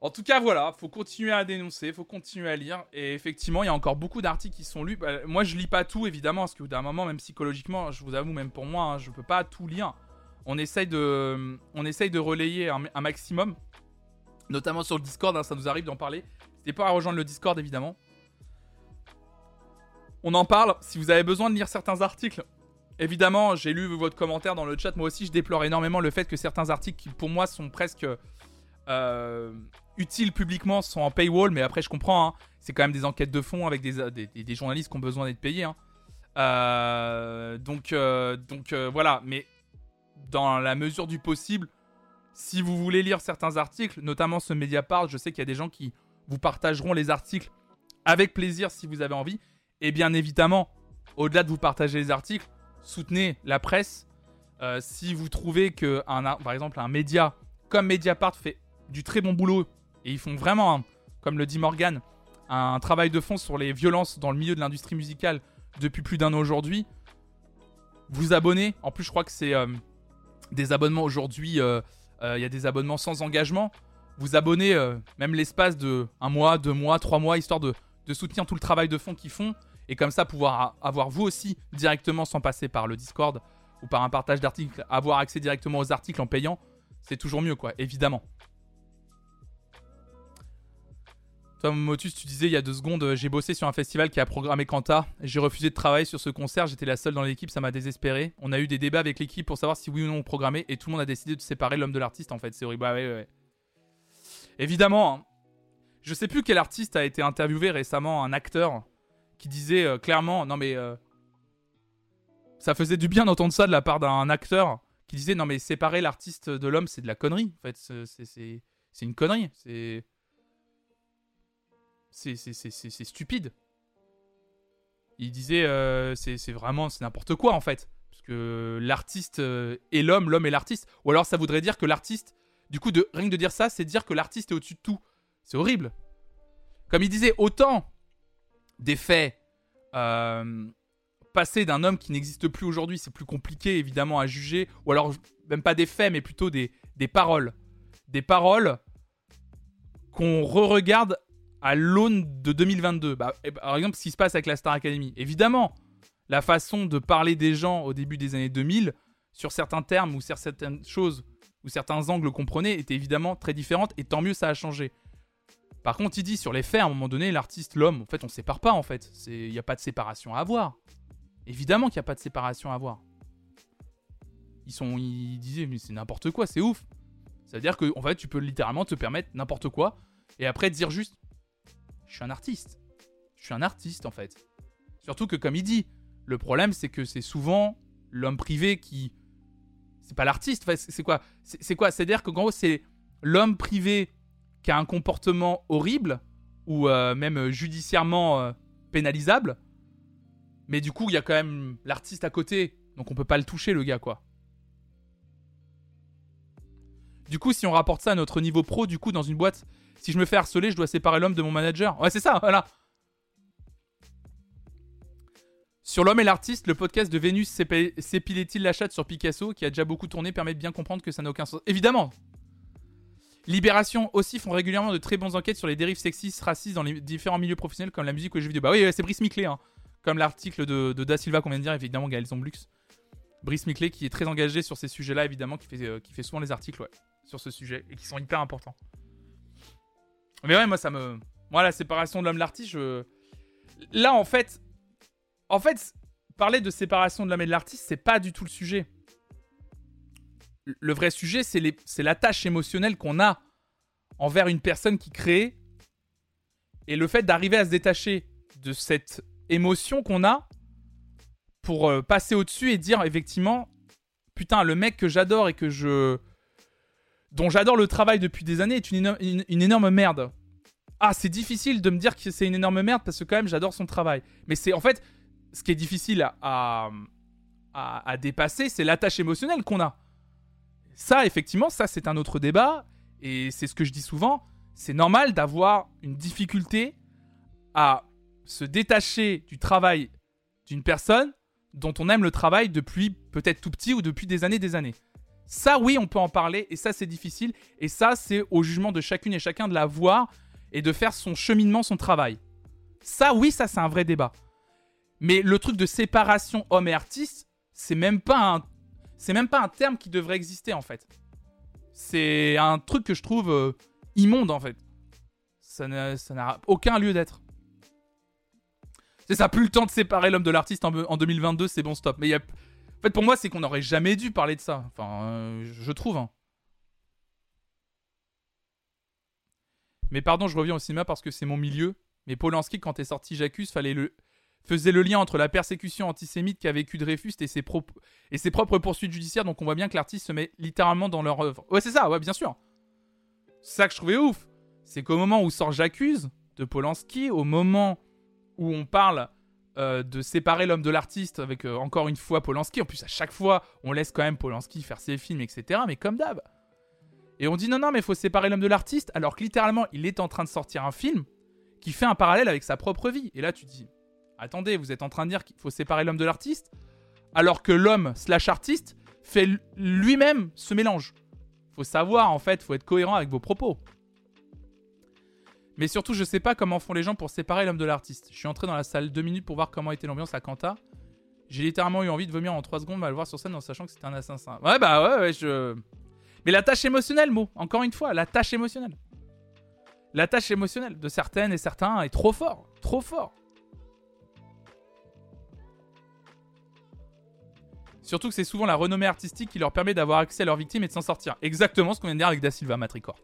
En tout cas, voilà, faut continuer à dénoncer, faut continuer à lire. Et effectivement, il y a encore beaucoup d'articles qui sont lus. Bah, moi, je lis pas tout, évidemment, parce que d'un moment, même psychologiquement, je vous avoue, même pour moi, hein, je peux pas tout lire. On essaye de, on de relayer un, maximum, notamment sur le Discord. Hein, ça nous arrive d'en parler. N'hésitez pas à rejoindre le Discord, évidemment. On en parle. Si vous avez besoin de lire certains articles, évidemment, j'ai lu votre commentaire dans le chat. Moi aussi, je déplore énormément le fait que certains articles, qui pour moi sont presque euh, utiles publiquement sont en paywall, mais après je comprends, hein. c'est quand même des enquêtes de fond avec des, des, journalistes qui ont besoin d'être payés. Hein. Euh, donc euh, donc voilà, mais dans la mesure du possible, si vous voulez lire certains articles, notamment ce Mediapart, je sais qu'il y a des gens qui vous partageront les articles avec plaisir si vous avez envie. Et bien évidemment, au-delà de vous partager les articles, soutenez la presse. si vous trouvez que, un, par exemple, un média comme Mediapart fait du très bon boulot et ils font vraiment, comme le dit Morgan, un travail de fond sur les violences dans le milieu de l'industrie musicale depuis plus d'un an aujourd'hui. Vous abonnez, en plus je crois que c'est euh, des abonnements aujourd'hui, euh, euh, il y a des abonnements sans engagement. Vous abonnez même l'espace de un mois, deux mois, trois mois, histoire de, de soutenir tout le travail de fond qu'ils font et comme ça pouvoir avoir vous aussi directement sans passer par le Discord ou par un partage d'articles, avoir accès directement aux articles en payant, c'est toujours mieux quoi, évidemment. Toi, Motus, tu disais il y a deux secondes, euh, j'ai bossé sur un festival qui a programmé Kanta. J'ai refusé de travailler sur ce concert, j'étais la seule dans l'équipe, ça m'a désespéré. On a eu des débats avec l'équipe pour savoir si oui ou non on programmait et tout le monde a décidé de séparer l'homme de l'artiste en fait. C'est horrible. Bah ouais, ouais. Évidemment, hein. je sais plus quel artiste a été interviewé récemment, un acteur, qui disait euh, clairement non mais. Euh, ça faisait du bien d'entendre ça de la part d'un acteur qui disait non mais séparer l'artiste de l'homme c'est de la connerie. En fait, c'est une connerie. C'est c'est stupide. Il disait, euh, c'est vraiment, c'est n'importe quoi en fait. Parce que l'artiste euh, est l'homme, l'homme est l'artiste. Ou alors ça voudrait dire que l'artiste, du coup, de, rien que de dire ça, c'est dire que l'artiste est au-dessus de tout. C'est horrible. Comme il disait, autant des faits euh, passés d'un homme qui n'existe plus aujourd'hui, c'est plus compliqué évidemment à juger. Ou alors, même pas des faits, mais plutôt des, des paroles. Des paroles qu'on re-regarde à l'aune de 2022 bah, eh, Par exemple, ce qui se passe avec la Star Academy. Évidemment, la façon de parler des gens au début des années 2000, sur certains termes ou certaines choses, ou certains angles qu'on prenait, était évidemment très différente, et tant mieux ça a changé. Par contre, il dit sur les faits, à un moment donné, l'artiste, l'homme, en fait, on ne sépare pas, en fait. Il n'y a pas de séparation à avoir. Évidemment qu'il n'y a pas de séparation à avoir. Ils, sont, ils disaient, mais c'est n'importe quoi, c'est ouf. C'est-à-dire que, en fait, tu peux littéralement te permettre n'importe quoi, et après dire juste, je suis un artiste. Je suis un artiste en fait. Surtout que comme il dit, le problème c'est que c'est souvent l'homme privé qui... C'est pas l'artiste, c'est quoi? C'est quoi? C'est-à-dire que gros c'est l'homme privé qui a un comportement horrible ou euh, même judiciairement euh, pénalisable. Mais du coup, il y a quand même l'artiste à côté, donc on peut pas le toucher le gars quoi. Du coup, si on rapporte ça à notre niveau pro, du coup, dans une boîte, si je me fais harceler, je dois séparer l'homme de mon manager. Ouais, c'est ça, voilà. Sur l'homme et l'artiste, le podcast de Vénus s'épilait-il la chatte sur Picasso, qui a déjà beaucoup tourné, permet de bien comprendre que ça n'a aucun sens. Évidemment Libération aussi font régulièrement de très bonnes enquêtes sur les dérives sexistes, racistes dans les différents milieux professionnels comme la musique ou les jeux vidéo. Bah oui, c'est Brice Miclé, hein. comme l'article de, Da Silva qu'on vient de dire, évidemment, Gaël Zomblux. Brice Miclé qui est très engagé sur ces sujets-là, évidemment, qui fait, euh, qui fait souvent les articles sur ce sujet et qui sont hyper importants. Mais ouais, moi, ça me. La séparation de l'homme l'artiste. Là, en fait. En fait, parler de séparation de l'homme et de l'artiste, c'est pas du tout le sujet. Le vrai sujet, c'est les... la tâche émotionnelle qu'on a envers une personne qui crée. Et le fait d'arriver à se détacher de cette émotion qu'on a pour euh, passer au-dessus et dire effectivement, putain, le mec que j'adore et que je dont j'adore le travail depuis des années, est une, énorme merde. Ah, c'est difficile de me dire que c'est une énorme merde parce que quand même j'adore son travail. Mais c'est en fait, ce qui est difficile à, à, dépasser, c'est l'attache émotionnelle qu'on a. Ça, effectivement, ça c'est un autre débat. Et c'est ce que je dis souvent. C'est normal d'avoir une difficulté à se détacher du travail d'une personne dont on aime le travail depuis peut-être tout petit ou depuis des années des années. Ça, oui, on peut en parler, et ça, c'est difficile. Et ça, c'est au jugement de chacune et chacun de la voir et de faire son cheminement, son travail. Ça, oui, ça, c'est un vrai débat. Mais le truc de séparation homme et artiste, c'est même pas un, c'est même pas un terme qui devrait exister en fait. C'est un truc que je trouve euh, immonde en fait. Ça n'a aucun lieu d'être. C'est ça, plus le temps de séparer l'homme de l'artiste en, 2022, c'est bon, stop. Mais en fait, pour moi, c'est qu'on n'aurait jamais dû parler de ça. Enfin, euh, je trouve. Hein. Mais pardon, je reviens au cinéma parce que c'est mon milieu. Mais Polanski, quand est sorti J'accuse, fallait le... faisait le lien entre la persécution antisémite qu'a vécu Dreyfus et ses, et ses propres poursuites judiciaires. Donc on voit bien que l'artiste se met littéralement dans leur œuvre. Ouais, c'est ça, ouais, bien sûr. C'est ça que je trouvais ouf. C'est qu'au moment où sort J'accuse de Polanski, au moment où on parle euh, de séparer l'homme de l'artiste avec euh, encore une fois Polanski. En plus, à chaque fois, on laisse quand même Polanski faire ses films, etc. Mais comme d'hab. Et on dit non, non, mais il faut séparer l'homme de l'artiste, alors que littéralement, il est en train de sortir un film qui fait un parallèle avec sa propre vie. Et là, tu dis attendez, vous êtes en train de dire qu'il faut séparer l'homme de l'artiste, alors que l'homme slash artiste fait lui-même ce mélange. Faut savoir, en fait, faut être cohérent avec vos propos. Mais surtout, je sais pas comment font les gens pour séparer l'homme de l'artiste. Je suis entré dans la salle deux minutes pour voir comment était l'ambiance à Kanta. J'ai littéralement eu envie de vomir en trois secondes à le voir sur scène en sachant que c'était un assassin. Ouais, bah ouais, ouais, je. Mais la tâche émotionnelle, mot. Encore une fois, la tâche émotionnelle. La tâche émotionnelle de certaines et certains est trop fort. Trop fort. Surtout que c'est souvent la renommée artistique qui leur permet d'avoir accès à leurs victimes et de s'en sortir. Exactement ce qu'on vient de dire avec Da Silva Matricor.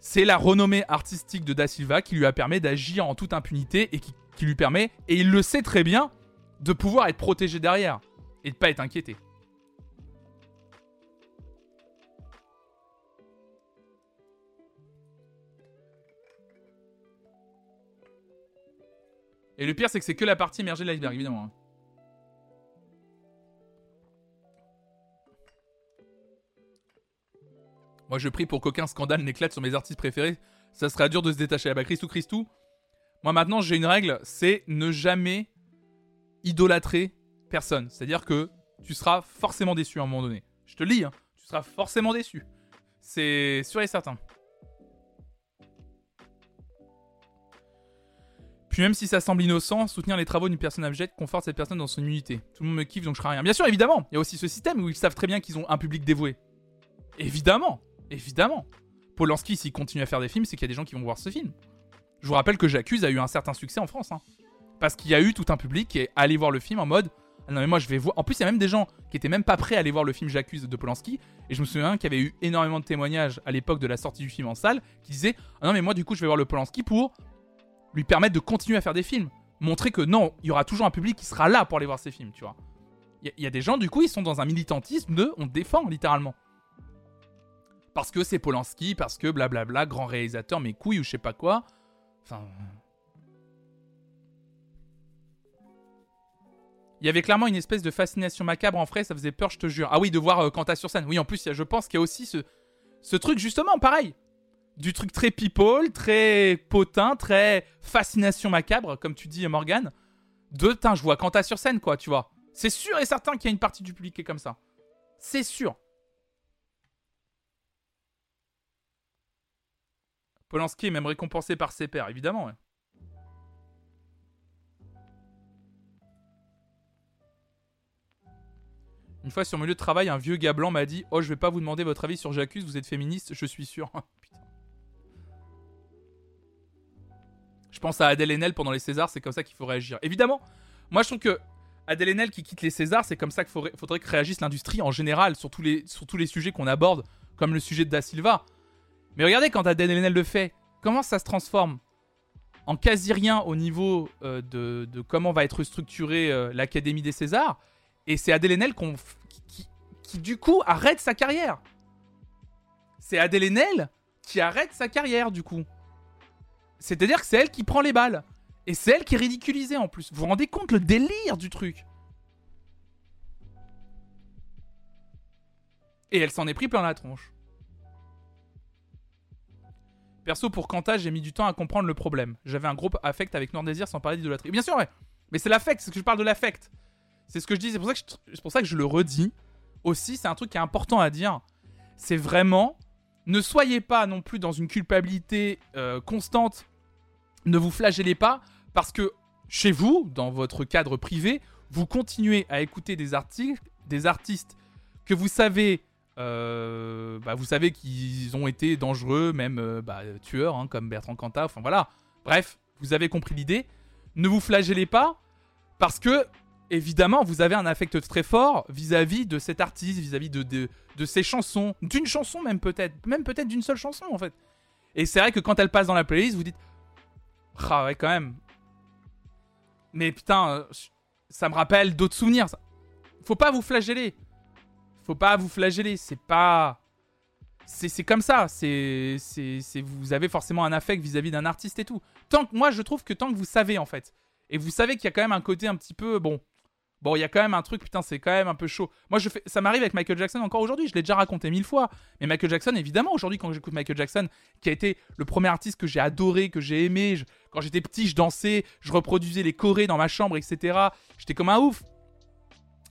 C'est la renommée artistique de Da Silva qui lui a permis d'agir en toute impunité et qui, lui permet, et il le sait très bien, de pouvoir être protégé derrière et de pas être inquiété. Et le pire, c'est que c'est que la partie émergée de l'iceberg, évidemment. Moi, je prie pour qu'aucun scandale n'éclate sur mes artistes préférés. Ça sera dur de se détacher. Ah bah, Christou, Christou. Moi, maintenant, j'ai une règle c'est ne jamais idolâtrer personne. C'est-à-dire que tu seras forcément déçu à un moment donné. Je te le lis, hein. tu seras forcément déçu. C'est sûr et certain. Puis même si ça semble innocent, soutenir les travaux d'une personne abjecte conforte cette personne dans son immunité. Tout le monde me kiffe donc je ferai rien. Bien sûr, évidemment, il y a aussi ce système où ils savent très bien qu'ils ont un public dévoué. Évidemment. Évidemment. Polanski, s'il continue à faire des films, c'est qu'il y a des gens qui vont voir ce film. Je vous rappelle que J'accuse a eu un certain succès en France. Hein. Parce qu'il y a eu tout un public qui est allé voir le film en mode ah non mais moi je vais voir. En plus il y a même des gens qui étaient même pas prêts à aller voir le film J'accuse de Polanski. Et je me souviens qu'il y avait eu énormément de témoignages à l'époque de la sortie du film en salle qui disaient ah non mais moi du coup je vais voir le Polanski pour lui permettre de continuer à faire des films. Montrer que non, il y aura toujours un public qui sera là pour aller voir ces films, tu vois. Il y, y, a des gens du coup ils sont dans un militantisme de on défend littéralement parce que c'est Polanski, parce que blablabla, grand réalisateur, mais couilles ou je sais pas quoi. Enfin. Il y avait clairement une espèce de fascination macabre en frais, ça faisait peur, je te jure. Ah oui, de voir euh, sur scène. Oui, en plus, je pense qu'il y a aussi ce, ce truc, justement, pareil. Du truc très people, très potin, très fascination macabre, comme tu dis, Morgan. De, je vois Quentin sur scène, quoi, tu vois. C'est sûr et certain qu'il y a une partie du public qui est comme ça. C'est sûr. Polanski est même récompensé par ses pairs, évidemment. Une fois sur mon lieu de travail, un vieux gars blanc m'a dit Oh, je vais pas vous demander votre avis sur J'accuse, vous êtes féministe, je suis sûr. Je pense à Adèle Haenel pendant les Césars, c'est comme ça qu'il faut réagir. Évidemment, moi je trouve que Adèle Haenel qui quitte les Césars, c'est comme ça qu'il faudrait, que réagisse l'industrie en général sur tous les, sur tous les sujets qu'on aborde, comme le sujet de Da Silva. Mais regardez quand Adèle Haenel le fait, comment ça se transforme en quasi rien au niveau euh, de, comment va être structurée euh, l'Académie des Césars. Et c'est Adèle qui, qui, du coup, arrête sa carrière. C'est Adèle Haenel qui arrête sa carrière, du coup. C'est-à-dire que c'est elle qui prend les balles. Et c'est elle qui est ridiculisée en plus. Vous vous rendez compte le délire du truc? Et elle s'en est pris plein la tronche. Perso, pour Kanta, j'ai mis du temps à comprendre le problème. J'avais un groupe affect avec Noir Désir sans parler d'idolâtrie. Bien sûr, ouais. Mais c'est l'affect, c'est ce que je parle de l'affect. C'est ce que je dis, c'est pour, ça que je, pour ça que je le redis. aussi, c'est un truc qui est important à dire. C'est vraiment, ne soyez pas non plus dans une culpabilité euh, constante. Ne vous flagellez pas parce que chez vous, dans votre cadre privé, vous continuez à écouter des articles, des artistes que vous savez, euh, bah, vous savez qu'ils ont été dangereux, même euh, bah, tueurs, hein, comme Bertrand Cantat. Enfin voilà. Bref, vous avez compris l'idée. Ne vous flagellez pas parce que évidemment, vous avez un affect très fort vis-à-vis de cet artiste, vis-à-vis de, ses chansons, d'une chanson même peut-être, même peut-être d'une seule chanson en fait. Et c'est vrai que quand elle passe dans la playlist, vous dites, ah ouais quand même. Mais putain, euh, ça me rappelle d'autres souvenirs. Faut pas vous flageller. Faut pas vous flageller. C'est pas. C'est comme ça. C'est vous avez forcément un affect vis-à-vis d'un artiste et tout. Tant que moi, je trouve que tant que vous savez en fait, et vous savez qu'il y a quand même un côté un petit peu bon. Bon, il y a quand même un truc, putain, c'est quand même un peu chaud. Moi, je fais, ça m'arrive avec Michael Jackson encore aujourd'hui. Je l'ai déjà raconté mille fois. Mais Michael Jackson, évidemment, aujourd'hui, quand j'écoute Michael Jackson, qui a été le premier artiste que j'ai adoré, que j'ai aimé, quand j'étais petit, je dansais, je reproduisais les chorés dans ma chambre, etc. J'étais comme un ouf.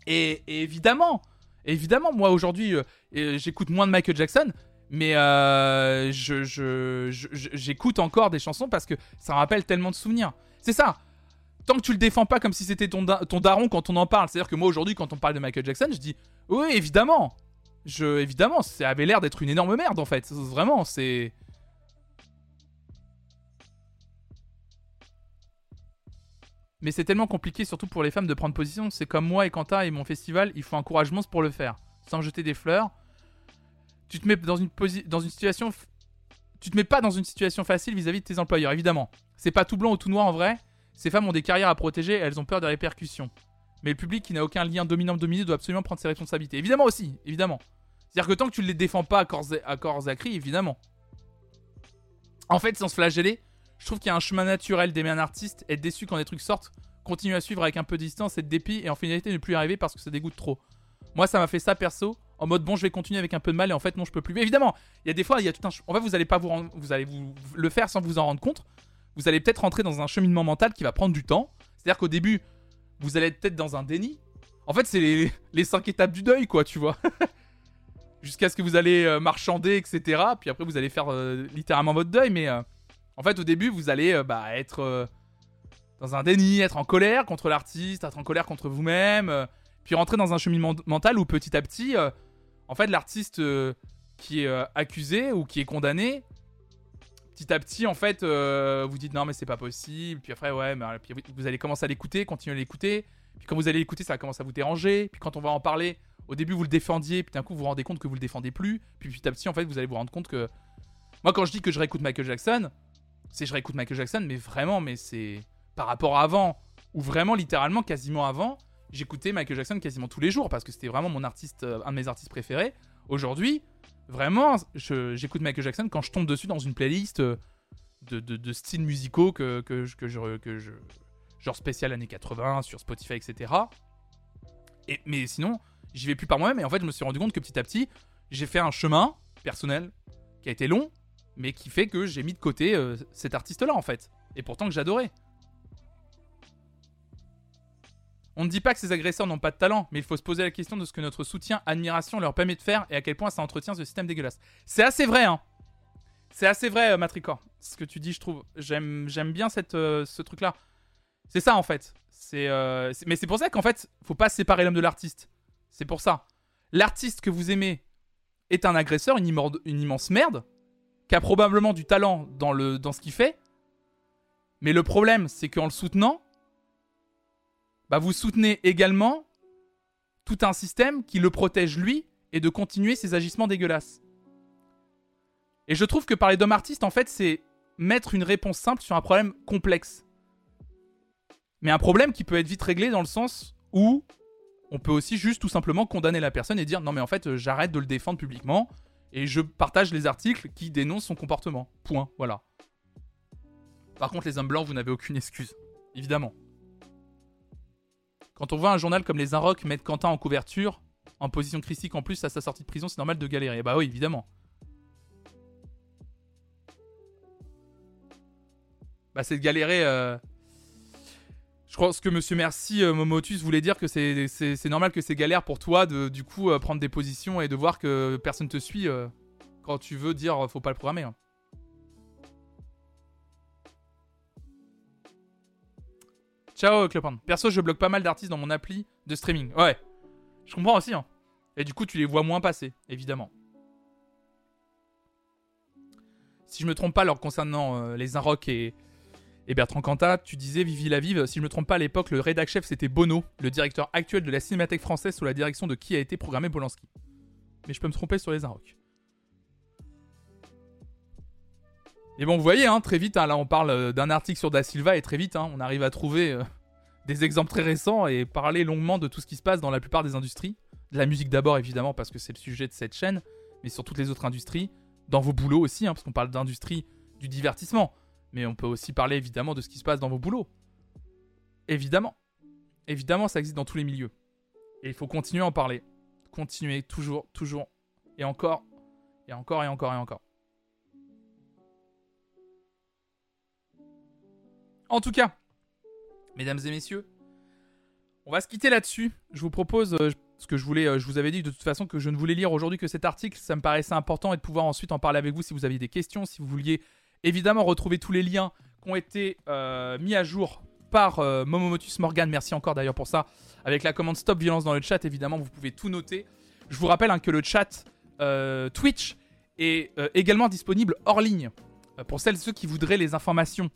Et, évidemment, évidemment, moi aujourd'hui, euh, j'écoute moins de Michael Jackson, mais euh, j'écoute encore des chansons parce que ça me rappelle tellement de souvenirs. C'est ça tant que tu le défends pas comme si c'était ton, daron quand on en parle. C'est-à-dire que moi aujourd'hui, quand on parle de Michael Jackson, je dis oui, évidemment. Je, évidemment, ça avait l'air d'être une énorme merde en fait. Vraiment, c'est. Mais c'est tellement compliqué, surtout pour les femmes, de prendre position. C'est comme moi et Quentin et mon festival, il faut encouragement pour le faire. Sans jeter des fleurs. Tu te mets dans une, situation. Tu te mets pas dans une situation facile vis à -vis de tes employeurs, évidemment. C'est pas tout blanc ou tout noir en vrai. Ces femmes ont des carrières à protéger et elles ont peur des répercussions. Mais le public qui n'a aucun lien dominant-dominé doit absolument prendre ses responsabilités. Évidemment aussi, évidemment. C'est-à-dire que tant que tu ne les défends pas à corps, à corps à cri, évidemment. En fait, sans se flageller, je trouve qu'il y a un chemin naturel d'aimer un artiste, être déçu quand des trucs sortent, continuer à suivre avec un peu de distance, être dépit et en finalité ne plus y arriver parce que ça dégoûte trop. Moi, ça m'a fait ça perso, en mode bon, je vais continuer avec un peu de mal et en fait, non, je peux plus. Mais évidemment, il y a des fois, il y a tout un. En fait, vous allez pas vous, vous allez vous le faire sans vous en rendre compte vous allez peut-être rentrer dans un cheminement mental qui va prendre du temps. C'est-à-dire qu'au début, vous allez être peut-être dans un déni. En fait, c'est les, les cinq étapes du deuil, quoi, tu vois. Jusqu'à ce que vous allez euh, marchander, etc. Puis après, vous allez faire euh, littéralement votre deuil. Mais euh, en fait, au début, vous allez bah, être dans un déni, être en colère contre l'artiste, être en colère contre vous-même. puis rentrer dans un cheminement mental où petit à petit, en fait, l'artiste qui est accusé ou qui est condamné petit à petit, en fait, euh, vous dites non, mais c'est pas possible. Puis après, ouais, puis vous allez commencer à l'écouter, continuer à l'écouter. Puis quand vous allez l'écouter, ça va commencer à vous déranger. Puis quand on va en parler, au début, vous le défendiez. Puis d'un coup, vous vous rendez compte que vous le défendez plus. Puis petit à petit, en fait, vous allez vous rendre compte que. Moi, quand je dis que je réécoute Michael Jackson, c'est je réécoute Michael Jackson, mais vraiment, mais c'est par rapport à avant. Ou vraiment, littéralement, quasiment avant, j'écoutais Michael Jackson quasiment tous les jours parce que c'était vraiment mon artiste, euh, un de mes artistes préférés. Aujourd'hui, Vraiment, j'écoute Michael Jackson quand je tombe dessus dans une playlist euh, de, de, styles musicaux que, que, je, que je. Genre spécial années 80 sur Spotify, etc. Et, mais sinon, j'y vais plus par moi-même. Et en fait, je me suis rendu compte que petit à petit, j'ai fait un chemin personnel qui a été long, mais qui fait que j'ai mis de côté euh, cet artiste-là, en fait. Et pourtant que j'adorais. On ne dit pas que ces agresseurs n'ont pas de talent, mais il faut se poser la question de ce que notre soutien, admiration leur permet de faire et à quel point ça entretient ce système dégueulasse. C'est assez vrai, hein. C'est assez vrai, euh, Matricor. Ce que tu dis, je trouve. J'aime, bien euh, ce truc-là. C'est ça, en fait. Mais c'est pour ça qu'en fait, faut pas séparer l'homme de l'artiste. C'est pour ça. L'artiste que vous aimez est un agresseur, une immense merde, qui a probablement du talent dans, ce qu'il fait. Mais le problème, c'est qu'en le soutenant, bah, vous soutenez également tout un système qui le protège lui et de continuer ses agissements dégueulasses. Et je trouve que parler d'homme artiste, en fait, c'est mettre une réponse simple sur un problème complexe. Mais un problème qui peut être vite réglé dans le sens où on peut aussi juste tout simplement condamner la personne et dire non mais en fait j'arrête de le défendre publiquement et je partage les articles qui dénoncent son comportement. Point, voilà. Par contre les hommes blancs, vous n'avez aucune excuse, évidemment. Quand on voit un journal comme Les Inrocks mettre Quentin en couverture, en position critique en plus à sa sortie de prison, c'est normal de galérer. Bah oui, évidemment. Bah c'est de galérer. Euh, Je crois que Monsieur Merci euh, Momotus voulait dire que c'est- normal que c'est galère pour toi de du coup euh, prendre des positions et de voir que personne te suit euh, quand tu veux dire faut pas le programmer. hein. Ciao Clopin. Perso, je bloque pas mal d'artistes dans mon appli de streaming. Ouais, je comprends aussi. Hein. Et du coup, tu les vois moins passer, évidemment. Si je me trompe pas, leur concernant les Inrock et, et Bertrand Cantat, tu disais Vivi la Vive. Si je me trompe pas, à l'époque, le rédac chef c'était Bono, le directeur actuel de la Cinémathèque française sous la direction de qui a été programmé Polanski. Mais je peux me tromper sur les Inrock. Et bon, vous voyez, hein, très vite, hein, là on parle euh, d'un article sur Da Silva et très vite, hein, on arrive à trouver euh, des exemples très récents et parler longuement de tout ce qui se passe dans la plupart des industries. De la musique d'abord, évidemment, parce que c'est le sujet de cette chaîne, mais sur toutes les autres industries, dans vos boulots aussi, parce qu'on parle d'industrie du divertissement. Mais on peut aussi parler évidemment de ce qui se passe dans vos boulots. Évidemment. Évidemment, ça existe dans tous les milieux. Et il faut continuer à en parler. Continuer, toujours, toujours, et encore, et encore, et encore, et encore. En tout cas, mesdames et messieurs, on va se quitter là-dessus. Je vous propose, euh, ce que je voulais, euh, je vous avais dit de toute façon que je ne voulais lire aujourd'hui que cet article. Ça me paraissait important et de pouvoir ensuite en parler avec vous si vous aviez des questions, si vous vouliez évidemment retrouver tous les liens qui ont été euh, mis à jour par euh, Momomotus Morgan. Merci encore d'ailleurs pour ça. Avec la commande Stop Violence dans le chat, évidemment, vous pouvez tout noter. Je vous rappelle hein, que le chat euh, Twitch est euh, également disponible hors ligne pour celles et ceux qui voudraient les informations.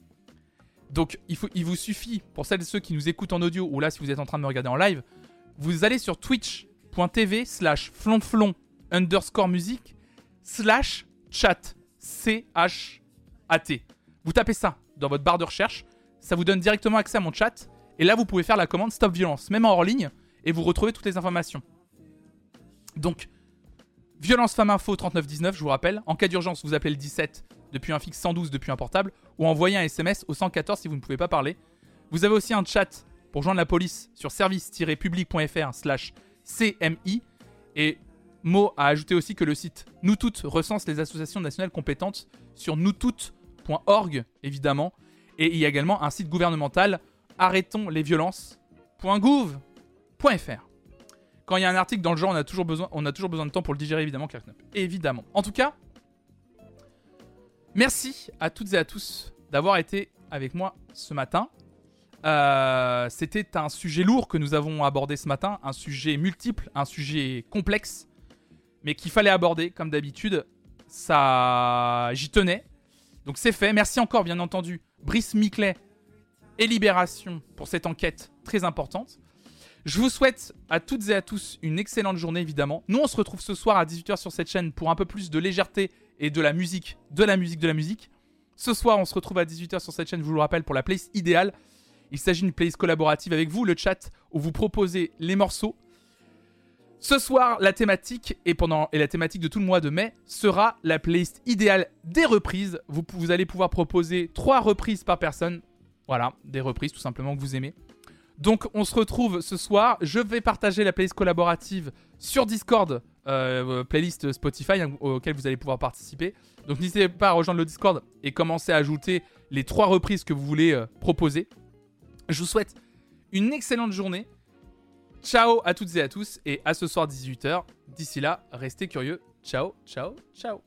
Donc, il, vous suffit, pour celles et ceux qui nous écoutent en audio, ou là, si vous êtes en train de me regarder en live, vous allez sur twitch.tv slash flonflon underscore musique slash chat. C-H-A-T. Vous tapez ça dans votre barre de recherche, ça vous donne directement accès à mon chat, et là, vous pouvez faire la commande Stop Violence, même en hors ligne, et vous retrouvez toutes les informations. Donc, Violence Femme Info 3919, je vous rappelle. En cas d'urgence, vous appelez le 17 depuis un fixe 112 depuis un portable ou envoyez un SMS au 114 si vous ne pouvez pas parler. Vous avez aussi un chat pour joindre la police sur service-public.fr slash CMI. Et Mo a ajouté aussi que le site Nous Toutes recense les associations nationales compétentes sur noustoutes.org, évidemment. Et il y a également un site gouvernemental arrêtons les violences.gouv.fr. Quand il y a un article dans le genre, on a toujours besoin, on a toujours besoin de temps pour le digérer, évidemment. Évidemment. En tout cas, merci à toutes et à tous d'avoir été avec moi ce matin. Euh, C'était un sujet lourd que nous avons abordé ce matin, un sujet multiple, un sujet complexe, mais qu'il fallait aborder comme d'habitude. Ça, j'y tenais. Donc c'est fait. Merci encore, bien entendu, Brice Miclet et Libération pour cette enquête très importante. Je vous souhaite à toutes et à tous une excellente journée, évidemment. Nous, on se retrouve ce soir à 18h sur cette chaîne pour un peu plus de légèreté et de la musique, de la musique, de la musique. Ce soir, on se retrouve à 18h sur cette chaîne, je vous le rappelle, pour la playlist idéale. Il s'agit d'une playlist collaborative avec vous, le chat, où vous proposez les morceaux. Ce soir, la thématique, et, la thématique de tout le mois de mai, sera la playlist idéale des reprises. Vous, allez pouvoir proposer trois reprises par personne. Voilà, des reprises tout simplement que vous aimez. Donc on se retrouve ce soir. Je vais partager la playlist collaborative sur Discord, euh, playlist Spotify hein, auquel vous allez pouvoir participer. Donc n'hésitez pas à rejoindre le Discord et commencer à ajouter les trois reprises que vous voulez euh, proposer. Je vous souhaite une excellente journée. Ciao à toutes et à tous et à ce soir 18h. D'ici là, restez curieux. Ciao, ciao, ciao.